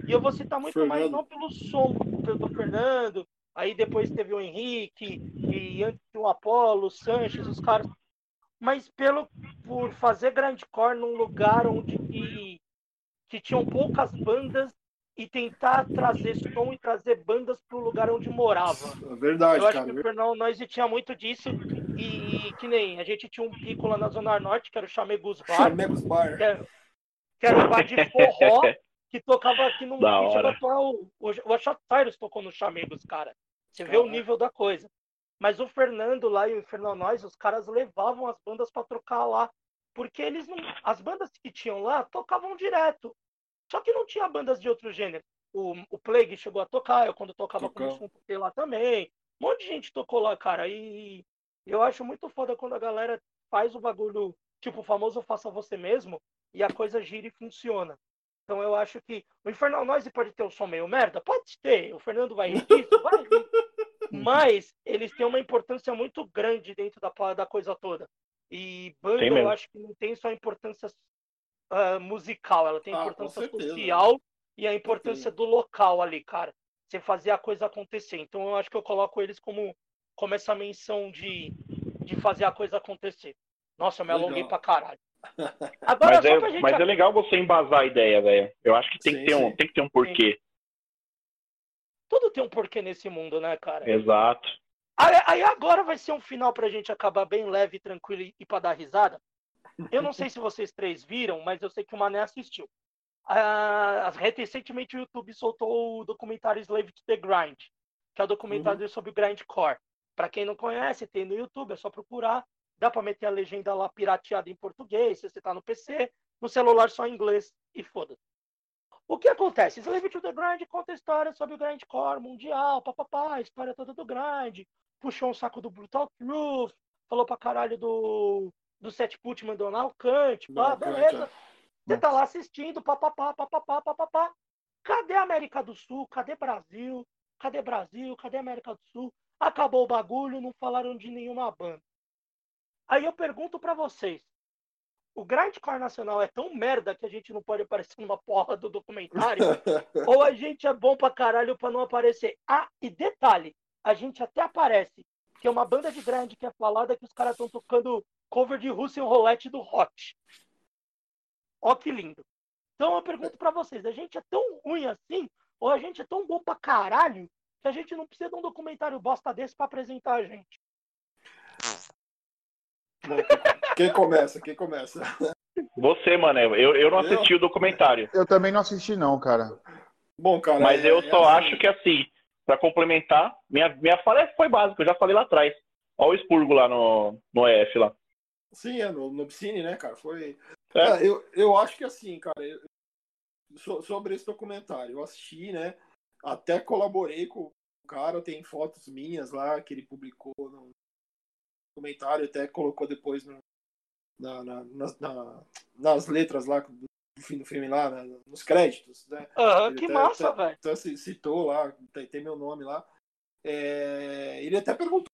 E eu vou citar muito Fernando. mais não pelo som do Fernando, aí depois teve o Henrique, e antes o Apolo, o Sanches, os caras. Mas pelo por fazer grindcore num lugar onde que, que tinham poucas bandas e tentar trazer som e trazer bandas para o lugar onde morava. É verdade, Eu acho cara. que o Fernão Noise tinha muito disso e que nem a gente tinha um pico lá na Zona Norte, que era o Chamegos Bar. Chamegos Bar. Que era, que era um bar de forró que tocava aqui no da o, o, tocou no Chamegos, cara. Você vê o nível da coisa. Mas o Fernando lá e o Fernão Noise, os caras levavam as bandas para trocar lá. Porque eles não. As bandas que tinham lá tocavam direto. Só que não tinha bandas de outro gênero. O, o Plague chegou a tocar, eu quando tocava Tocou. com o lá também. Um monte de gente tocou lá, cara. E eu acho muito foda quando a galera faz o bagulho, tipo o famoso faça você mesmo, e a coisa gira e funciona. Então eu acho que o Infernal Noise pode ter um som meio merda? Pode ter. O Fernando vai rir disso? Vai rir. [laughs] Mas eles têm uma importância muito grande dentro da, da coisa toda. E banda, eu acho que não tem só importância uh, musical, ela tem a ah, importância social e a importância Sim. do local ali, cara. Você fazer a coisa acontecer. Então eu acho que eu coloco eles como, como essa menção de, de fazer a coisa acontecer. Nossa, eu me alonguei pra caralho. [laughs] Agora, mas, é, gente... mas é legal você embasar a ideia, velho. Eu acho que tem, sim, que ter um, tem que ter um porquê. Sim. Tudo tem um porquê nesse mundo, né, cara? Exato. Aí, aí, agora vai ser um final pra gente acabar bem leve, tranquilo e pra dar risada. Eu não sei se vocês três viram, mas eu sei que o Mané assistiu. Uh, recentemente o YouTube soltou o documentário Slave to the Grind, que é o documentário uhum. sobre o grindcore. Para quem não conhece, tem no YouTube, é só procurar. Dá para meter a legenda lá pirateada em português, se você está no PC, no celular só em inglês e foda-se. O que acontece? Slave to the Grind conta a história sobre o grindcore mundial, papapá, a história toda do grind, puxou um saco do Brutal Truth, falou pra caralho do do Seth Putman do Alcante, pá, beleza. É. Você tá lá assistindo, papapá, papapá, papapá. Cadê América do Sul? Cadê Brasil? Cadê Brasil? Cadê América do Sul? Acabou o bagulho, não falaram de nenhuma banda. Aí eu pergunto para vocês, o grindcore nacional é tão merda que a gente não pode aparecer numa porra do documentário? [laughs] ou a gente é bom pra caralho pra não aparecer? Ah, e detalhe, a gente até aparece, que é uma banda de grande que é falada que os caras estão tocando cover de Russian Roulette do Hot. Ó que lindo. Então eu pergunto para vocês, a gente é tão ruim assim, ou a gente é tão bom pra caralho, que a gente não precisa de um documentário bosta desse para apresentar a gente. Bom, quem começa? Quem começa? Você, mano. Eu, eu não assisti eu? o documentário. Eu também não assisti, não, cara. Bom, cara. Mas é, eu só é assim. acho que assim, para complementar, minha, minha fala foi básica, eu já falei lá atrás. Olha o expurgo lá no, no EF lá. Sim, é no, no Piscine, né, cara? Foi. É. eu, eu acho que assim, cara, eu, sobre esse documentário, eu assisti, né? Até colaborei com o cara, tem fotos minhas lá que ele publicou no documentário, até colocou depois no, na, na, na, nas letras lá do fim do filme lá, né, nos créditos, né? Aham, que até, massa, velho. Então, citou lá, tem, tem meu nome lá. É, ele até perguntou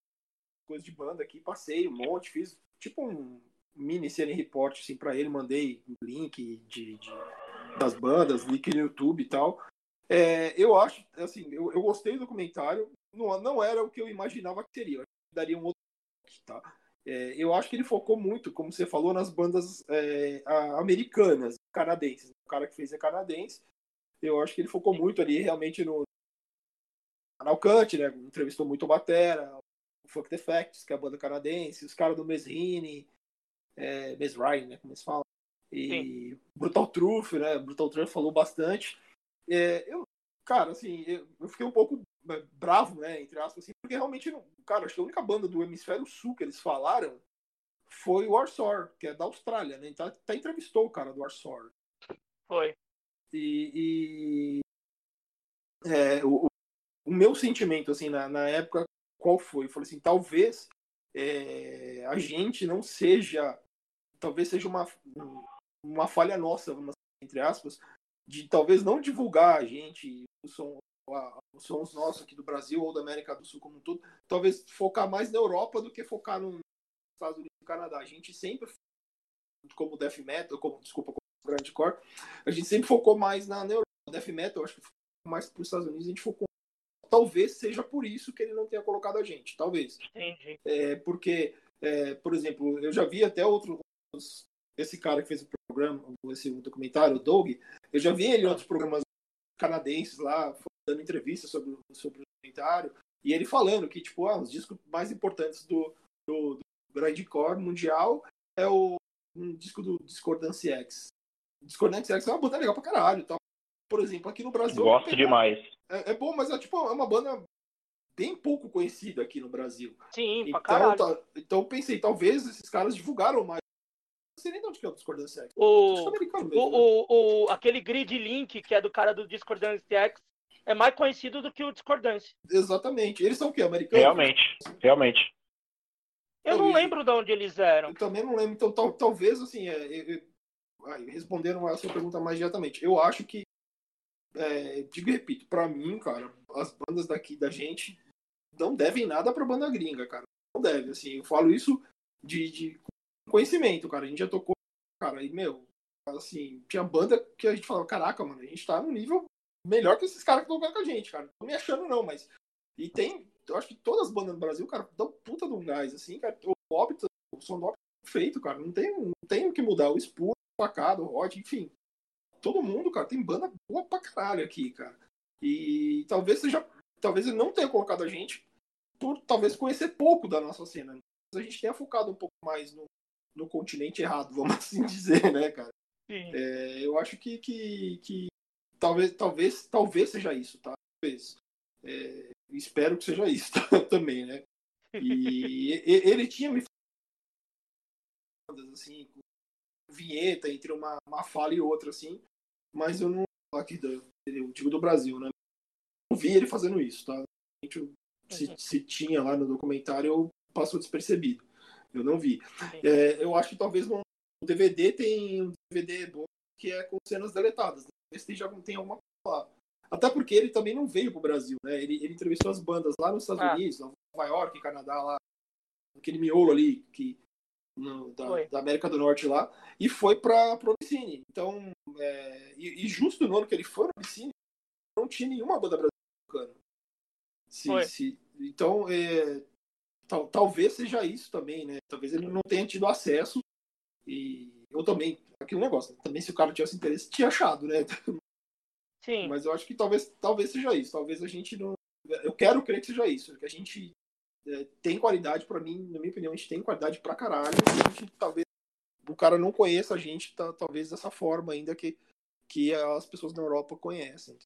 coisa de banda aqui, passei um monte, fiz tipo um mini série report assim para ele, mandei link de, de, das bandas, link no YouTube e tal. É, eu acho, assim, eu, eu gostei do documentário, não, não era o que eu imaginava que seria, eu daria um outro tá? É, eu acho que ele focou muito, como você falou, nas bandas é, americanas, canadenses. O cara que fez é canadense. Eu acho que ele focou muito ali realmente no Canal Cut, né? Entrevistou muito o Batera, o Funk the Facts, que é a banda canadense, os caras do Mesrine, é, Mesrine, né? Como eles falam. E Sim. Brutal Truth, né? Brutal Truth falou bastante. É, eu, cara, assim, eu, eu, fiquei um pouco é, bravo, né? Entre aspas, assim, porque realmente, cara, acho que a única banda do Hemisfério Sul que eles falaram foi o Warsaw, que é da Austrália, né? Então até entrevistou o cara do Warsaw. Foi. E, e é, o, o, meu sentimento, assim, na, na época, qual foi? Eu falei assim, talvez é, a gente não seja, talvez seja uma, uma falha nossa, entre aspas, de talvez não divulgar a gente, o som, os sons nossos aqui do Brasil ou da América do Sul como um todo, talvez focar mais na Europa do que focar nos Estados Unidos e no Canadá. A gente sempre, como death metal, como, desculpa, como grindcore, a gente sempre focou mais na, na Europa. Death metal, acho que mais para os Estados Unidos, a gente focou. Talvez seja por isso que ele não tenha colocado a gente, talvez. Entendi. É, porque, é, por exemplo, eu já vi até outros. Esse cara que fez o programa, esse documentário, o Doug, eu já vi ele em outros programas canadenses lá, dando entrevista sobre, sobre o documentário, e ele falando que, tipo, ah, os discos mais importantes do, do, do grindcore mundial é o um disco do Discordance X. Discordance X é uma banda legal pra caralho. Tá? Por exemplo, aqui no Brasil. Gosto demais. É, é, bom, mas é, tipo, é uma banda bem pouco conhecida aqui no Brasil. Sim, então, caralho. Tá, então pensei, talvez esses caras divulgaram mais. Não sei nem de onde que é o Discordance X. O, mesmo, o, né? o, o, aquele grid link que é do cara do Discordance X é mais conhecido do que o Discordância. Exatamente. Eles são o quê? Americanos? Realmente, realmente. Eu não lembro de onde eles eram. Eu também não lembro. Então, tal, talvez, assim, é, respondendo a sua pergunta mais diretamente, eu acho que, é, digo e repito, pra mim, cara, as bandas daqui da gente não devem nada pra banda gringa, cara. Não deve, assim. Eu falo isso de, de conhecimento, cara. A gente já tocou, cara, e, meu, assim, tinha banda que a gente falava, caraca, mano, a gente tá no nível melhor que esses caras que estão jogando com a gente, cara. Não me achando, não, mas. E tem. Eu acho que todas as bandas do Brasil, cara, dão puta de um gás, assim, cara. O Óbito, o som do Óbito é feito, cara. Não tem, não tem o que mudar. O Spur, o Facado, o Rod, enfim. Todo mundo, cara, tem banda boa pra caralho aqui, cara. E talvez seja. Talvez ele não tenha colocado a gente por talvez conhecer pouco da nossa cena. A gente tenha focado um pouco mais no, no continente errado, [laughs] vamos assim dizer, né, cara? É, eu acho que, que, que talvez, talvez, talvez seja isso, tá? Talvez. É, espero que seja isso tá? [laughs] também, né? E ele tinha me assim, vinheta entre uma, uma fala e outra, assim, mas eu não aqui do, eu digo do Brasil, né? Não vi ele fazendo isso, tá? Se, se tinha lá no documentário, passou despercebido. Eu não vi. É, eu acho que talvez no DVD tem um DVD bom que é com cenas deletadas. Né? já tem alguma coisa lá. Até porque ele também não veio pro Brasil, né? Ele, ele entrevistou as bandas lá nos Estados ah. Unidos, Nova York, Canadá, lá, aquele miolo ali que, no, da, da, América do Norte lá, e foi para pro Abissine. Então, é, e, e, justo no ano que ele foi no Abissine, não tinha nenhuma banda brasileira se, se, então, é, tal, talvez seja isso também, né? Talvez ele não tenha tido acesso e eu também, aquele negócio, também se o cara tivesse interesse, tinha achado, né? [laughs] Sim. Mas eu acho que talvez, talvez seja isso. Talvez a gente não. Eu quero crer que seja isso. Que a gente é, tem qualidade, para mim, na minha opinião, a gente tem qualidade pra caralho. A gente talvez. O cara não conheça a gente, tá, talvez dessa forma ainda que, que as pessoas na Europa conhecem.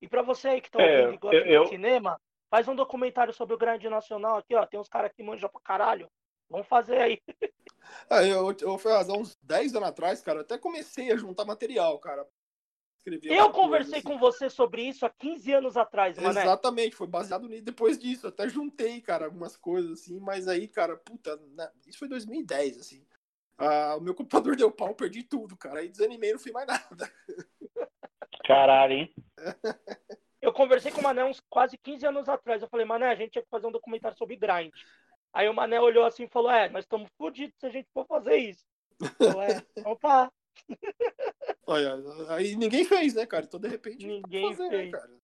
E para você aí que tá é, ouvindo e gosta eu, de cinema, faz um documentário sobre o Grande Nacional aqui, ó. Tem uns caras que manjam pra caralho. Vamos fazer aí. [laughs] É, eu, eu, há uns 10 anos atrás, cara, até comecei a juntar material, cara. Eu conversei coisa, assim. com você sobre isso há 15 anos atrás, mano. Exatamente, foi baseado nisso. Depois disso, até juntei, cara, algumas coisas assim, mas aí, cara, puta, né, isso foi 2010, assim. ah, o meu computador [laughs] deu pau, perdi tudo, cara. Aí desanimei, não fiz mais nada. Caralho, hein? [laughs] Eu conversei com o Mané uns quase 15 anos atrás. Eu falei, Mané, a gente tinha que fazer um documentário sobre grind. Aí o Mané olhou assim e falou, é, nós estamos fodidos se a gente for fazer isso. Eu, é, [laughs] então tá. Olha, aí ninguém fez, né, cara? Então, de repente, Ninguém fazer, né, fez. cara?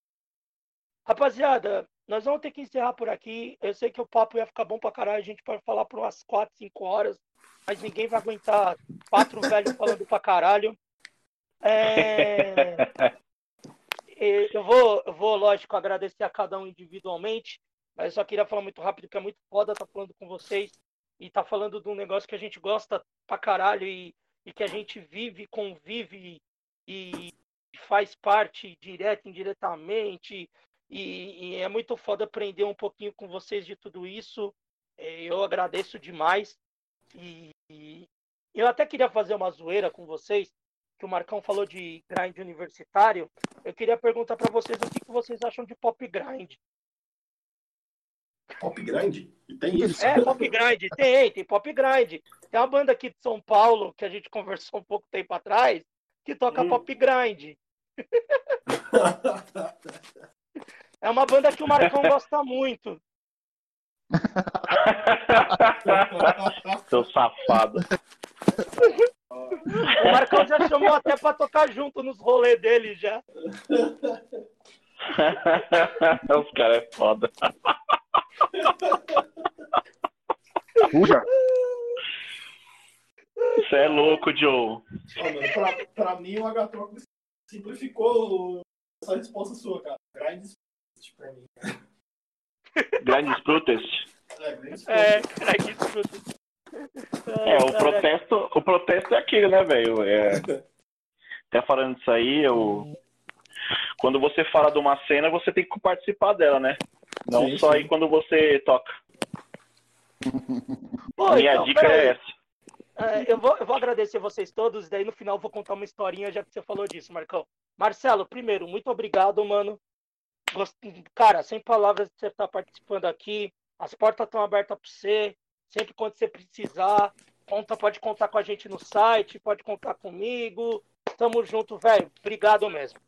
Rapaziada, nós vamos ter que encerrar por aqui. Eu sei que o papo ia ficar bom pra caralho. A gente pode falar por umas 4, 5 horas. Mas ninguém vai aguentar quatro [laughs] velhos falando pra caralho. É... [laughs] E Eu vou, eu vou, lógico, agradecer a cada um individualmente. Mas eu só queria falar muito rápido, que é muito foda estar falando com vocês. E tá falando de um negócio que a gente gosta pra caralho e, e que a gente vive, convive e, faz parte direta, indiretamente. E, e é muito foda aprender um pouquinho com vocês de tudo isso. É, Eu agradeço demais. E, e eu até queria fazer uma zoeira com vocês, que o Marcão falou de grind universitário. Eu queria perguntar para vocês o que, que vocês acham de pop grind. Pop grande? E tem isso. É, pop grind, tem, tem pop grind. Tem uma banda aqui de São Paulo, que a gente conversou um pouco tempo atrás, que toca Hum. pop grind. [laughs] É uma banda que o Marcão gosta muito. Seu safado. [laughs] O Marcão já chamou até pra tocar junto nos rolês dele já. [laughs] Os caras é foda. Puxa. Você é louco, Joe. Mano, pra, pra mim, o Agatroc simplificou essa resposta sua, cara. Grind pra mim. Grandes protest. É, grind É, cara, que escuta. É, o protesto, o protesto é aquele, né, velho? É, até falando disso aí, eu. Quando você fala de uma cena, você tem que participar dela, né? Não Sim, só sim. aí quando você toca. Pô, Minha então, dica peraí. é essa. É, eu, vou, eu vou agradecer vocês todos, daí no final eu vou contar uma historinha, já que você falou disso, Marcão. Marcelo, primeiro, muito obrigado, mano. Gost- Cara, sem palavras de você estar participando aqui. As portas estão abertas para você. Sempre quando você precisar, conta, pode contar com a gente no site, pode contar comigo. Tamo junto, velho. Obrigado mesmo.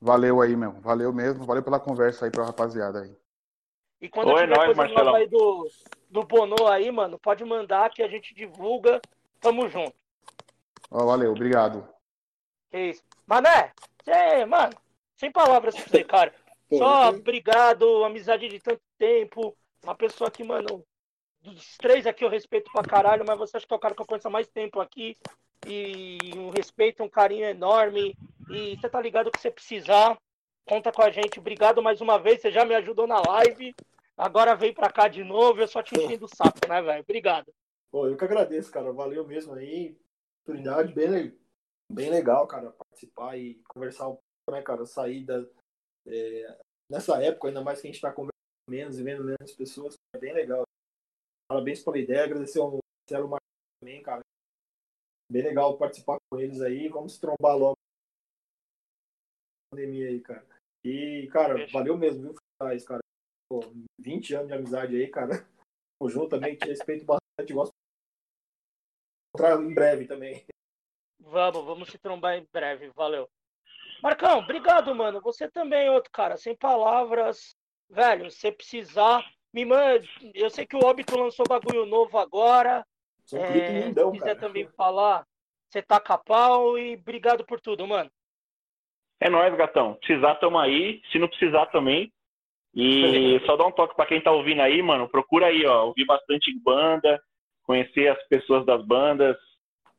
Valeu aí, meu. Valeu mesmo. Valeu pela conversa aí pra rapaziada aí. E quando Oi, tiver nóis, coisa nova aí do, do Bono aí, mano, pode mandar que a gente divulga. Tamo junto. Ó, valeu, obrigado. Que isso. Mané, cê, mano, sem palavras pra você, cara. Só obrigado, amizade de tanto tempo. Uma pessoa que, mano, dos três aqui eu respeito pra caralho, mas você acha que é o cara que eu conheço há mais tempo aqui. E um respeito, um carinho enorme. E você tá ligado que você precisar, conta com a gente. Obrigado mais uma vez, você já me ajudou na live. Agora vem pra cá de novo, eu só te enchendo o saco, né, velho? Obrigado. Pô, eu que agradeço, cara. Valeu mesmo aí. Oportunidade bem, bem legal, cara, participar e conversar um pouco, né, cara? Sair da. é, nessa época, ainda mais que a gente tá conversando menos e vendo menos pessoas, é bem legal. Parabéns pela ideia, agradecer ao Marcelo Marcos também, cara. Bem legal participar com eles aí. Vamos se trombar logo pandemia aí, cara. E, cara, Fechou. valeu mesmo, viu, Faz, cara? Pô, 20 anos de amizade aí, cara. [laughs] O João também te respeito bastante, gosto encontrar em breve também. Vamos, vamos se trombar em breve. Valeu. Marcão, obrigado, mano. Você também, outro cara, sem palavras. Velho, se você precisar, me manda. Eu sei que o Óbito lançou bagulho novo agora. Sou um É, lindão, se quiser cara. também falar, você tá pau e obrigado por tudo, mano. É nóis, gatão. Precisar, tamo aí. Se não precisar também. E [laughs] só dá um toque pra quem tá ouvindo aí, mano. Procura aí, ó. Ouvir bastante banda, conhecer as pessoas das bandas,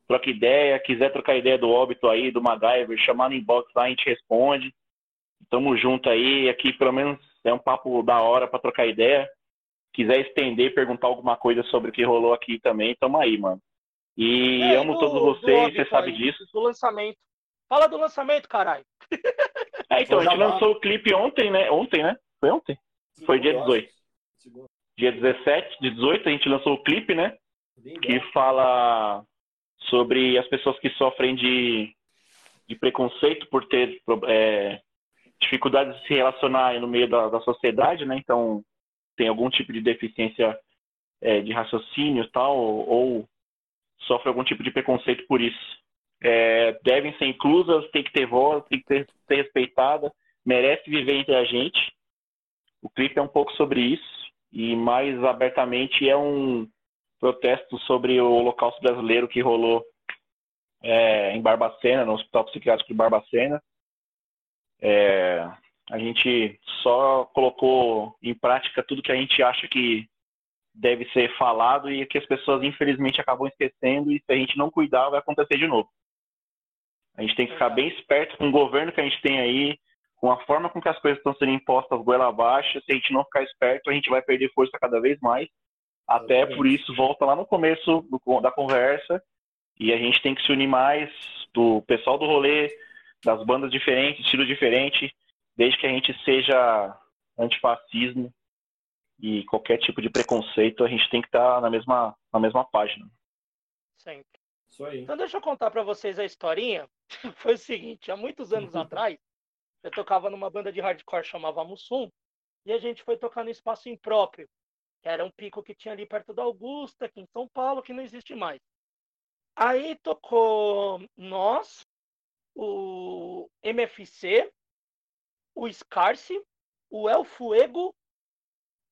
troca ideia. Quiser trocar ideia do óbito aí, do MacGyver, chamar no inbox lá, a gente responde. Tamo junto aí. Aqui, pelo menos, é um papo da hora pra trocar ideia. Quiser estender, perguntar alguma coisa sobre o que rolou aqui também, tamo aí, mano. E É, amo do- todos do vocês, você sabe aí, disso. Do lançamento. Fala do lançamento, caralho. É, então, a gente lançou o clipe ontem, né? Ontem, né? Foi ontem? Foi dia 18. Segundo. Dia 17 de 18, a gente lançou o clipe, né? Lindão. Que fala sobre as pessoas que sofrem de, de preconceito por ter é, dificuldade de se relacionar no meio da, da sociedade, né? Então, tem algum tipo de deficiência é, de raciocínio tal, ou, ou sofrem algum tipo de preconceito por isso. É, devem ser inclusas, tem que ter voz, tem que ter, ser respeitada, merece viver entre a gente. O clipe é um pouco sobre isso e mais abertamente é um protesto sobre o Holocausto brasileiro que rolou é, em Barbacena, no Hospital Psiquiátrico de Barbacena. É, a gente só colocou em prática tudo que a gente acha que deve ser falado e que as pessoas infelizmente acabam esquecendo e se a gente não cuidar vai acontecer de novo. A gente tem que ficar bem esperto com o governo que a gente tem aí, com a forma com que as coisas estão sendo impostas goela abaixo. Se a gente não ficar esperto, a gente vai perder força cada vez mais. Até por isso, volta lá no começo do, da conversa e a gente tem que se unir mais do pessoal do rolê, das bandas diferentes, estilo diferente, desde que a gente seja antifascismo e qualquer tipo de preconceito, a gente tem que estar na mesma, na mesma página. Sempre. Isso aí. Então deixa eu contar para vocês a historinha. [laughs] Foi o seguinte, há muitos anos atrás, eu tocava numa banda de hardcore chamava Mussum, e a gente foi tocar no espaço impróprio, que era um pico que tinha ali perto da Augusta, aqui em São Paulo, que não existe mais. Aí tocou nós, o MFC, o Scarce, o El Fuego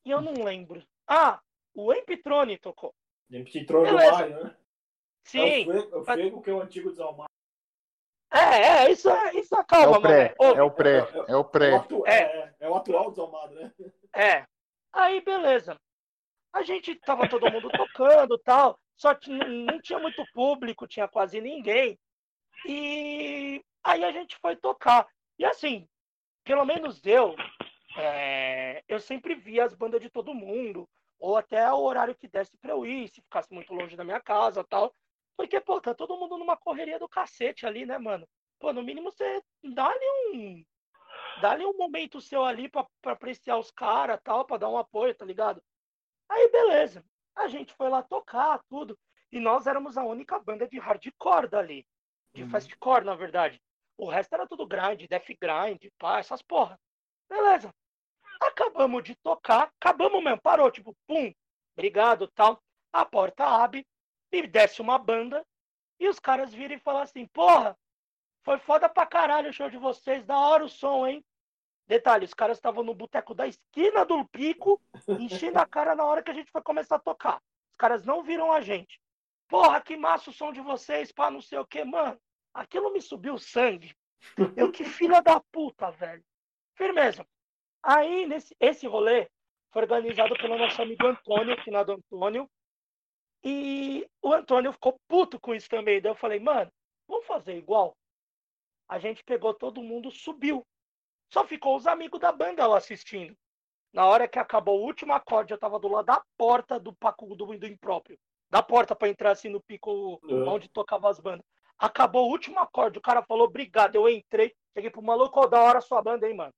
e eu não lembro. Ah, o Empitrone tocou. Empitrone do Maio, né? Sim. É o Fuego, o Fuego que é o antigo Desalmar. É, é, isso, é, isso acalma, é o pré, é o pré, é o pré. É, é, é o atual desalmado, né? É. Aí, beleza. A gente tava todo mundo tocando tal, só que não tinha muito público, tinha quase ninguém. E aí a gente foi tocar. E assim, pelo menos eu, é, eu sempre via as bandas de todo mundo, ou até o horário que desse pra eu ir, se ficasse muito longe da minha casa tal. Porque, pô, tá todo mundo numa correria do cacete ali, né, mano? Pô, no mínimo você dá-lhe um. Dá-lhe um momento seu ali pra, pra apreciar os caras tal, pra dar um apoio, tá ligado? Aí, beleza. A gente foi lá tocar, tudo. E nós éramos a única banda de hardcore dali. De uhum. fastcore, na verdade. O resto era tudo grind, death grind, pá, essas porra. Beleza. Acabamos de tocar, acabamos mesmo, parou, tipo, pum, obrigado, tal. A porta abre e desce uma banda e os caras viram e falam assim, porra, foi foda pra caralho o show de vocês, da hora o som, hein? Detalhe, os caras estavam no boteco da esquina do pico, enchendo a cara na hora que a gente foi começar a tocar. Os caras não viram a gente. Porra, que massa o som de vocês, pá, não sei o que, mano. Aquilo me subiu sangue. Eu, que filha da puta, velho. Firmeza. Aí, nesse, esse rolê foi organizado pelo nosso amigo Antônio, finado Antônio. E o Antônio ficou puto com isso também. Daí eu falei, mano, vamos fazer igual? A gente pegou todo mundo, subiu. Só ficou os amigos da banda lá assistindo. Na hora que acabou o último acorde, eu tava do lado da porta do Paco do, do impróprio. Da porta para entrar assim no pico uhum. onde tocava as bandas. Acabou o último acorde, o cara falou obrigado. Eu entrei, cheguei pro maluco, oh, da hora sua banda, hein, mano.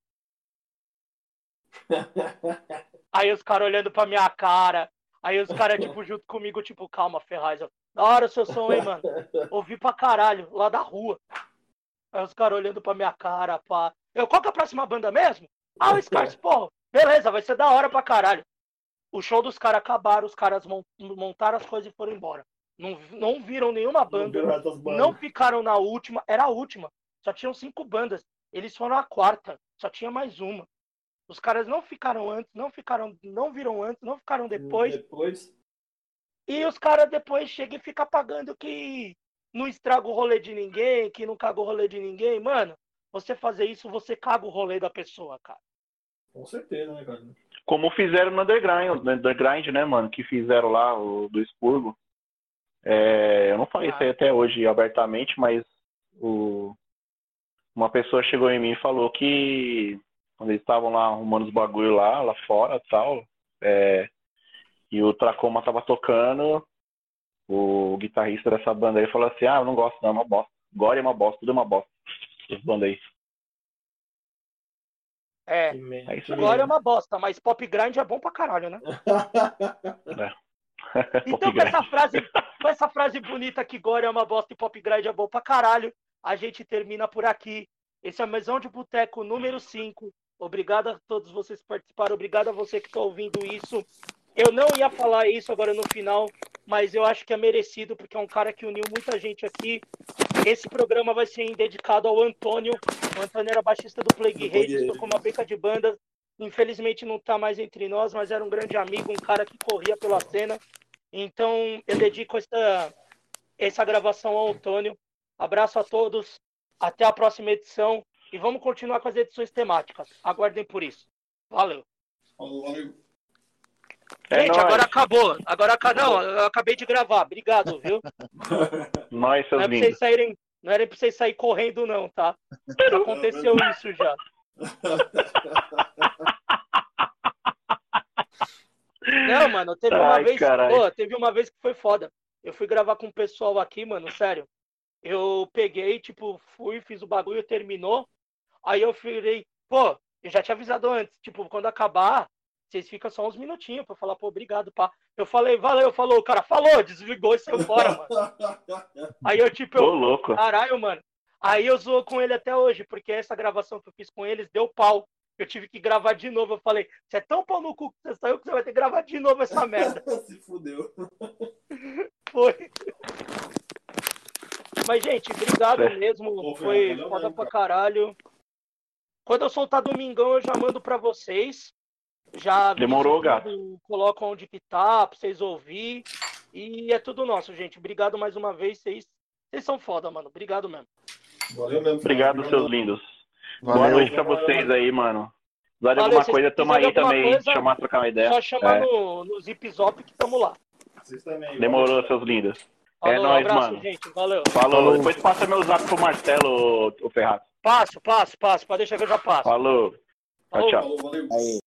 [laughs] Aí os caras olhando pra minha cara. Aí os caras, tipo, junto comigo, tipo, calma, Ferraz. Da hora seu som, hein, mano? Ouvi pra caralho, lá da rua. Aí os caras olhando pra minha cara, pá. Eu, qual que é a próxima banda mesmo? Ah, o Scars, [laughs] pô, beleza, vai ser da hora pra caralho. O show dos caras acabaram, os caras montaram as coisas e foram embora. Não, não viram nenhuma banda, não, não ficaram na última, era a última. Só tinham cinco bandas. Eles foram a quarta, só tinha mais uma. Os caras não ficaram antes, não ficaram, não viram antes, não ficaram depois. Depois. E os caras depois chegam e ficam pagando que não estraga o rolê de ninguém, que não caga o rolê de ninguém. Mano, você fazer isso, você caga o rolê da pessoa, cara. Com certeza, né, cara? Como fizeram no Underground, no Underground, né, mano? Que fizeram lá, o do Expurgo. É, eu não falei ah. isso aí até hoje abertamente, mas o, uma pessoa chegou em mim e falou que quando eles estavam lá arrumando os bagulho lá, lá fora tal, é, e o Tracoma tava tocando, o guitarrista dessa banda aí falou assim, ah, eu não gosto não, é uma bosta. Gore é uma bosta, tudo é uma bosta. Essa banda aí. É, é isso Gore é uma bosta, mas pop grind é bom pra caralho, né? [laughs] é. Então, com essa, frase, com essa frase bonita que Gore é uma bosta e pop grind é bom pra caralho, a gente termina por aqui. Esse é o Mesão de Boteco número 5. Obrigado a todos vocês que participaram. Obrigado a você que está ouvindo isso. Eu não ia falar isso agora no final, mas eu acho que é merecido, porque é um cara que uniu muita gente aqui. Esse programa vai ser dedicado ao Antônio. O Antônio era baixista do Plague Hate, tocou uma beca de banda. Infelizmente não está mais entre nós, mas era um grande amigo, um cara que corria pela cena. Então eu dedico essa, essa gravação ao Antônio. Abraço a todos, até a próxima edição e vamos continuar com as edições temáticas. Aguardem por isso. Valeu. Valeu. É Gente, nóis. agora acabou. Agora não, eu acabei de gravar. Obrigado, viu? [laughs] Nós, seus não é vocês saírem, não era pra vocês saírem correndo, não, tá? Já [laughs] aconteceu isso já. [laughs] Não, mano, teve uma Ai, vez. Pô, teve uma vez que foi foda. Eu fui gravar com o pessoal aqui, mano, sério. Eu peguei, tipo, fui, fiz o bagulho, terminou. Aí eu falei, pô, eu já tinha avisado antes, tipo, quando acabar, vocês ficam só uns minutinhos pra falar, pô, obrigado, pá. Eu falei, valeu, falou, o cara falou, desligou e saiu fora, mano. [laughs] Aí eu, tipo, eu, louco. caralho, mano. Aí eu zoo com ele até hoje, porque essa gravação que eu fiz com eles deu pau. Eu tive que gravar de novo. Eu falei, você é tão pau no cu que você saiu que você vai ter que gravar de novo essa [laughs] merda. Se fudeu. [laughs] Foi. Mas, gente, obrigado é. mesmo. Pô, foi foda mesmo, pra caralho. Quando eu soltar domingão, eu já mando pra vocês. Já Demorou, gato. Coloco onde que tá, pra vocês ouvir. E é tudo nosso, gente. Obrigado mais uma vez. Vocês, vocês são foda, mano. Obrigado mesmo. Valeu mesmo. Obrigado, seus lindos. Valeu. Boa noite pra vocês aí, mano. Vale alguma coisa, tamo aí também. Coisa, chamar, trocar uma ideia. Só chamar é. no, no Zip Zop que tamo lá. Demorou, seus lindos. Falou, é nóis, um mano. Gente. Valeu. Falou. Falou. Depois passa meu zap pro Marcelo, o Ferraz. Passo, passo, passo. Pode deixar que eu já passo. Falou. Falou. Tchau, tchau. Falou, valeu. Aí.